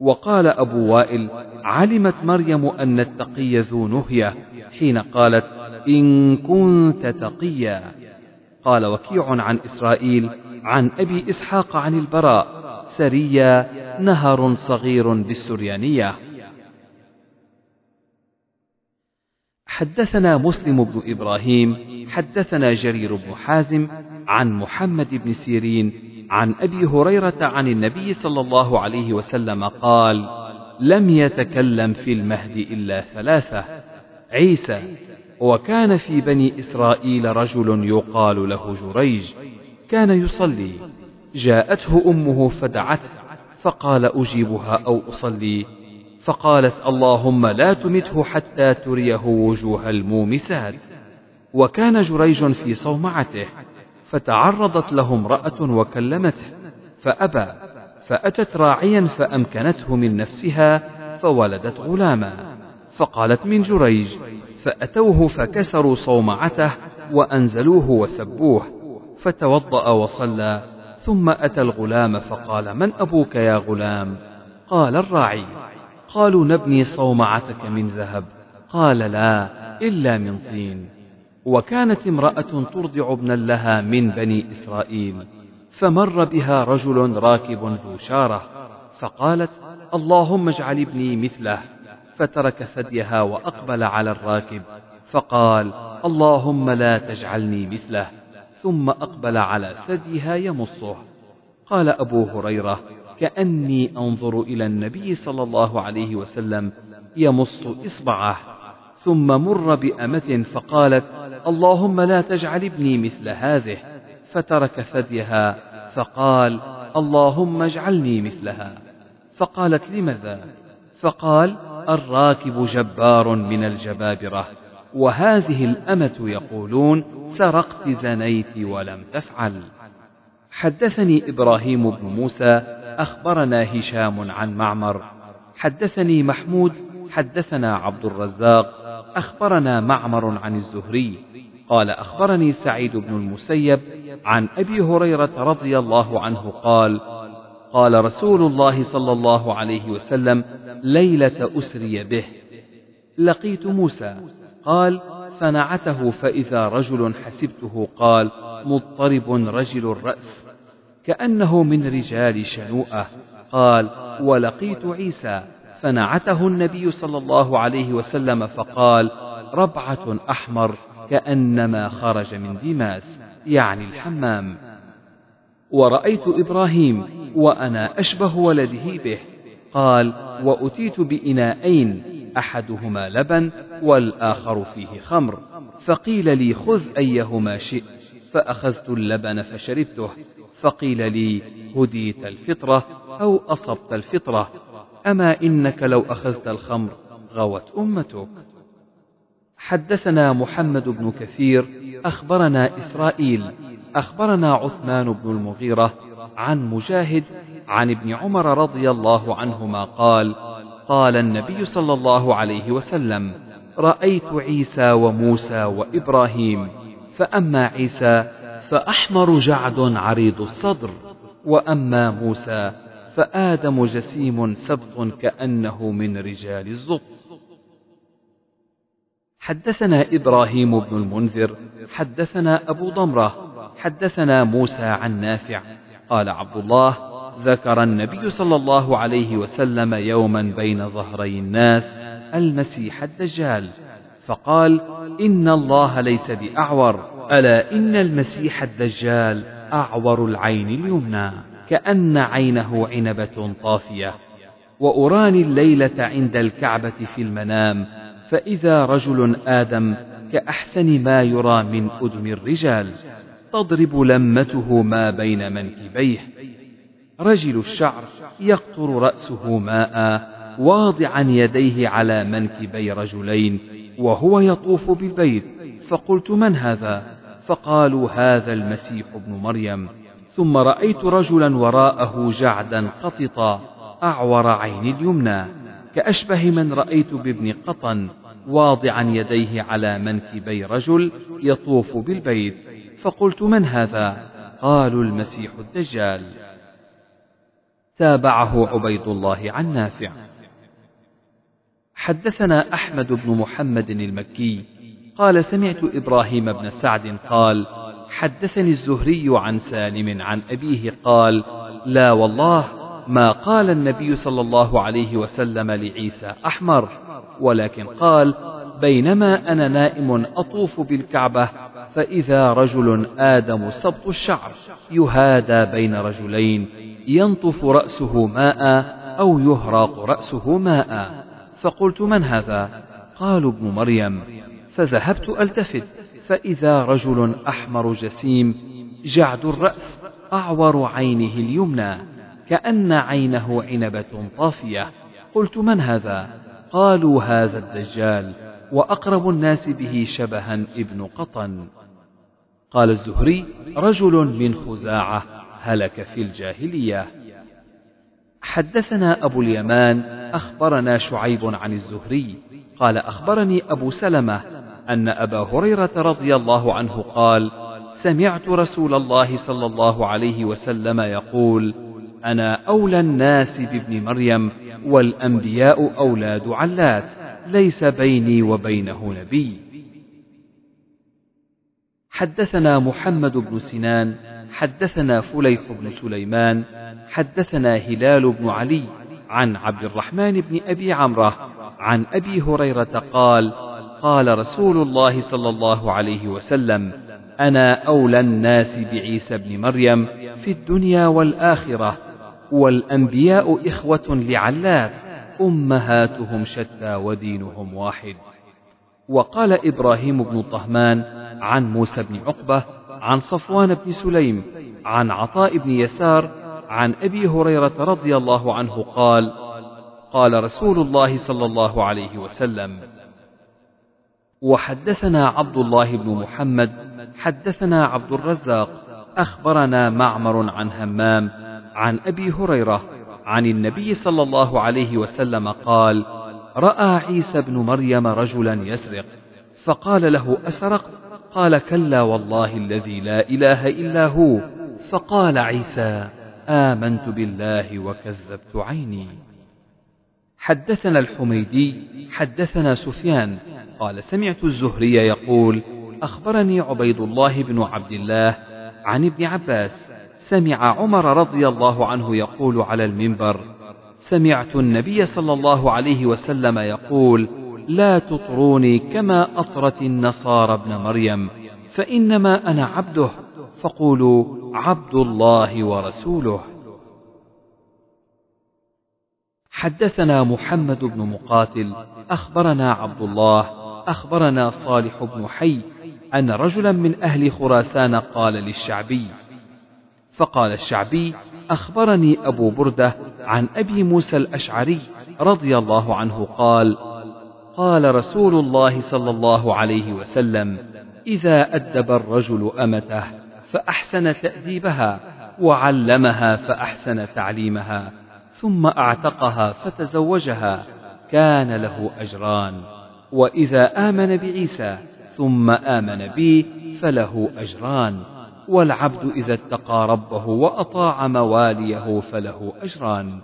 وقال أبو وائل علمت مريم أن التقي ذو نهية حين قالت إن كنت تقيا. قال وكيع عن إسرائيل عن أبي إسحاق عن البراء سريا نهر صغير بالسريانية. حدثنا مسلم بن إبراهيم حدثنا جرير بن حازم عن محمد بن سيرين عن أبي هريرة عن النبي صلى الله عليه وسلم قال لم يتكلم في المهد إلا ثلاثة عيسى. وكان في بني إسرائيل رجل يقال له جريج. كان يصلي. جاءته أمه فدعته فقال أجيبها أو أصلي. فقالت اللهم لا تمته حتى تريه وجوه المومسات. وكان جريج في صومعته فتعرضت له امرأة وكلمته فأبى فأتت راعيا فأمكنته من نفسها فولدت غلاما. فقالت من جريج فأتوه فكسروا صومعته وأنزلوه وسبوه. فتوضأ وصلى ثم أتى الغلام فقال من أبوك يا غلام؟ قال الراعي. قالوا نبني صومعتك من ذهب. قال لا إلا من طين. وكانت امرأة ترضع ابنا لها من بني إسرائيل فمر بها رجل راكب ذو شارة فقالت اللهم اجعل ابني مثله. فترك ثديها وأقبل على الراكب فقال اللهم لا تجعلني مثله. ثم أقبل على ثديها يمصه. قال أبو هريرة كأني أنظر إلى النبي صلى الله عليه وسلم يمص إصبعه ثم مر بأمة فقالت اللهم لا تجعل ابني مثل هذه. فترك ثديها فقال اللهم اجعلني مثلها. فقالت لماذا؟ فقال الراكب جبار من الجبابرة. وهذه الأمة يقولون سرقت زنيت ولم تفعل. حدثني إبراهيم بن موسى أخبرنا هشام عن معمر. حدثني محمود حدثنا عبد الرزاق أخبرنا معمر عن الزهري. قال أخبرني سعيد بن المسيب عن أبي هريرة رضي الله عنه قال قال رسول الله صلى الله عليه وسلم ليلة أسري به. لقيت موسى. قال فنعته فإذا رجل حسبته قال مضطرب رجل الرأس. كأنه من رجال شنوءة. قال ولقيت عيسى. فنعته النبي صلى الله عليه وسلم فقال ربعة أحمر. كأنما خرج من دماس يعني الحمام. ورأيت إبراهيم وأنا أشبه ولده به. قال وأتيت بإناءين. أحدهما لبن والآخر فيه خمر. فقيل لي خذ أيهما شئت فأخذت اللبن فشربته. فقيل لي هديت الفطرة أو أصبت الفطرة. أما إنك لو أخذت الخمر غوت أمتك. حدثنا محمد بن كثير أخبرنا إسرائيل أخبرنا عثمان بن المغيرة عن مجاهد عن ابن عمر رضي الله عنهما قال قال النبي صلى الله عليه وسلم رأيت عيسى وموسى وإبراهيم فأما عيسى فأحمر جعد عريض الصدر وأما موسى فآدم جسيم سبط كأنه من رجال الزط حدثنا إبراهيم بن المنذر حدثنا أبو ضمرة حدثنا موسى عن نافع قال عبد الله ذكر النبي صلى الله عليه وسلم يوما بين ظهري الناس المسيح الدجال. فقال إن الله ليس بأعور ألا إن المسيح الدجال أعور العين اليمنى كأن عينه عنبة طافية. وأراني الليلة عند الكعبة في المنام فإذا رجل آدم كأحسن ما يرى من أدم الرجال تضرب لمته ما بين منكبيه. رجل الشعر يقطر رأسه ماء واضعا يديه على منكبي رجلين وهو يطوف بالبيت. فقلت من هذا؟ فقالوا هذا المسيح ابن مريم. ثم رأيت رجلا وراءه جعدا قططا أعور عين اليمنى. كأشبه من رأيت بابن قطن واضعا يديه على منكبي رجل يطوف بالبيت. فقلت من هذا؟ قالوا المسيح الدجال. تابعه عبيد الله عن نافع. حدثنا أحمد بن محمد المكي قال سمعت إبراهيم بن سعد قال حدثني الزهري عن سالم عن أبيه قال لا والله ما قال النبي صلى الله عليه وسلم لعيسى أحمر ولكن قال بينما أنا نائم أطوف بالكعبة فإذا رجل آدم سبط الشعر يهادى بين رجلين ينطف رأسه ماء أو يهراق رأسه ماء. فقلت من هذا؟ قالوا ابن مريم. فذهبت ألتفت فإذا رجل أحمر جسيم جعد الرأس أعور عينه اليمنى كأن عينه عنبة طافية. قلت من هذا؟ قالوا هذا الدجال. وأقرب الناس به شبها ابن قطن. قال الزهري رجل من خزاعة هلك في الجاهلية. حدثنا أبو اليمان أخبرنا شعيب عن الزهري. قال أخبرني أبو سلمة أن أبا هريرة رضي الله عنه قال سمعت رسول الله صلى الله عليه وسلم يقول أنا أولى الناس بابن مريم والأنبياء أولاد علات. ليس بيني وبينه نبي. حدثنا محمد بن سنان حدثنا فليح بن سليمان حدثنا هلال بن علي عن عبد الرحمن بن أبي عمرة عن أبي هريرة قال قال رسول الله صلى الله عليه وسلم أنا أولى الناس بعيسى بن مريم في الدنيا والآخرة والأنبياء إخوة لعلات أمهاتهم شتى ودينهم واحد. وقال إبراهيم بن طهمان عن موسى بن عقبة عن صفوان بن سليم عن عطاء بن يسار عن أبي هريرة رضي الله عنه قال قال رسول الله صلى الله عليه وسلم وحدثنا عبد الله بن محمد حدثنا عبد الرزاق أخبرنا معمر عن همام عن أبي هريرة عن النبي صلى الله عليه وسلم قال رأى عيسى بن مريم رجلا يسرق فقال له اسرقت قال كلا والله الذي لا إله إلا هو. فقال عيسى آمنت بالله وكذبت عيني. حدثنا الحميدي حدثنا سفيان قال سمعت الزهري يقول أخبرني عبيد الله بن عبد الله عن ابن عباس سمع عمر رضي الله عنه يقول على المنبر سمعت النبي صلى الله عليه وسلم يقول لا تطروني كما أطرت النصارى ابن مريم فإنما أنا عبده فقولوا عبد الله ورسوله. حدثنا محمد بن مقاتل أخبرنا عبد الله أخبرنا صالح بن حي أن رجلا من أهل خراسان قال للشعبي فقال الشعبي أخبرني أبو بردة عن أبي موسى الأشعري رضي الله عنه قال قال رسول الله صلى الله عليه وسلم إذا أدب الرجل أمته فأحسن تأديبها وعلمها فأحسن تعليمها ثم أعتقها فتزوجها كان له أجران وإذا آمن بعيسى ثم آمن بي فله أجران. والعبد إذا اتقى ربه وأطاع مواليه فله أجران.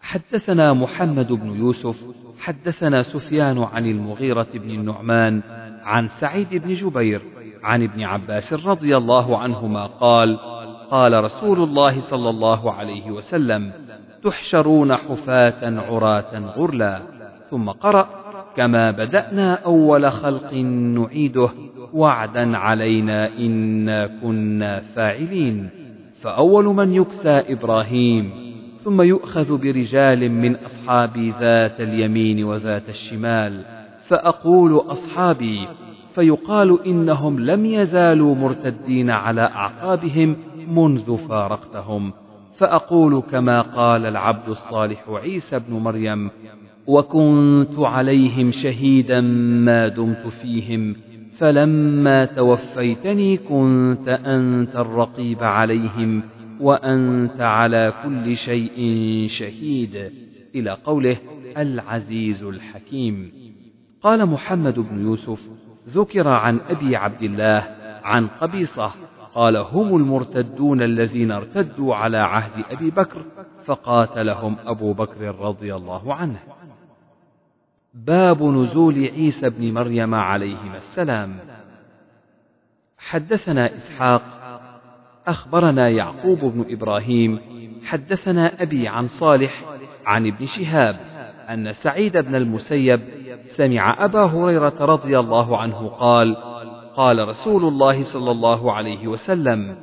حدثنا محمد بن يوسف، حدثنا سفيان عن المغيرة بن النعمان، عن سعيد بن جبير، عن ابن عباس رضي الله عنهما قال: قال رسول الله صلى الله عليه وسلم: تحشرون حفاة عراة غرلا، ثم قرأ: كما بدأنا أول خلق نعيده. وعدا علينا إنا كنا فاعلين. فأول من يكسى إبراهيم ثم يؤخذ برجال من أصحابي ذات اليمين وذات الشمال. فأقول أصحابي فيقال إنهم لم يزالوا مرتدين على أعقابهم منذ فارقتهم. فأقول كما قال العبد الصالح عيسى بن مريم وكنت عليهم شهيدا ما دمت فيهم فلما توفيتني كنت أنت الرقيب عليهم وأنت على كل شيء شهيد إلى قوله العزيز الحكيم. قال محمد بن يوسف ذكر عن أبي عبد الله عن قبيصة قال هم المرتدون الذين ارتدوا على عهد أبي بكر فقاتلهم أبو بكر رضي الله عنه. باب نزول عيسى بن مريم عليهما السلام. حدثنا إسحاق أخبرنا يعقوب بن إبراهيم حدثنا أبي عن صالح عن ابن شهاب أن سعيد بن المسيب سمع أبا هريرة رضي الله عنه قال قال رسول الله صلى الله عليه وسلم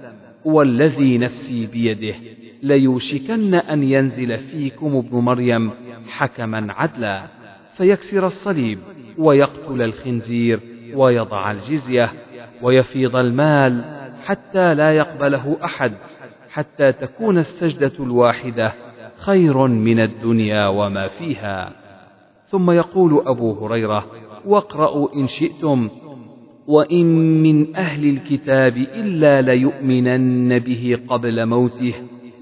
والذي نفسي بيده ليوشكن أن ينزل فيكم ابن مريم حكما عدلا. فيكسر الصليب ويقتل الخنزير ويضع الجزية ويفيض المال حتى لا يقبله أحد حتى تكون السجدة الواحدة خير من الدنيا وما فيها. ثم يقول أبو هريرة واقرأوا إن شئتم وإن من أهل الكتاب إلا ليؤمنن به قبل موته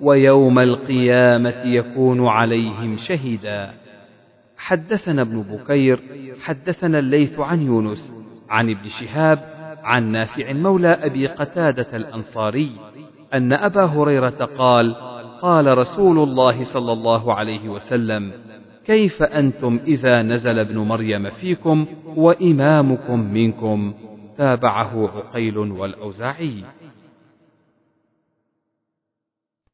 ويوم القيامة يكون عليهم شهيدا. حدثنا ابن بكير حدثنا الليث عن يونس عن ابن شهاب عن نافع مولى أبي قتادة الأنصاري أن أبا هريرة قال قال رسول الله صلى الله عليه وسلم كيف أنتم إذا نزل ابن مريم فيكم وإمامكم منكم؟ تابعه عقيل والأوزاعي.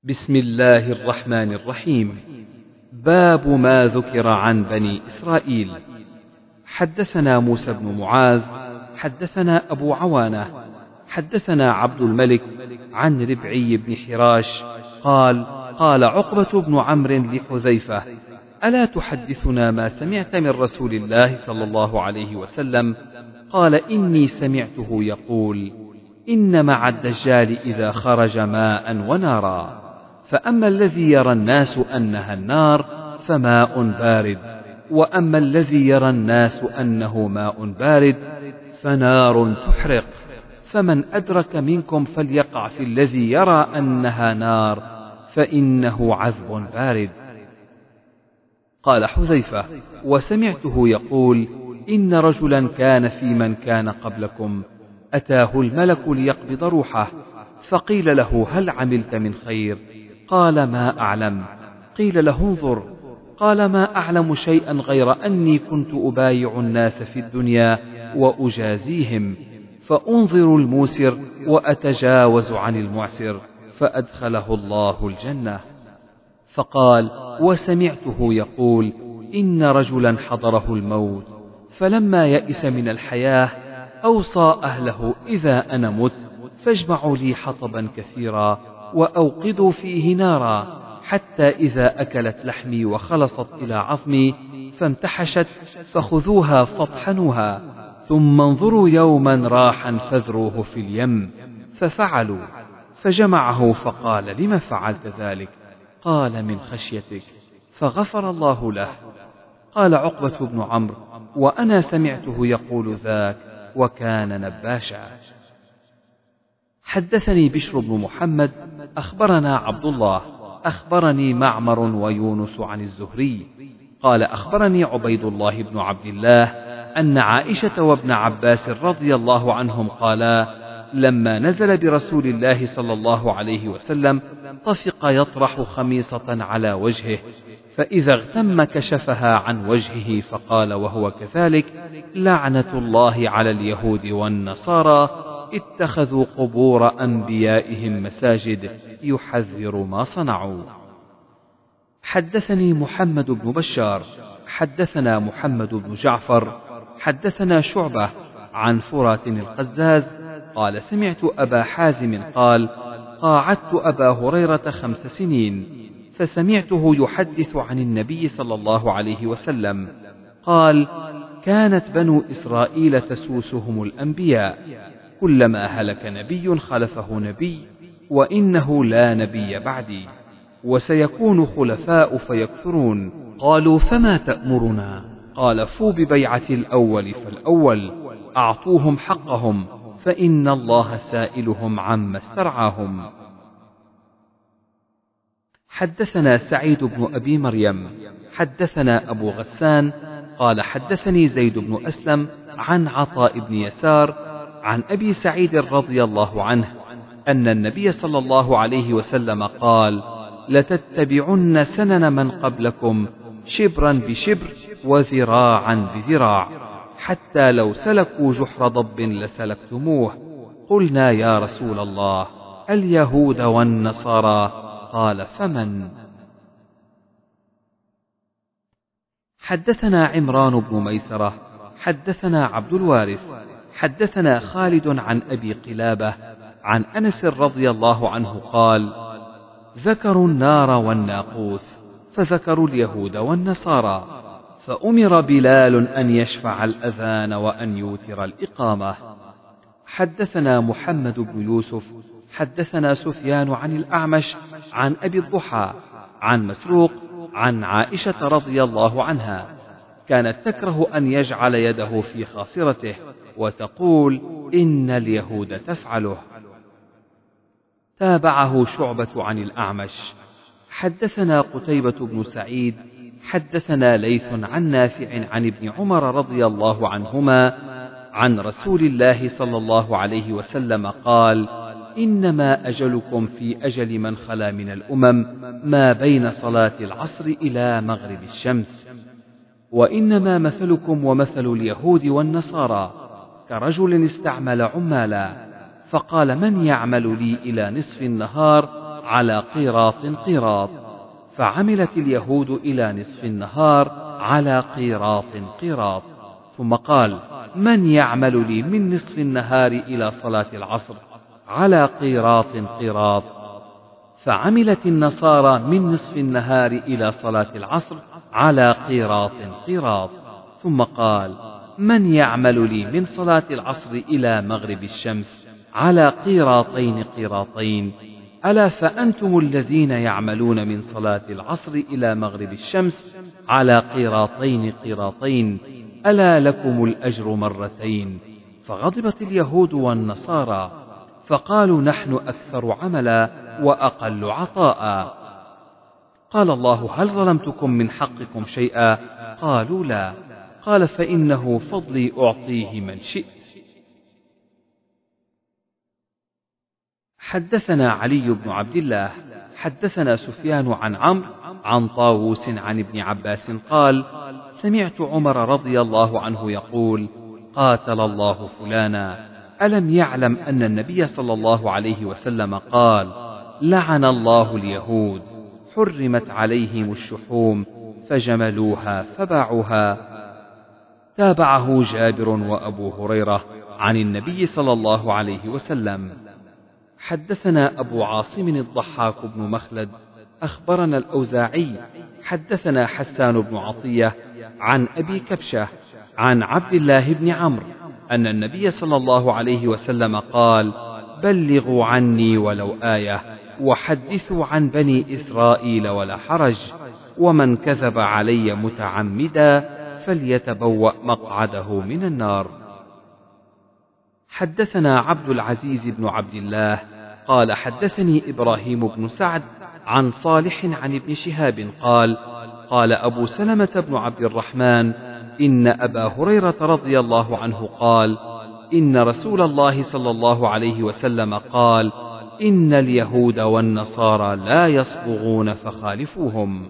بسم الله الرحمن الرحيم. باب ما ذكر عن بني إسرائيل. حدثنا موسى بن معاذ حدثنا أبو عوانة حدثنا عبد الملك عن ربعي بن حراش قال قال عقبة بن عمرو لحذيفة ألا تحدثنا ما سمعت من رسول الله صلى الله عليه وسلم؟ قال إني سمعته يقول إن مع الدجال إذا خرج ماء ونارا فأما الذي يرى الناس أنها النار فماء بارد وأما الذي يرى الناس أنه ماء بارد فنار تحرق. فمن أدرك منكم فليقع في الذي يرى أنها نار فإنه عذب بارد. قال حذيفة وسمعته يقول إن رجلا كان في من كان قبلكم أتاه الملك ليقبض روحه فقيل له هل عملت من خير؟ قال ما أعلم. قيل له انظر. قال ما أعلم شيئا غير أني كنت أبايع الناس في الدنيا وأجازيهم فأنظر الموسر وأتجاوز عن المعسر فأدخله الله الجنة. فقال وسمعته يقول إن رجلا حضره الموت فلما يئس من الحياة أوصى أهله إذا أنا مت فاجمعوا لي حطبا كثيرا وأوقدوا فيه نارا. حتى إذا أكلت لحمي وخلصت إلى عظمي فامتحشت فخذوها فاطحنوها ثم انظروا يوما راحا فذروه في اليم ففعلوا فجمعه فقال لم فعلت ذلك؟ قال من خشيتك فغفر الله له. قال عقبة بن عمرو وأنا سمعته يقول ذاك وكان نباشا. حدثني بشر بن محمد أخبرنا عبد الله. أخبرني معمر ويونس عن الزهري. قال أخبرني عبيد الله بن عبد الله أن عائشة وابن عباس رضي الله عنهم قالا لما نزل برسول الله صلى الله عليه وسلم طفق يطرح خميصة على وجهه فإذا اغتم كشفها عن وجهه فقال وهو كذلك لعنة الله على اليهود والنصارى اتخذوا قبور أنبيائهم مساجد يحذر ما صنعوا. حدثني محمد بن بشار حدثنا محمد بن جعفر حدثنا شعبة عن فرات القزاز قال سمعت أبا حازم قال قاعدت أبا هريرة خمس سنين فسمعته يحدث عن النبي صلى الله عليه وسلم قال كانت بنو إسرائيل تسوسهم الأنبياء. كلما هلك نبي خلفه نبي وإنه لا نبي بعدي وسيكون خلفاء فيكثرون. قالوا فما تأمرنا؟ قال فوا ببيعة الأول فالأول أعطوهم حقهم فإن الله سائلهم عما استرعاهم. حدثنا سعيد بن أبي مريم حدثنا أبو غسان قال حدثني زيد بن أسلم عن عطاء بن يسار عن أبي سعيد رضي الله عنه أن النبي صلى الله عليه وسلم قال لتتبعن سنن من قبلكم شبرا بشبر وذراعا بذراع حتى لو سلكوا جحر ضب لسلكتموه. قلنا يا رسول الله اليهود والنصارى قال فمن؟ حدثنا عمران بن ميسرة حدثنا عبد الوارث حدثنا خالد عن أبي قلابة عن أنس رضي الله عنه قال ذكروا النار والناقوس فذكروا اليهود والنصارى فأمر بلال أن يشفع الأذان وأن يوتر الإقامة. حدثنا محمد بن يوسف حدثنا سفيان عن الأعمش عن أبي الضحى عن مسروق عن عائشة رضي الله عنها كانت تكره أن يجعل يده في خاصرته وتقول إن اليهود تفعله. تابعه شعبة عن الأعمش. حدثنا قتيبة بن سعيد حدثنا ليث عن نافع عن ابن عمر رضي الله عنهما عن رسول الله صلى الله عليه وسلم قال إنما أجلكم في أجل من خلا من الأمم ما بين صلاة العصر إلى مغرب الشمس. وإنما مثلكم ومثل اليهود والنصارى. كرجل استعمل عمالا فقال من يعمل لي إلى نصف النهار على قيراط قيراط؟ فعملت اليهود إلى نصف النهار على قيراط قيراط. ثم قال من يعمل لي من نصف النهار إلى صلاة العصر على قيراط قيراط؟ فعملت النصارى من نصف النهار إلى صلاة العصر على قيراط قيراط. ثم قال من يعمل لي من صلاة العصر إلى مغرب الشمس على قيراطين قيراطين. ألا فأنتم الذين يعملون من صلاة العصر إلى مغرب الشمس على قيراطين قيراطين. ألا لكم الأجر مرتين. فغضبت اليهود والنصارى فقالوا نحن أكثر عملا وأقل عطاء. قال الله هل ظلمتكم من حقكم شيئا؟ قالوا لا. قال فإنه فضلي أعطيه من شئت. حدثنا علي بن عبد الله حدثنا سفيان عن عمرو عن طاووس عن ابن عباس قال سمعت عمر رضي الله عنه يقول قاتل الله فلانا. ألم يعلم أن النبي صلى الله عليه وسلم قال لعن الله اليهود حرمت عليهم الشحوم فجملوها فباعوها. تابعه جابر وأبو هريرة عن النبي صلى الله عليه وسلم. حدثنا أبو عاصم الضحاك بن مخلد أخبرنا الأوزاعي. حدثنا حسان بن عطية عن أبي كبشة عن عبد الله بن عمرو أن النبي صلى الله عليه وسلم قال بلغوا عني ولو آية وحدثوا عن بني إسرائيل ولا حرج ومن كذب علي متعمدا فليتبوأ مقعده من النار. حدثنا عبد العزيز بن عبد الله قال حدثني إبراهيم بن سعد عن صالح عن ابن شهاب قال قال أبو سلمة بن عبد الرحمن إن أبا هريرة رضي الله عنه قال إن رسول الله صلى الله عليه وسلم قال إن اليهود والنصارى لا يصبغون فخالفوهم.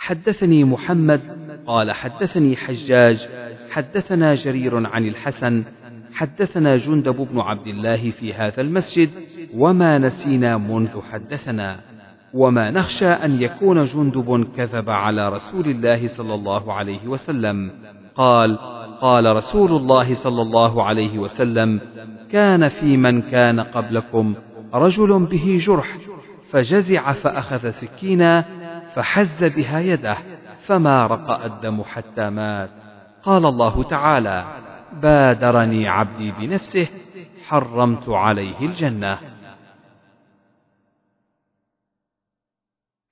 حدثني محمد قال حدثني حجاج حدثنا جرير عن الحسن حدثنا جندب بن عبد الله في هذا المسجد وما نسينا منذ حدثنا. وما نخشى أن يكون جندب كذب على رسول الله صلى الله عليه وسلم. قال قال رسول الله صلى الله عليه وسلم كان في من كان قبلكم رجل به جرح فجزع فأخذ سكينا فحز بها يده فما رقأ الدم حتى مات. قال الله تعالى بادرني عبدي بنفسه حرمت عليه الجنة.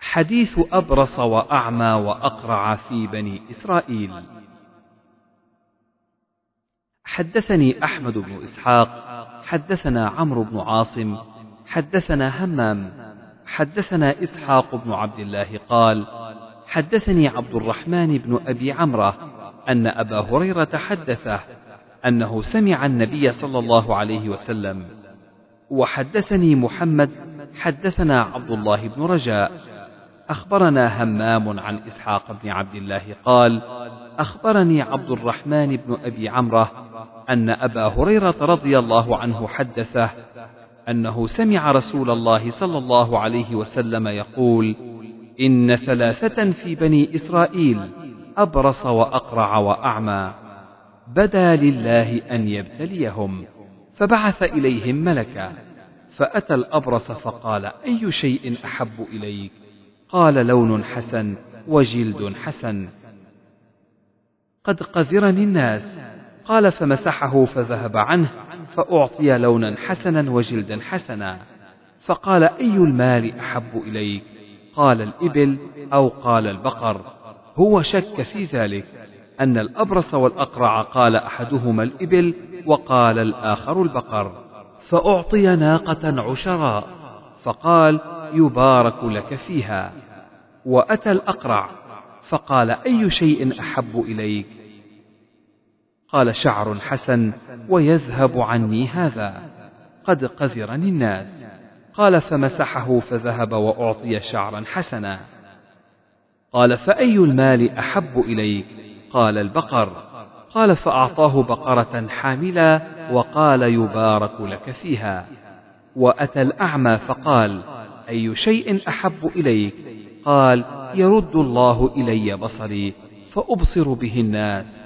حديث أبرص وأعمى وأقرع في بني إسرائيل. حدثني أحمد بن إسحاق حدثنا عمرو بن عاصم حدثنا همام حدثنا إسحاق بن عبد الله قال حدثني عبد الرحمن بن أبي عمرة أن أبا هريرة حدثه أنه سمع النبي صلى الله عليه وسلم وحدثني محمد حدثنا عبد الله بن رجاء. أخبرنا همام عن إسحاق بن عبد الله قال أخبرني عبد الرحمن بن أبي عمرة أن أبا هريرة رضي الله عنه حدثه أنه سمع رسول الله صلى الله عليه وسلم يقول إن ثلاثة في بني إسرائيل أبرص وأقرع وأعمى بدا لله أن يبتليهم فبعث إليهم ملكا فأتى الأبرص فقال أي شيء أحب إليك؟ قال لون حسن وجلد حسن. قد قذرني الناس قال فمسحه فذهب عنه فأعطي لونا حسنا وجلدا حسنا. فقال أي المال أحب إليك؟ قال الإبل أو قال البقر. هو شك في ذلك أن الأبرص والأقرع قال أحدهما الإبل وقال الآخر البقر. فأعطي ناقة عشراء فقال يبارك لك فيها. وأتى الأقرع فقال أي شيء أحب إليك؟ قال شعر حسن ويذهب عني هذا قد قذرني الناس. قال فمسحه فذهب وأعطي شعرا حسنا. قال فأي المال أحب إليك؟ قال البقر. قال فأعطاه بقرة حاملا وقال يبارك لك فيها. وأتى الأعمى فقال أي شيء أحب إليك؟ قال يرد الله إلي بصري فأبصر به الناس.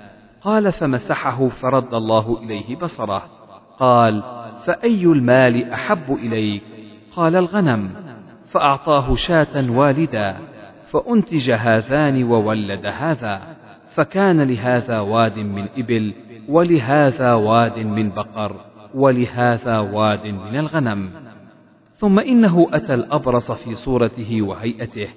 قال فمسحه فرد الله إليه بصره. قال فأي المال أحب إليك؟ قال الغنم. فأعطاه شاة والدا فأنتج هذان وولد هذا فكان لهذا واد من إبل ولهذا واد من بقر ولهذا واد من الغنم. ثم إنه أتى الأبرص في صورته وهيئته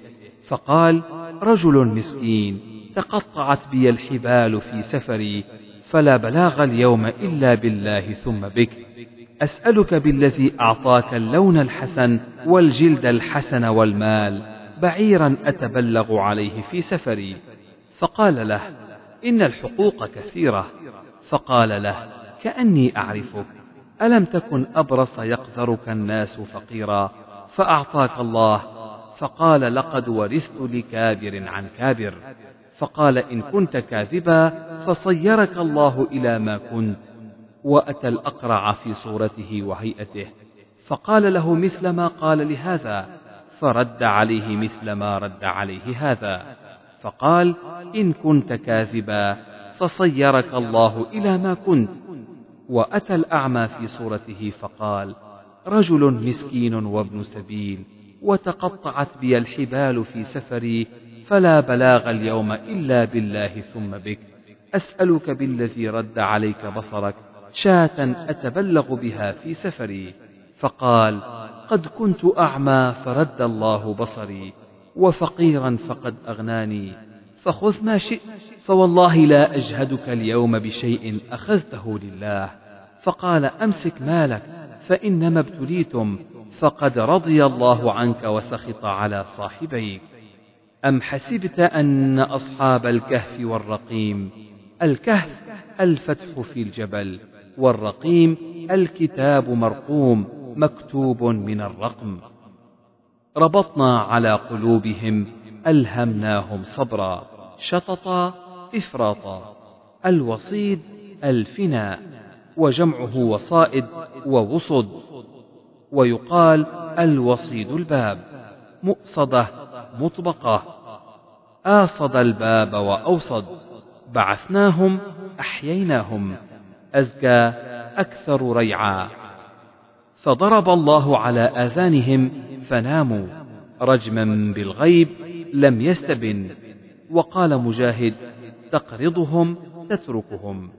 فقال رجل مسكين. تقطعت بي الحبال في سفري فلا بلاغ اليوم إلا بالله ثم بك. أسألك بالذي أعطاك اللون الحسن والجلد الحسن والمال بعيرا أتبلغ عليه في سفري. فقال له إن الحقوق كثيرة. فقال له كأني أعرفك ألم تكن أبرص يقذرك الناس فقيرا؟ فأعطاك الله. فقال لقد ورثت لكابر عن كابر. فقال إن كنت كاذبا فصيرك الله إلى ما كنت. وأتى الأقرع في صورته وهيئته فقال له مثل ما قال لهذا فرد عليه مثل ما رد عليه هذا. فقال إن كنت كاذبا فصيرك الله إلى ما كنت. وأتى الأعمى في صورته فقال رجل مسكين وابن سبيل وتقطعت بي الحبال في سفري فلا بلاغ اليوم إلا بالله ثم بك. أسألك بالذي رد عليك بصرك شاة أتبلغ بها في سفري. فقال قد كنت أعمى فرد الله بصري وفقيرا فقد أغناني. فخذ ما شئت فوالله لا أجهدك اليوم بشيء أخذته لله. فقال أمسك مالك فإنما ابتليتم فقد رضي الله عنك وسخط على صاحبيك. أم حسبت أن أصحاب الكهف والرقيم الكهف الفتح في الجبل والرقيم الكتاب مرقوم مكتوب من الرقم. ربطنا على قلوبهم ألهمناهم صبرا شططا إفراطا. الوصيد الفناء وجمعه وصائد ووصد. ويقال الوصيد الباب مؤصدة مطبقة. آصد الباب وأوصد. بعثناهم أحييناهم. أزكى أكثر ريعا. فضرب الله على آذانهم فناموا. رجما بالغيب لم يستبن. وقال مجاهد تقرضهم تتركهم.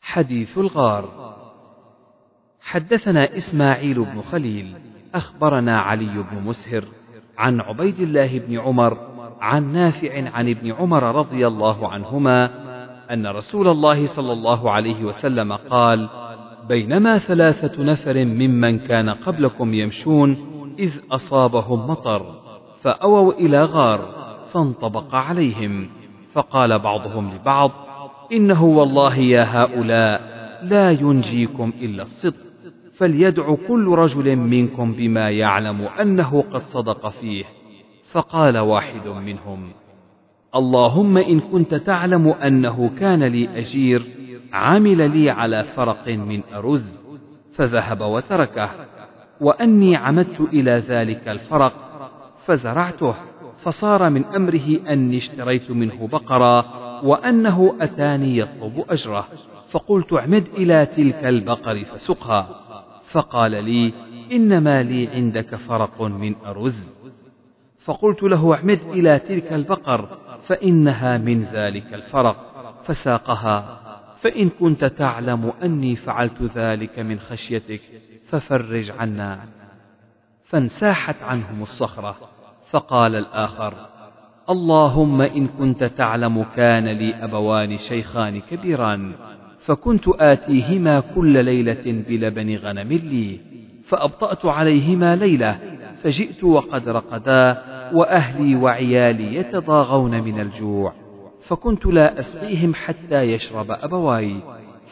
حديث الغار. حدثنا إسماعيل بن خليل. أخبرنا علي بن مسهر عن عبيد الله بن عمر عن نافع عن ابن عمر رضي الله عنهما أن رسول الله صلى الله عليه وسلم قال بينما ثلاثة نفر ممن كان قبلكم يمشون إذ أصابهم مطر فأووا إلى غار فانطبق عليهم فقال بعضهم لبعض إنه والله يا هؤلاء لا ينجيكم إلا الصدق. فليدع كل رجل منكم بما يعلم أنه قد صدق فيه. فقال واحد منهم اللهم إن كنت تعلم أنه كان لي أجير عمل لي على فرق من أرز. فذهب وتركه. وأني عمدت إلى ذلك الفرق فزرعته فصار من أمره أني اشتريت منه بقرا وأنه أتاني يطلب أجره. فقلت اعمد إلى تلك البقر فسقها. فقال لي إنما لي عندك فرق من أرز. فقلت له اعمد إلى تلك البقر فإنها من ذلك الفرق فساقها. فإن كنت تعلم أني فعلت ذلك من خشيتك ففرج عنا. فانساحت عنهم الصخرة. فقال الآخر اللهم إن كنت تعلم كان لي أبوان شيخان كبيران. فكنت آتيهما كل ليلة بلبن غنم لي فأبطأت عليهما ليلة فجئت وقد رقدا وأهلي وعيالي يتضاغون من الجوع فكنت لا أسقيهم حتى يشرب أبواي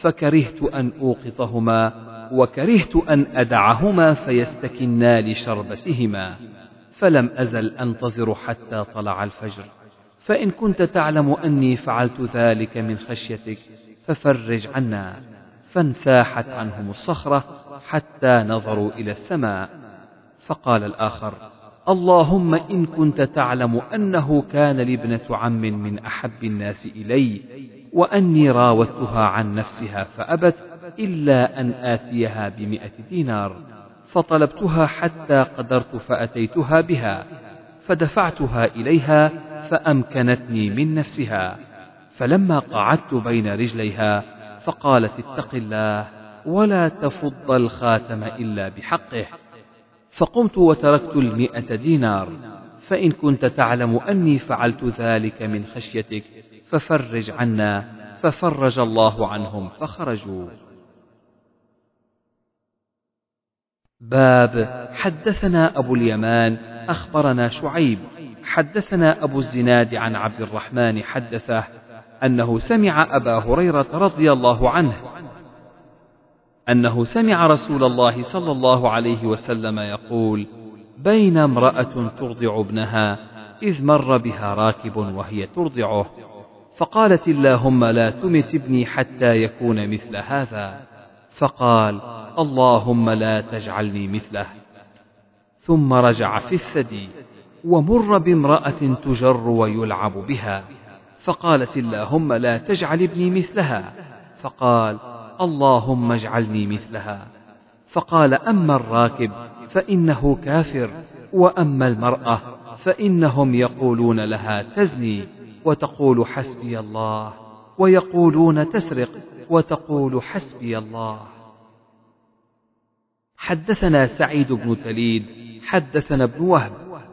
فكرهت أن أوقظهما وكرهت أن أدعهما فيستكنا لشربتهما فلم أزل أنتظر حتى طلع الفجر فإن كنت تعلم أني فعلت ذلك من خشيتك ففرج عنا فانساحت عنهم الصخرة حتى نظروا إلى السماء. فقال الآخر اللهم إن كنت تعلم أنه كان لابنة عم من أحب الناس إلي وأني راودتها عن نفسها فأبت إلا أن آتيها بمئة دينار فطلبتها حتى قدرت فأتيتها بها فدفعتها إليها فأمكنتني من نفسها. فلما قعدت بين رجليها فقالت اتق الله ولا تفض الخاتم إلا بحقه. فقمت وتركت المئة دينار فإن كنت تعلم أني فعلت ذلك من خشيتك ففرج عنا ففرج الله عنهم فخرجوا. باب حدثنا أبو اليمان أخبرنا شعيب حدثنا أبو الزناد عن عبد الرحمن حدثه أنه سمع أبا هريرة رضي الله عنه أنه سمع رسول الله صلى الله عليه وسلم يقول: بين امرأة ترضع ابنها إذ مر بها راكب وهي ترضعه، فقالت اللهم لا تمت ابني حتى يكون مثل هذا، فقال: اللهم لا تجعلني مثله. ثم رجع في الثدي، ومر بامرأة تجر ويلعب بها، فقالت اللهم لا تجعل ابني مثلها. فقال اللهم اجعلني مثلها. فقال أما الراكب فإنه كافر وأما المرأة فإنهم يقولون لها تزني وتقول حسبي الله ويقولون تسرق وتقول حسبي الله. حدثنا سعيد بن تليد حدثنا ابن وهب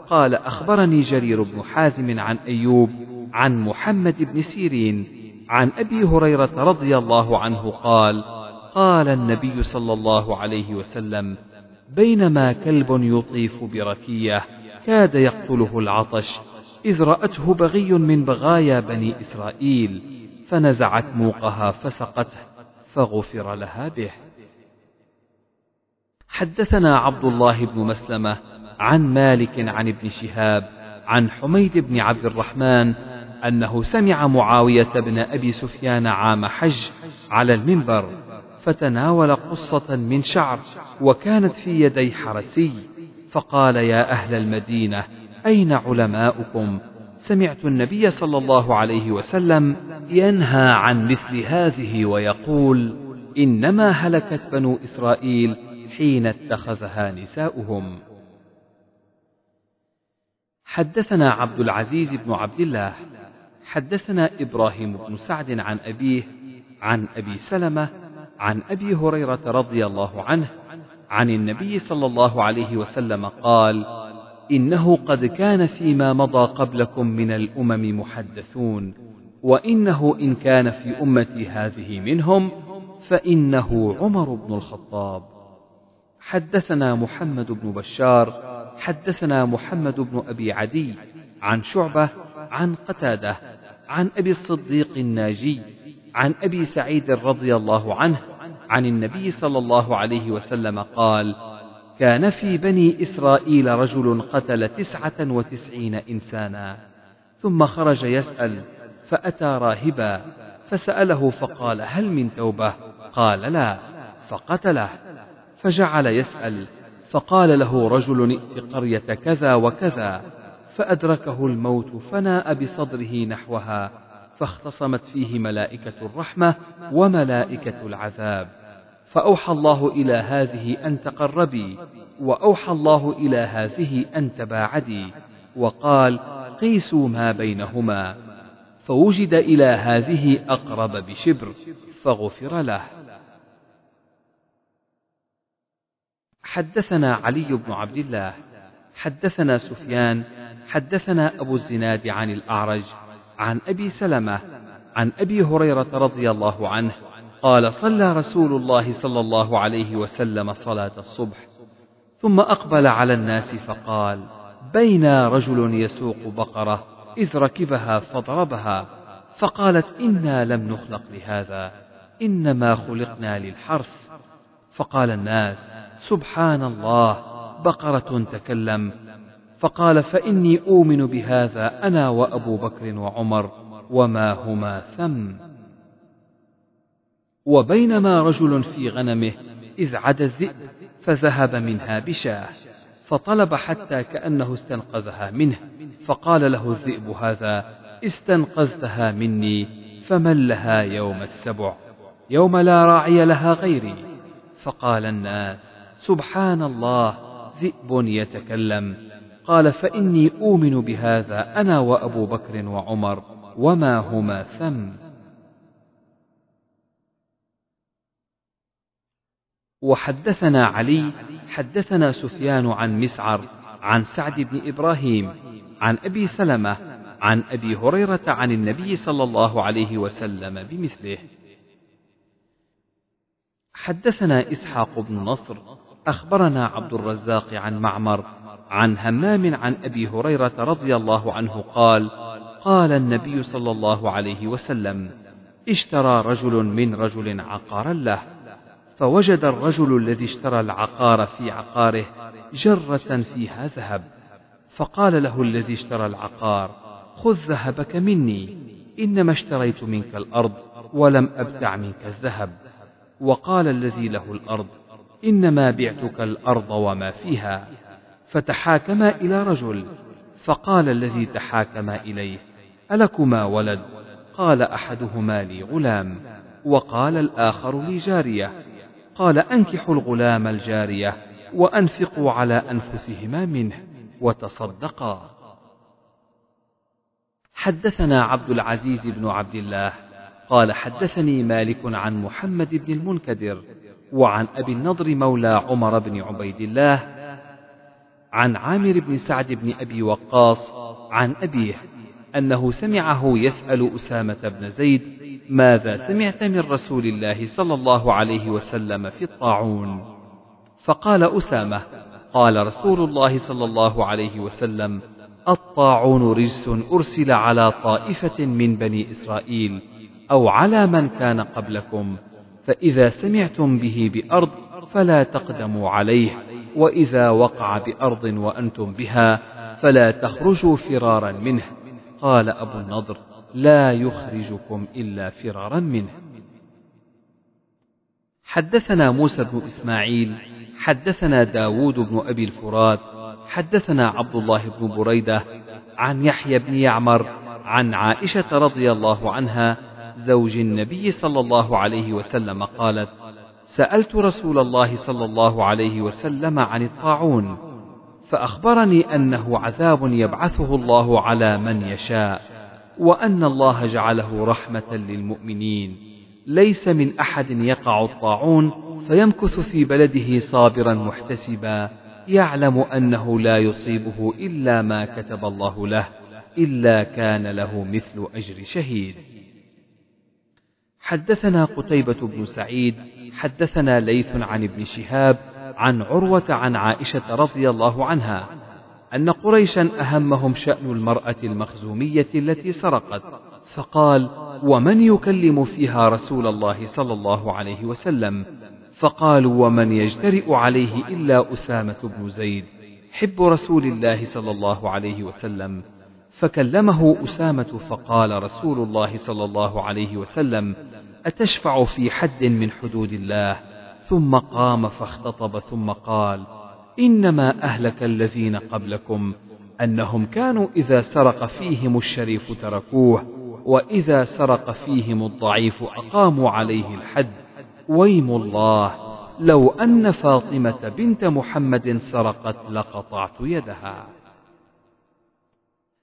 قال أخبرني جرير بن حازم عن أيوب عن محمد بن سيرين عن أبي هريرة رضي الله عنه قال قال النبي صلى الله عليه وسلم بينما كلب يطيف بركية كاد يقتله العطش إذ رأته بغي من بغايا بني إسرائيل فنزعت موقها فسقته فغفر لها به. حدثنا عبد الله بن مسلمة عن مالك عن ابن شهاب عن حميد بن عبد الرحمن أنه سمع معاوية بن أبي سفيان عام حج على المنبر فتناول قصة من شعر وكانت في يدي حرسي. فقال يا أهل المدينة أين علماؤكم؟ سمعت النبي صلى الله عليه وسلم ينهى عن مثل هذه ويقول إنما هلكت بنو إسرائيل حين اتخذها نساؤهم. حدثنا عبد العزيز بن عبد الله. حدثنا إبراهيم بن سعد عن أبيه عن أبي سلمة عن أبي هريرة رضي الله عنه عن النبي صلى الله عليه وسلم قال إنه قد كان فيما مضى قبلكم من الأمم محدثون وإنه إن كان في أمتي هذه منهم فإنه عمر بن الخطاب. حدثنا محمد بن بشار حدثنا محمد بن أبي عدي عن شعبة عن قتادة عن أبي الصديق الناجي عن أبي سعيد رضي الله عنه عن النبي صلى الله عليه وسلم قال كان في بني إسرائيل رجل قتل تسعة وتسعين إنسانا ثم خرج يسأل فأتى راهبا فسأله فقال هل من توبة؟ قال لا. فقتله فجعل يسأل فقال له رجل ائت قرية كذا وكذا. فأدركه الموت فناء بصدره نحوها فاختصمت فيه ملائكة الرحمة وملائكة العذاب. فأوحى الله إلى هذه أن تقربي وأوحى الله إلى هذه أن تباعدي وقال قيسوا ما بينهما. فوجد إلى هذه أقرب بشبر فغفر له. حدثنا علي بن عبد الله حدثنا سفيان حدثنا أبو الزناد عن الأعرج عن أبي سلمة عن أبي هريرة رضي الله عنه قال صلى رسول الله صلى الله عليه وسلم صلاة الصبح ثم أقبل على الناس فقال بينا رجل يسوق بقرة إذ ركبها فضربها فقالت إنا لم نخلق لهذا إنما خلقنا للحرث فقال الناس سبحان الله بقرة تكلم فقال فإني أؤمن بهذا أنا وأبو بكر وعمر وما هما ثم. وبينما رجل في غنمه إذ عدا الذئب فذهب منها بشاه فطلب حتى كأنه استنقذها منه فقال له الذئب هذا استنقذتها مني فمن لها يوم السبع يوم لا راعي لها غيري. فقال الناس سبحان الله ذئب يتكلم. قال فإني أؤمن بهذا أنا وأبو بكر وعمر وما هما ثم وحدثنا علي حدثنا سفيان عن مسعر عن سعد بن إبراهيم عن أبي سلمة عن أبي هريرة عن النبي صلى الله عليه وسلم بمثله. حدثنا إسحاق بن نصر أخبرنا عبد الرزاق عن معمر عن همام عن أبي هريرة رضي الله عنه قال قال النبي صلى الله عليه وسلم اشترى رجل من رجل عقارا له فوجد الرجل الذي اشترى العقار في عقاره جرة فيها ذهب فقال له الذي اشترى العقار خذ ذهبك مني إنما اشتريت منك الأرض ولم أبتع منك الذهب وقال الذي له الأرض إنما بعتك الأرض وما فيها. فتحاكما إلى رجل فقال الذي تحاكما إليه ألكما ولد؟ قال أحدهما لي غلام وقال الآخر لي جارية. قال أنكحوا الغلام الجارية وأنفقوا على أنفسهما منه وتصدقا. حدثنا عبد العزيز بن عبد الله قال حدثني مالك عن محمد بن المنكدر وعن أبي النضر مولى عمر بن عبيد الله عن عامر بن سعد بن أبي وقاص عن أبيه أنه سمعه يسأل أسامة بن زيد ماذا سمعت من رسول الله صلى الله عليه وسلم في الطاعون؟ فقال أسامة قال رسول الله صلى الله عليه وسلم الطاعون رجس أرسل على طائفة من بني إسرائيل أو على من كان قبلكم فإذا سمعتم به بأرض فلا تقدموا عليه وإذا وقع بأرض وأنتم بها فلا تخرجوا فرارا منه. قال أبو النضر لا يخرجكم إلا فرارا منه. حدثنا موسى بن إسماعيل حدثنا داود بن أبي الفرات حدثنا عبد الله بن بريدة عن يحيى بن يعمر عن عائشة رضي الله عنها زوج النبي صلى الله عليه وسلم قالت سألت رسول الله صلى الله عليه وسلم عن الطاعون فأخبرني أنه عذاب يبعثه الله على من يشاء وأن الله جعله رحمة للمؤمنين. ليس من أحد يقع الطاعون فيمكث في بلده صابرا محتسبا يعلم أنه لا يصيبه إلا ما كتب الله له إلا كان له مثل أجر شهيد. حدثنا قتيبة بن سعيد حدثنا ليث عن ابن شهاب عن عروة عن عائشة رضي الله عنها أن قريشا أهمهم شأن المرأة المخزومية التي سرقت فقال ومن يكلم فيها رسول الله صلى الله عليه وسلم؟ فقالوا ومن يجترئ عليه إلا أسامة بن زيد حب رسول الله صلى الله عليه وسلم. فكلمه أسامة فقال رسول الله صلى الله عليه وسلم أتشفع في حد من حدود الله؟ ثم قام فاختطب ثم قال إنما أهلك الذين قبلكم أنهم كانوا إذا سرق فيهم الشريف تركوه وإذا سرق فيهم الضعيف أقاموا عليه الحد. ويم الله لو أن فاطمة بنت محمد سرقت لقطعت يدها.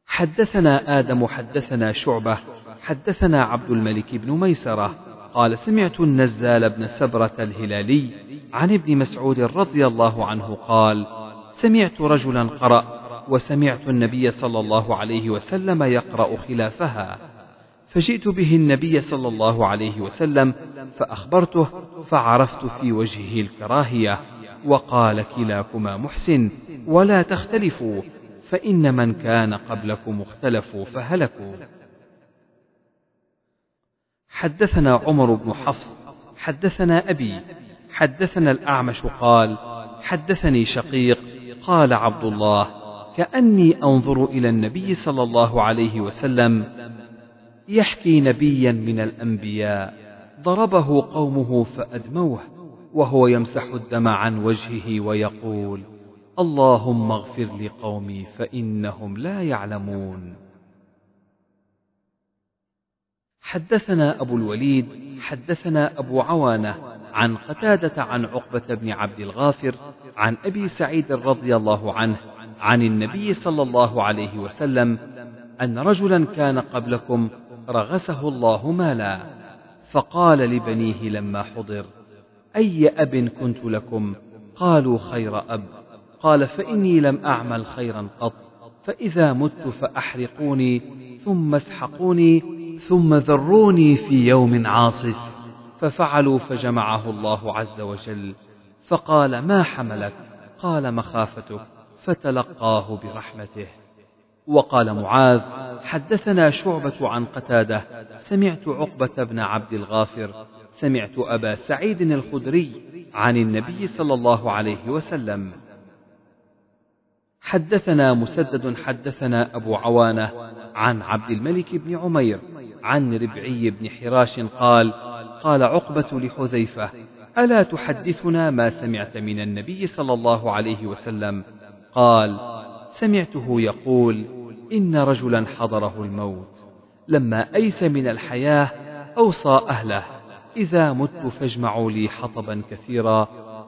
حدثنا آدم حدثنا شعبة حدثنا عبد الملك بن ميسرة. قال سمعت النزال بن سبرة الهلالي عن ابن مسعود رضي الله عنه قال سمعت رجلا قرأ وسمعت النبي صلى الله عليه وسلم يقرأ خلافها. فجئت به النبي صلى الله عليه وسلم فأخبرته فعرفت في وجهه الكراهية وقال كلاكما محسن ولا تختلفوا. فإن من كان قبلكم اختلفوا فهلكوا. حدثنا عمر بن حفص حدثنا أبي حدثنا الأعمش قال حدثني شقيق قال عبد الله كأني أنظر إلى النبي صلى الله عليه وسلم يحكي نبيا من الأنبياء ضربه قومه فأدموه وهو يمسح الدم عن وجهه ويقول اللهم اغفر لقومي فإنهم لا يعلمون. حدثنا أبو الوليد حدثنا أبو عوانة عن قتادة عن عقبة بن عبد الغافر عن أبي سعيد رضي الله عنه عن النبي صلى الله عليه وسلم أن رجلا كان قبلكم رغسه الله مالا فقال لبنيه لما حضر أي أب كنت لكم؟ قالوا خير أب. قال فإني لم أعمل خيرا قط فإذا مت فأحرقوني ثم اسحقوني ثم ذروني في يوم عاصف. ففعلوا فجمعه الله عز وجل. فقال ما حملك؟ قال مخافتك فتلقاه برحمته. وقال معاذ حدثنا شعبة عن قتادة. سمعت عقبة بن عبد الغافر. سمعت أبا سعيد الخدري عن النبي صلى الله عليه وسلم. حدثنا مسدد حدثنا أبو عوانة عن عبد الملك بن عمير عن ربعي بن حراش قال قال عقبة لحذيفة ألا تحدثنا ما سمعت من النبي صلى الله عليه وسلم؟ قال سمعته يقول إن رجلا حضره الموت لما أيس من الحياة أوصى أهله إذا مت فاجمعوا لي حطبا كثيرا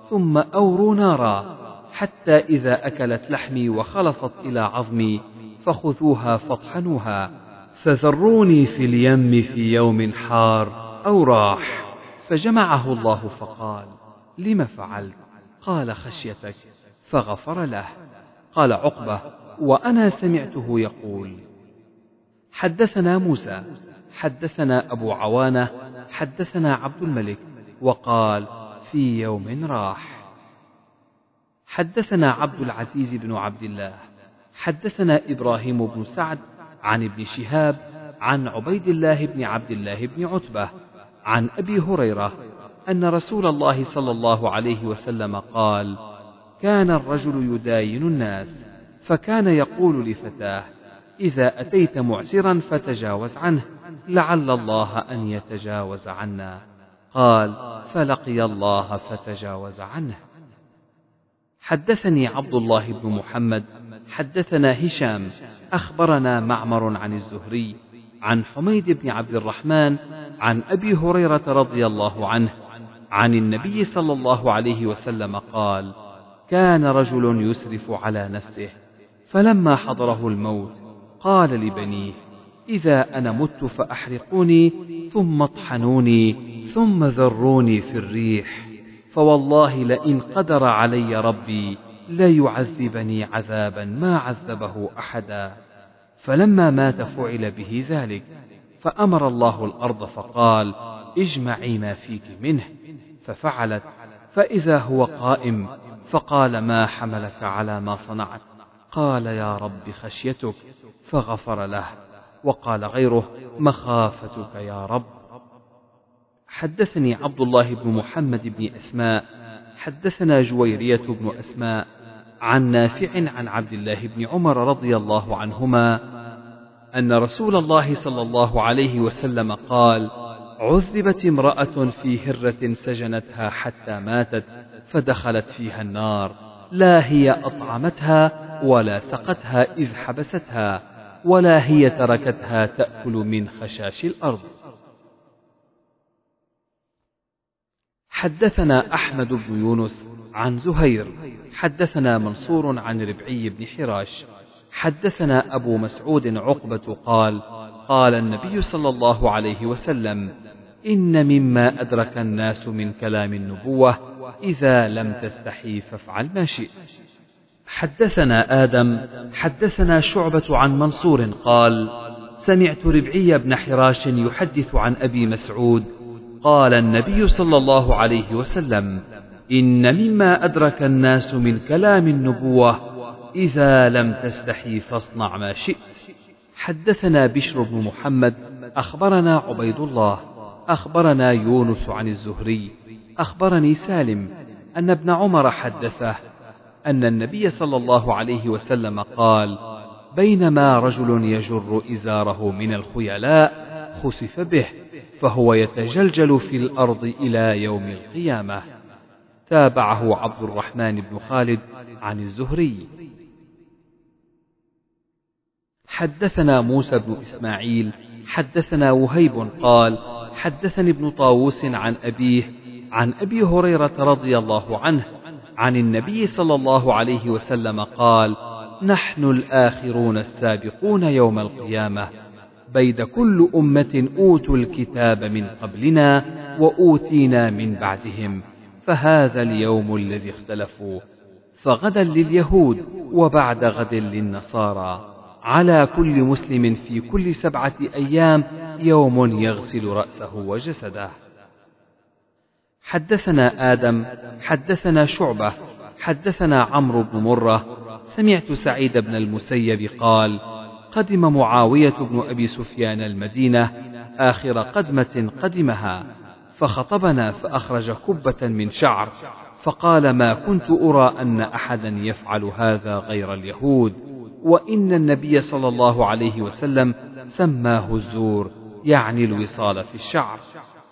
ثم أوروا نارا. حتى إذا أكلت لحمي وخلصت إلى عظمي فخذوها فاطحنوها. فذروني في اليم في يوم حار أو راح. فجمعه الله فقال لم فعلت؟ قال خشيتك. فغفر له. قال عقبة وأنا سمعته يقول. حدثنا موسى حدثنا أبو عوانة حدثنا عبد الملك وقال في يوم راح. حدثنا عبد العزيز بن عبد الله حدثنا إبراهيم بن سعد عن ابن شهاب عن عبيد الله بن عبد الله بن عتبة عن أبي هريرة أن رسول الله صلى الله عليه وسلم قال كان الرجل يداين الناس فكان يقول لفتاه إذا أتيت معسرا فتجاوز عنه لعل الله أن يتجاوز عنا قال فلقي الله فتجاوز عنه حدثني عبد الله بن محمد حدثنا هشام أخبرنا معمر عن الزهري عن حميد بن عبد الرحمن عن أبي هريرة رضي الله عنه عن النبي صلى الله عليه وسلم قال كان رجل يسرف على نفسه فلما حضره الموت قال لبنيه إذا أنا مت فأحرقوني ثم اطحنوني ثم ذروني في الريح. فوالله لئن قدر علي ربي ليعذبني عذابا ما عذبه أحدا. فلما مات فعل به ذلك فأمر الله الأرض فقال اجمعي ما فيك منه. ففعلت فإذا هو قائم فقال ما حملك على ما صنعت؟ قال يا رب خشيتك. فغفر له وقال غيره مخافتك يا رب. حدثني عبد الله بن محمد بن أسماء حدثنا جويرية بن أسماء عن نافع عن عبد الله بن عمر رضي الله عنهما أن رسول الله صلى الله عليه وسلم قال عذبت امرأة في هرة سجنتها حتى ماتت فدخلت فيها النار لا هي أطعمتها ولا سقتها إذ حبستها ولا هي تركتها تأكل من خشاش الأرض. حدثنا أحمد بن يونس عن زهير حدثنا منصور عن ربعي بن حراش حدثنا أبو مسعود عقبة قال قال النبي صلى الله عليه وسلم إن مما أدرك الناس من كلام النبوة إذا لم تستحي فافعل ما شئت. حدثنا آدم حدثنا شعبة عن منصور قال سمعت ربعي بن حراش يحدث عن أبي مسعود قال النبي صلى الله عليه وسلم إن مما أدرك الناس من كلام النبوة إذا لم تستحي فاصنع ما شئت. حدثنا بشر بن محمد أخبرنا عبيد الله أخبرنا يونس عن الزهري أخبرني سالم أن ابن عمر حدثه أن النبي صلى الله عليه وسلم قال بينما رجل يجر إزاره من الخيلاء خسف به فهو يتجلجل في الأرض إلى يوم القيامة. تابعه عبد الرحمن بن خالد عن الزهري. حدثنا موسى بن إسماعيل حدثنا وهيب قال حدثني ابن طاووس عن أبيه عن أبي هريرة رضي الله عنه عن النبي صلى الله عليه وسلم قال نحن الآخرون السابقون يوم القيامة. بيد كل أمة أوتوا الكتاب من قبلنا وأوتينا من بعدهم فهذا اليوم الذي اختلفوا فغدا لليهود وبعد غد للنصارى. على كل مسلم في كل سبعة أيام يوم يغسل رأسه وجسده. حدثنا آدم حدثنا شعبة حدثنا عمرو بن مرة سمعت سعيد بن المسيب قال قدم معاوية بن أبي سفيان المدينة آخر قدمة قدمها فخطبنا فأخرج كبة من شعر فقال ما كنت أرى أن أحدا يفعل هذا غير اليهود وإن النبي صلى الله عليه وسلم سماه الزور يعني الوصال في الشعر.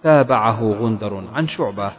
تابعه غندر عن شعبة.